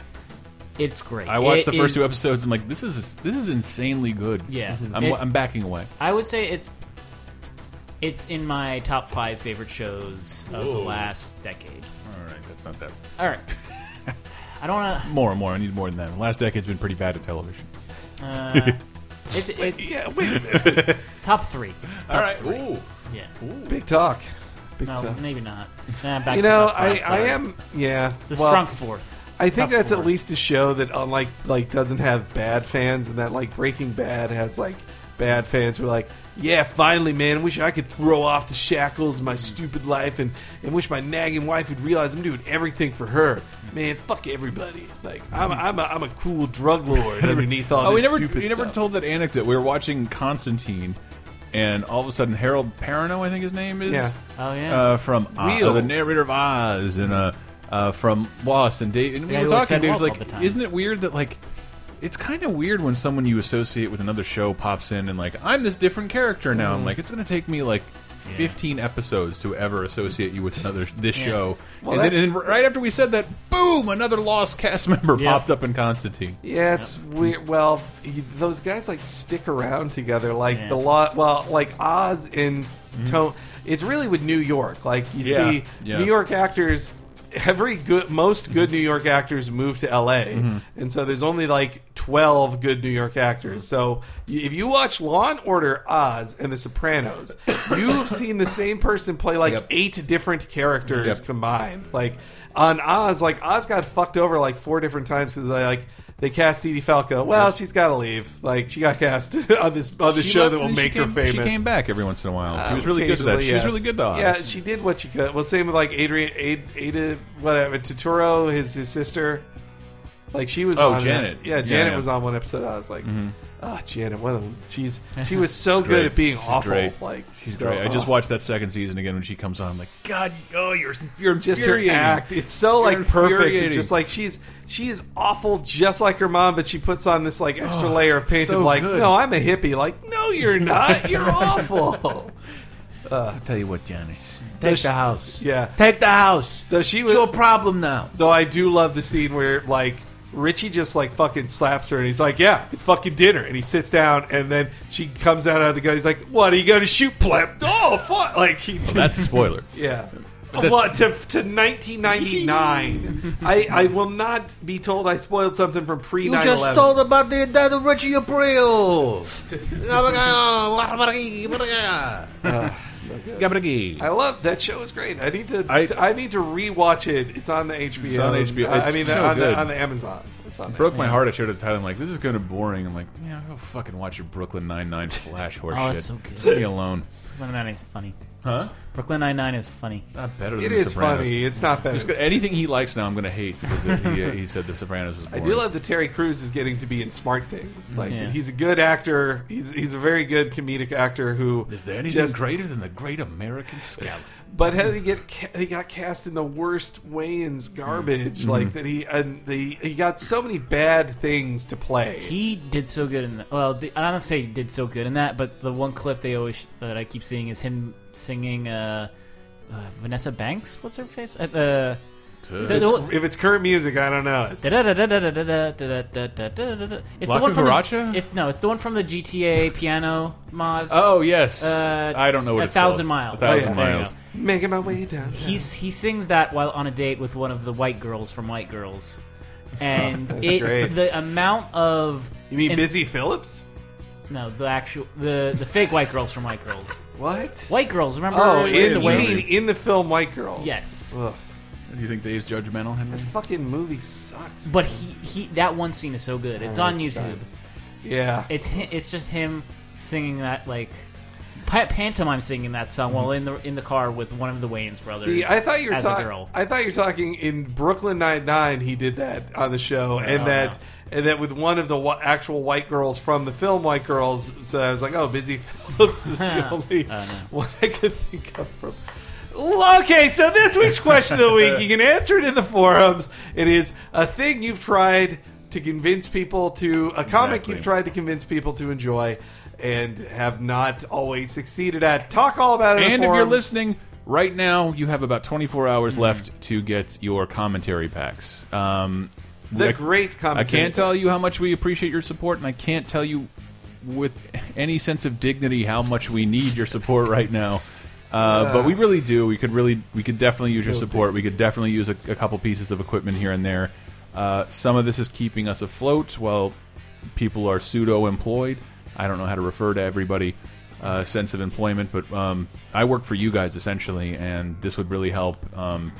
[SPEAKER 4] It's great.
[SPEAKER 2] I watched
[SPEAKER 4] It
[SPEAKER 2] the first
[SPEAKER 4] is-
[SPEAKER 2] two episodes. I'm like, this is this is insanely good.
[SPEAKER 4] Yeah.
[SPEAKER 2] I'm,
[SPEAKER 4] It-
[SPEAKER 2] I'm backing away.
[SPEAKER 4] I would say it's it's in my top five favorite shows of the last decade.
[SPEAKER 2] All right, that's not that.
[SPEAKER 4] All right. I don't want
[SPEAKER 2] More and more. I need more than that. The last decade's been pretty bad at television.
[SPEAKER 4] Uh, it's it,
[SPEAKER 1] Yeah, wait a minute.
[SPEAKER 4] top three.
[SPEAKER 2] All right. Ooh.
[SPEAKER 4] Yeah.
[SPEAKER 1] Big talk. Big
[SPEAKER 4] No,
[SPEAKER 1] talk.
[SPEAKER 4] maybe not. Nah, back
[SPEAKER 1] You
[SPEAKER 4] to
[SPEAKER 1] know,
[SPEAKER 4] top
[SPEAKER 1] I,
[SPEAKER 4] five,
[SPEAKER 1] I am yeah.
[SPEAKER 4] It's a
[SPEAKER 1] well,
[SPEAKER 4] strong fourth.
[SPEAKER 1] I think
[SPEAKER 4] top
[SPEAKER 1] that's at least a show that unlike like doesn't have bad fans, and that like Breaking Bad has like bad fans who are like, yeah, finally, man, I wish I could throw off the shackles of my stupid life, and and wish my nagging wife would realize I'm doing everything for her. Man, fuck everybody. Like I'm a, I'm a, I'm a cool drug lord underneath all
[SPEAKER 2] Oh, we
[SPEAKER 1] this
[SPEAKER 2] never
[SPEAKER 1] stupid
[SPEAKER 2] we never
[SPEAKER 1] stuff.
[SPEAKER 2] told that anecdote. We were watching Constantine, and all of a sudden Harold Perrineau, I think his name is.
[SPEAKER 1] Yeah.
[SPEAKER 4] Oh yeah.
[SPEAKER 2] Uh, from uh,
[SPEAKER 1] Wheels.
[SPEAKER 2] the narrator of Oz, and uh, uh, from Lost, and Dave. And we
[SPEAKER 4] Yeah,
[SPEAKER 2] were talking.
[SPEAKER 4] said
[SPEAKER 2] Dave was
[SPEAKER 4] Walt all
[SPEAKER 2] like, "Isn't it weird that like?" It's kind of weird when someone you associate with another show pops in and like I'm this different character now.
[SPEAKER 1] Mm-hmm.
[SPEAKER 2] I'm like it's going to take me like 15 episodes to ever associate you with another this
[SPEAKER 4] Yeah.
[SPEAKER 2] show.
[SPEAKER 1] Well,
[SPEAKER 2] and,
[SPEAKER 1] that-
[SPEAKER 2] then, and then right after we said that, boom, another lost cast member
[SPEAKER 4] Yeah.
[SPEAKER 2] popped up in Constantine.
[SPEAKER 1] Yeah, it's weird. Well, you, those guys like stick around together, like
[SPEAKER 4] Yeah.
[SPEAKER 1] the lot. Well, like Oz and Tone. It's really with New York. Like you
[SPEAKER 2] Yeah,
[SPEAKER 1] see,
[SPEAKER 2] yeah.
[SPEAKER 1] New York actors. Every good, most good New York actors move to L.A., mm-hmm. and so there's only like twelve good New York actors. Mm-hmm. So if you watch Law and Order, Oz, and The Sopranos, you've seen the same person play like
[SPEAKER 2] Yep.
[SPEAKER 1] eight different characters
[SPEAKER 2] Yep.
[SPEAKER 1] combined. Like on Oz, like Oz got fucked over like four different times because they like they cast Edie Falco. Well, she's got to leave. Like she got cast on this on this
[SPEAKER 2] She
[SPEAKER 1] show
[SPEAKER 2] left
[SPEAKER 1] that will
[SPEAKER 2] and she
[SPEAKER 1] make her
[SPEAKER 2] came-
[SPEAKER 1] famous.
[SPEAKER 2] She came back every once in a while. she
[SPEAKER 1] Uh,
[SPEAKER 2] was really good to that.
[SPEAKER 1] occasionally,
[SPEAKER 2] She was
[SPEAKER 1] yes.
[SPEAKER 2] really good to Oz.
[SPEAKER 1] Yeah, she did what she could. Well, same with like Adrian, Ada, Ada whatever, Turturro, his his sister. Like she was.
[SPEAKER 2] Oh,
[SPEAKER 1] on
[SPEAKER 2] Janet.
[SPEAKER 1] Yeah,
[SPEAKER 2] Yeah,
[SPEAKER 1] Janet
[SPEAKER 2] yeah.
[SPEAKER 1] was on one episode. I was like, oh, Janet. What? A, she's she was so good
[SPEAKER 2] great.
[SPEAKER 1] at being
[SPEAKER 2] She's
[SPEAKER 1] awful.
[SPEAKER 2] great.
[SPEAKER 1] Like
[SPEAKER 2] She's
[SPEAKER 1] so-
[SPEAKER 2] great. I just watched that second season again when she comes on. I'm like, God, oh, you're you're
[SPEAKER 1] just her act. It's so
[SPEAKER 2] You're
[SPEAKER 1] like perfect. Just like she's she is awful, just like her mom, but she puts on this like extra
[SPEAKER 2] Oh,
[SPEAKER 1] layer of paint
[SPEAKER 2] so
[SPEAKER 1] of like,
[SPEAKER 2] good.
[SPEAKER 1] no, I'm a hippie. Like, no, you're not. You're awful.
[SPEAKER 7] I'll tell you what, Janice. Take
[SPEAKER 1] she-
[SPEAKER 7] the house.
[SPEAKER 1] Yeah.
[SPEAKER 7] Take the house.
[SPEAKER 1] Though she
[SPEAKER 7] It's
[SPEAKER 1] was,
[SPEAKER 7] your problem now.
[SPEAKER 1] though I do love the scene where like Richie just like fucking slaps her and he's like, "Yeah, it's fucking dinner," and he sits down and then she comes out of the gun. He's like, "What are you going to shoot, pleb?" Oh, fuck! Like he,
[SPEAKER 2] That's a spoiler.
[SPEAKER 1] yeah.
[SPEAKER 2] that's-
[SPEAKER 1] What to to 1999? I I will not be told I spoiled something from pre
[SPEAKER 7] You
[SPEAKER 1] 9/11.
[SPEAKER 7] just told about the death of Richie Aprile.
[SPEAKER 1] Oh I love that show is great. I need to
[SPEAKER 2] I-
[SPEAKER 1] I, need to rewatch it. It's on the HBO.
[SPEAKER 2] It's on HBO.
[SPEAKER 1] I, I
[SPEAKER 2] It's
[SPEAKER 1] mean
[SPEAKER 2] so
[SPEAKER 1] on,
[SPEAKER 2] good.
[SPEAKER 1] the, on the Amazon. It's on there.
[SPEAKER 2] broke my heart. I showed it to Tyler. I'm like, this is kind of boring. I'm like, yeah, go fucking watch your Brooklyn Nine Nine Flash horse
[SPEAKER 4] Oh,
[SPEAKER 2] shit.
[SPEAKER 4] it's so good.
[SPEAKER 2] Leave me alone.
[SPEAKER 4] Brooklyn Nine Nine is funny.
[SPEAKER 2] Huh?
[SPEAKER 4] Brooklyn Nine Nine is funny.
[SPEAKER 2] It's not better than
[SPEAKER 1] It
[SPEAKER 2] The
[SPEAKER 1] is
[SPEAKER 2] Sopranos.
[SPEAKER 1] funny. It's not bad.
[SPEAKER 2] Just go- anything he likes now, I'm going to hate because it- he, he said The Sopranos is
[SPEAKER 1] I
[SPEAKER 2] boring.
[SPEAKER 1] do love that Terry Crews is getting to be in smart things. Like
[SPEAKER 4] Yeah.
[SPEAKER 1] he's a good actor. He's he's a very good comedic actor who
[SPEAKER 2] Is there anything
[SPEAKER 1] just-
[SPEAKER 2] greater than the Great American Scallop?
[SPEAKER 1] But how did he get? ca- He got cast in the worst Wayans garbage.
[SPEAKER 2] Mm-hmm.
[SPEAKER 1] Like that. He and the he got so many bad things to play.
[SPEAKER 4] He did so good in that. Well, the, I don't say he did so good in that, but the one clip they always that I keep seeing is him singing uh, uh, Vanessa Banks. What's her face? At the
[SPEAKER 1] if, it's, if it's current music, I don't know it.
[SPEAKER 4] It's
[SPEAKER 2] La
[SPEAKER 4] the one from
[SPEAKER 2] Cucaracha?
[SPEAKER 4] the, It's no, it's the one from the GTA piano mod.
[SPEAKER 2] Oh yes,
[SPEAKER 4] Uh,
[SPEAKER 2] I don't know what
[SPEAKER 4] A
[SPEAKER 2] it's
[SPEAKER 4] Thousand
[SPEAKER 2] called.
[SPEAKER 4] Miles.
[SPEAKER 2] A thousand
[SPEAKER 1] Oh, yeah.
[SPEAKER 4] There you
[SPEAKER 2] miles.
[SPEAKER 4] go.
[SPEAKER 1] Making my way down.
[SPEAKER 4] He's he sings that while on a date with one of the white girls from White Girls, and
[SPEAKER 1] That's
[SPEAKER 4] it
[SPEAKER 1] great.
[SPEAKER 4] the amount of
[SPEAKER 1] You mean
[SPEAKER 4] and-
[SPEAKER 1] Busy Phillips?
[SPEAKER 4] No, the actual the the fake white girls from White Girls.
[SPEAKER 1] What?
[SPEAKER 4] White Girls, remember?
[SPEAKER 1] Oh,
[SPEAKER 4] with
[SPEAKER 1] in,
[SPEAKER 4] the
[SPEAKER 1] you
[SPEAKER 4] way-
[SPEAKER 1] mean in the film White Girls?
[SPEAKER 4] Yes.
[SPEAKER 1] Ugh,
[SPEAKER 2] Do you think Dave's judgmental, Henry?
[SPEAKER 1] that fucking movie sucks.
[SPEAKER 4] But he, he that one scene is so good. It's on
[SPEAKER 1] it's
[SPEAKER 4] YouTube.
[SPEAKER 1] Yeah.
[SPEAKER 4] It's hi- it's just him singing that like pa- pantomime singing that song while mm-hmm. in the in the car with one of the Wayans brothers.
[SPEAKER 1] See, I thought you were
[SPEAKER 4] as a
[SPEAKER 1] talking.
[SPEAKER 4] girl.
[SPEAKER 1] I thought you were talking in Brooklyn Nine Nine. He did that on the show, and that
[SPEAKER 4] no.
[SPEAKER 1] and that with one of the wa- actual white girls from the film White Girls. So I was like, oh, Busy Phillips is the only
[SPEAKER 4] no.
[SPEAKER 1] one I could think of from. Okay, so this week's question of the week, you can answer it in the forums. It is a thing you've tried to convince people to, a comic
[SPEAKER 2] Exactly.
[SPEAKER 1] you've tried to convince people to enjoy, and have not always succeeded at. Talk all about it. in the
[SPEAKER 2] And if you're
[SPEAKER 1] forums.
[SPEAKER 2] listening right now, you have about 24 hours left to get your commentary packs. Um,
[SPEAKER 1] the
[SPEAKER 2] I-
[SPEAKER 1] great
[SPEAKER 2] I
[SPEAKER 1] commentary.
[SPEAKER 2] can't tell you how much we appreciate your support, and I can't tell you with any sense of dignity how much we need your support right now. Uh, but we really do. We could really, we could definitely use your support. We could definitely use a, a couple pieces of equipment here and there. Uh, some of this is keeping us afloat while people are pseudo employed. I don't know how to refer to everybody. Uh, sense of employment, but um, I work for you guys essentially, and this would really help. Um,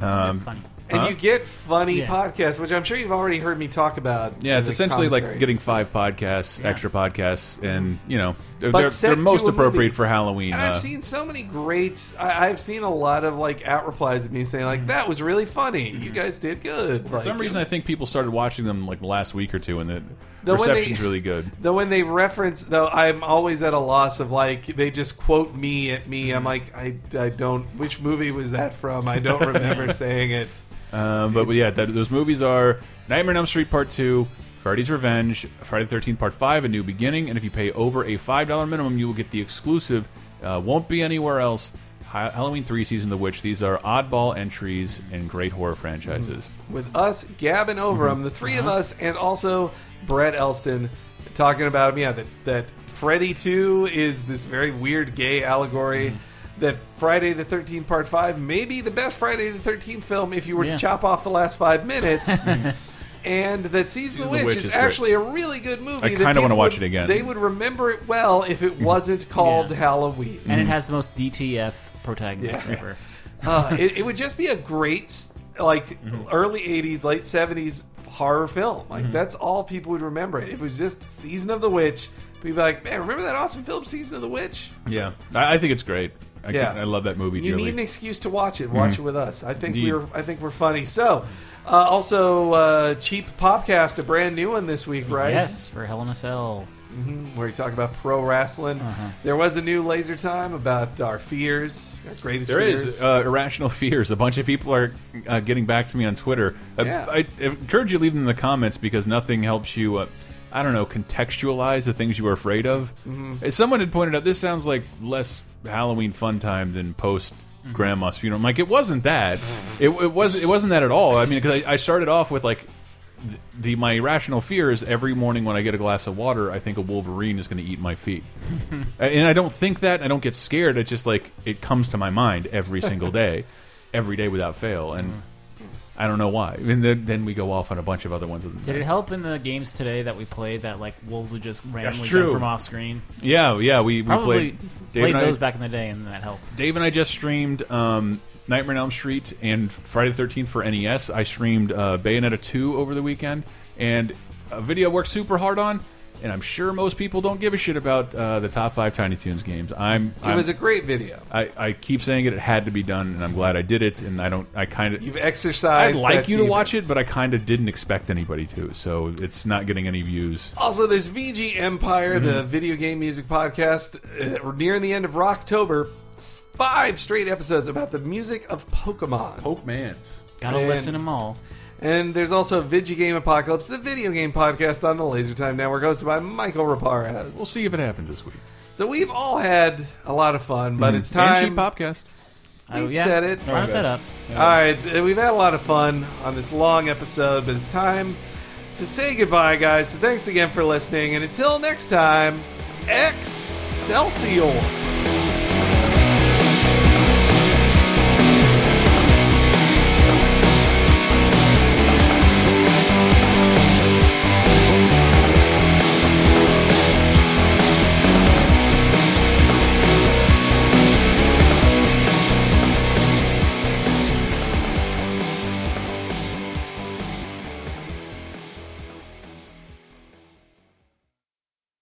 [SPEAKER 2] um,
[SPEAKER 4] funny.
[SPEAKER 1] And
[SPEAKER 2] Huh?
[SPEAKER 1] you get funny
[SPEAKER 4] Yeah.
[SPEAKER 1] podcasts, which I'm sure you've already heard me talk about.
[SPEAKER 2] Yeah,
[SPEAKER 1] in
[SPEAKER 2] it's
[SPEAKER 1] the
[SPEAKER 2] essentially like
[SPEAKER 1] commentaries.
[SPEAKER 2] getting five podcasts, extra podcasts, and you know they're,
[SPEAKER 1] But
[SPEAKER 2] they're,
[SPEAKER 1] set
[SPEAKER 2] they're
[SPEAKER 1] to
[SPEAKER 2] most
[SPEAKER 1] a
[SPEAKER 2] appropriate
[SPEAKER 1] movie.
[SPEAKER 2] for Halloween.
[SPEAKER 1] And
[SPEAKER 2] uh,
[SPEAKER 1] I've seen so many great. I, I've seen a lot of like out replies of me saying like mm-hmm. that was really funny. You mm-hmm. guys did good.
[SPEAKER 2] for some reason, I think people started watching them like the last week or two, and the
[SPEAKER 1] The when they-
[SPEAKER 2] reception's really good.
[SPEAKER 1] Though when they reference, though, I'm always at a loss of like they just quote me at me. I'm mm-hmm. like, I, I don't. Which movie was that from? I don't remember saying it.
[SPEAKER 2] Um, but, yeah, that, those movies are Nightmare on Elm Street Part Two, Freddy's Revenge, Friday the Thirteenth Part Five, A New Beginning, and if you pay over a five dollar minimum, you will get the exclusive. Uh, won't be anywhere else. Ha- Halloween Three: Season of the Witch. These are oddball entries in great horror franchises.
[SPEAKER 1] with us gabbing over
[SPEAKER 2] Mm-hmm.
[SPEAKER 1] the 3 of
[SPEAKER 2] Uh-huh.
[SPEAKER 1] us, and also Brett Elston talking about yeah that that Freddy Two is this very weird gay allegory.
[SPEAKER 2] Mm-hmm.
[SPEAKER 1] That Friday the Thirteenth Part Five may be the best Friday the Thirteenth film if you were
[SPEAKER 4] Yeah.
[SPEAKER 1] to chop off the last five minutes. And that Season of the Witch, is,
[SPEAKER 2] great.
[SPEAKER 1] actually a really good movie.
[SPEAKER 2] I kinda wanna watch
[SPEAKER 1] would-
[SPEAKER 2] it again.
[SPEAKER 1] They would remember it well if it wasn't called
[SPEAKER 4] Yeah.
[SPEAKER 1] Halloween.
[SPEAKER 4] and it has the most DTF protagonist
[SPEAKER 1] Yeah.
[SPEAKER 4] ever.
[SPEAKER 1] Uh, it, it would just be a great like early 80s late 70s horror film like that's all people would remember it if it was just season of the witch people be like man remember that awesome film season of the witch
[SPEAKER 2] Yeah, I, I think it's great. I,
[SPEAKER 1] Yeah.
[SPEAKER 2] I love that movie
[SPEAKER 1] You
[SPEAKER 2] dearly.
[SPEAKER 1] need an excuse to watch it. Watch
[SPEAKER 2] Mhm.
[SPEAKER 1] it with us. I think
[SPEAKER 2] Indeed.
[SPEAKER 1] we're I think we're funny. So, uh, also uh, Cheap Popcast, a brand new one this week, right?
[SPEAKER 4] Yes, for Hell in a Cell.
[SPEAKER 1] hmm Where we talk about pro wrestling.
[SPEAKER 4] Uh-huh.
[SPEAKER 1] There was a new Laser Time about our fears, our greatest
[SPEAKER 2] There
[SPEAKER 1] fears.
[SPEAKER 2] is uh, irrational fears. A bunch of people are uh, getting back to me on Twitter. Uh,
[SPEAKER 1] Yeah.
[SPEAKER 2] I, I encourage you to leave them in the comments because nothing helps you. Uh, I don't know, contextualize the things you are afraid of.
[SPEAKER 1] Mhm.
[SPEAKER 2] As Someone had pointed out, this sounds like less Halloween fun time than post mm-hmm. grandma's funeral. I'm like, it wasn't that. It, it was. It wasn't that at all. I mean, because I, I started off with like the, the my irrational fear is every morning when I get a glass of water, I think a wolverine is going to eat my feet. and I don't think that. I don't get scared. It's just like it comes to my mind every single day, every day without fail, and mm. I don't know why. And then, then we go off on a bunch of other ones.
[SPEAKER 4] Did it help in the games today that we played that like wolves would just randomly
[SPEAKER 2] true.
[SPEAKER 4] jump from off screen?
[SPEAKER 2] Yeah, yeah. We, we
[SPEAKER 4] Probably
[SPEAKER 2] played.
[SPEAKER 4] played
[SPEAKER 2] and I-
[SPEAKER 4] those back in the day, and that helped.
[SPEAKER 2] Dave and I just streamed um, Nightmare on Elm Street and Friday the Thirteenth for NES. I streamed uh, Bayonetta two over the weekend, and a video I worked super hard on. And I'm sure most people don't give a shit about uh, the top five Tiny Toons games. I'm.
[SPEAKER 1] It was a great video.
[SPEAKER 2] I, I keep saying it. It had to be done, and I'm glad I did it. And I don't. I kind of.
[SPEAKER 1] You've exercised.
[SPEAKER 2] I'd like
[SPEAKER 1] that
[SPEAKER 2] you to
[SPEAKER 1] demon.
[SPEAKER 2] watch it, but I kind of didn't expect anybody to. So it's not getting any views.
[SPEAKER 1] Also, there's VG Empire, the
[SPEAKER 2] Mm-hmm.
[SPEAKER 1] video game music podcast. Uh, we're nearing the end of Rocktober. Five straight episodes about the music of Pokemon.
[SPEAKER 2] Pokemans.
[SPEAKER 4] Gotta
[SPEAKER 1] And-
[SPEAKER 4] listen them all.
[SPEAKER 1] And there's also Video Game Apocalypse, the video game podcast on the Laser Time Network, hosted by Michael Raparez.
[SPEAKER 2] We'll see if it happens this week.
[SPEAKER 1] So we've all had a lot of fun, but
[SPEAKER 2] Mhm.
[SPEAKER 1] it's time.
[SPEAKER 2] And Cheap Popcast.
[SPEAKER 1] We
[SPEAKER 4] Oh, yeah.
[SPEAKER 1] said it.
[SPEAKER 4] Brought that up.
[SPEAKER 1] All right, uh, we've had a lot of fun on this long episode, but it's time to say goodbye, guys. So thanks again for listening, and until next time, Excelsior!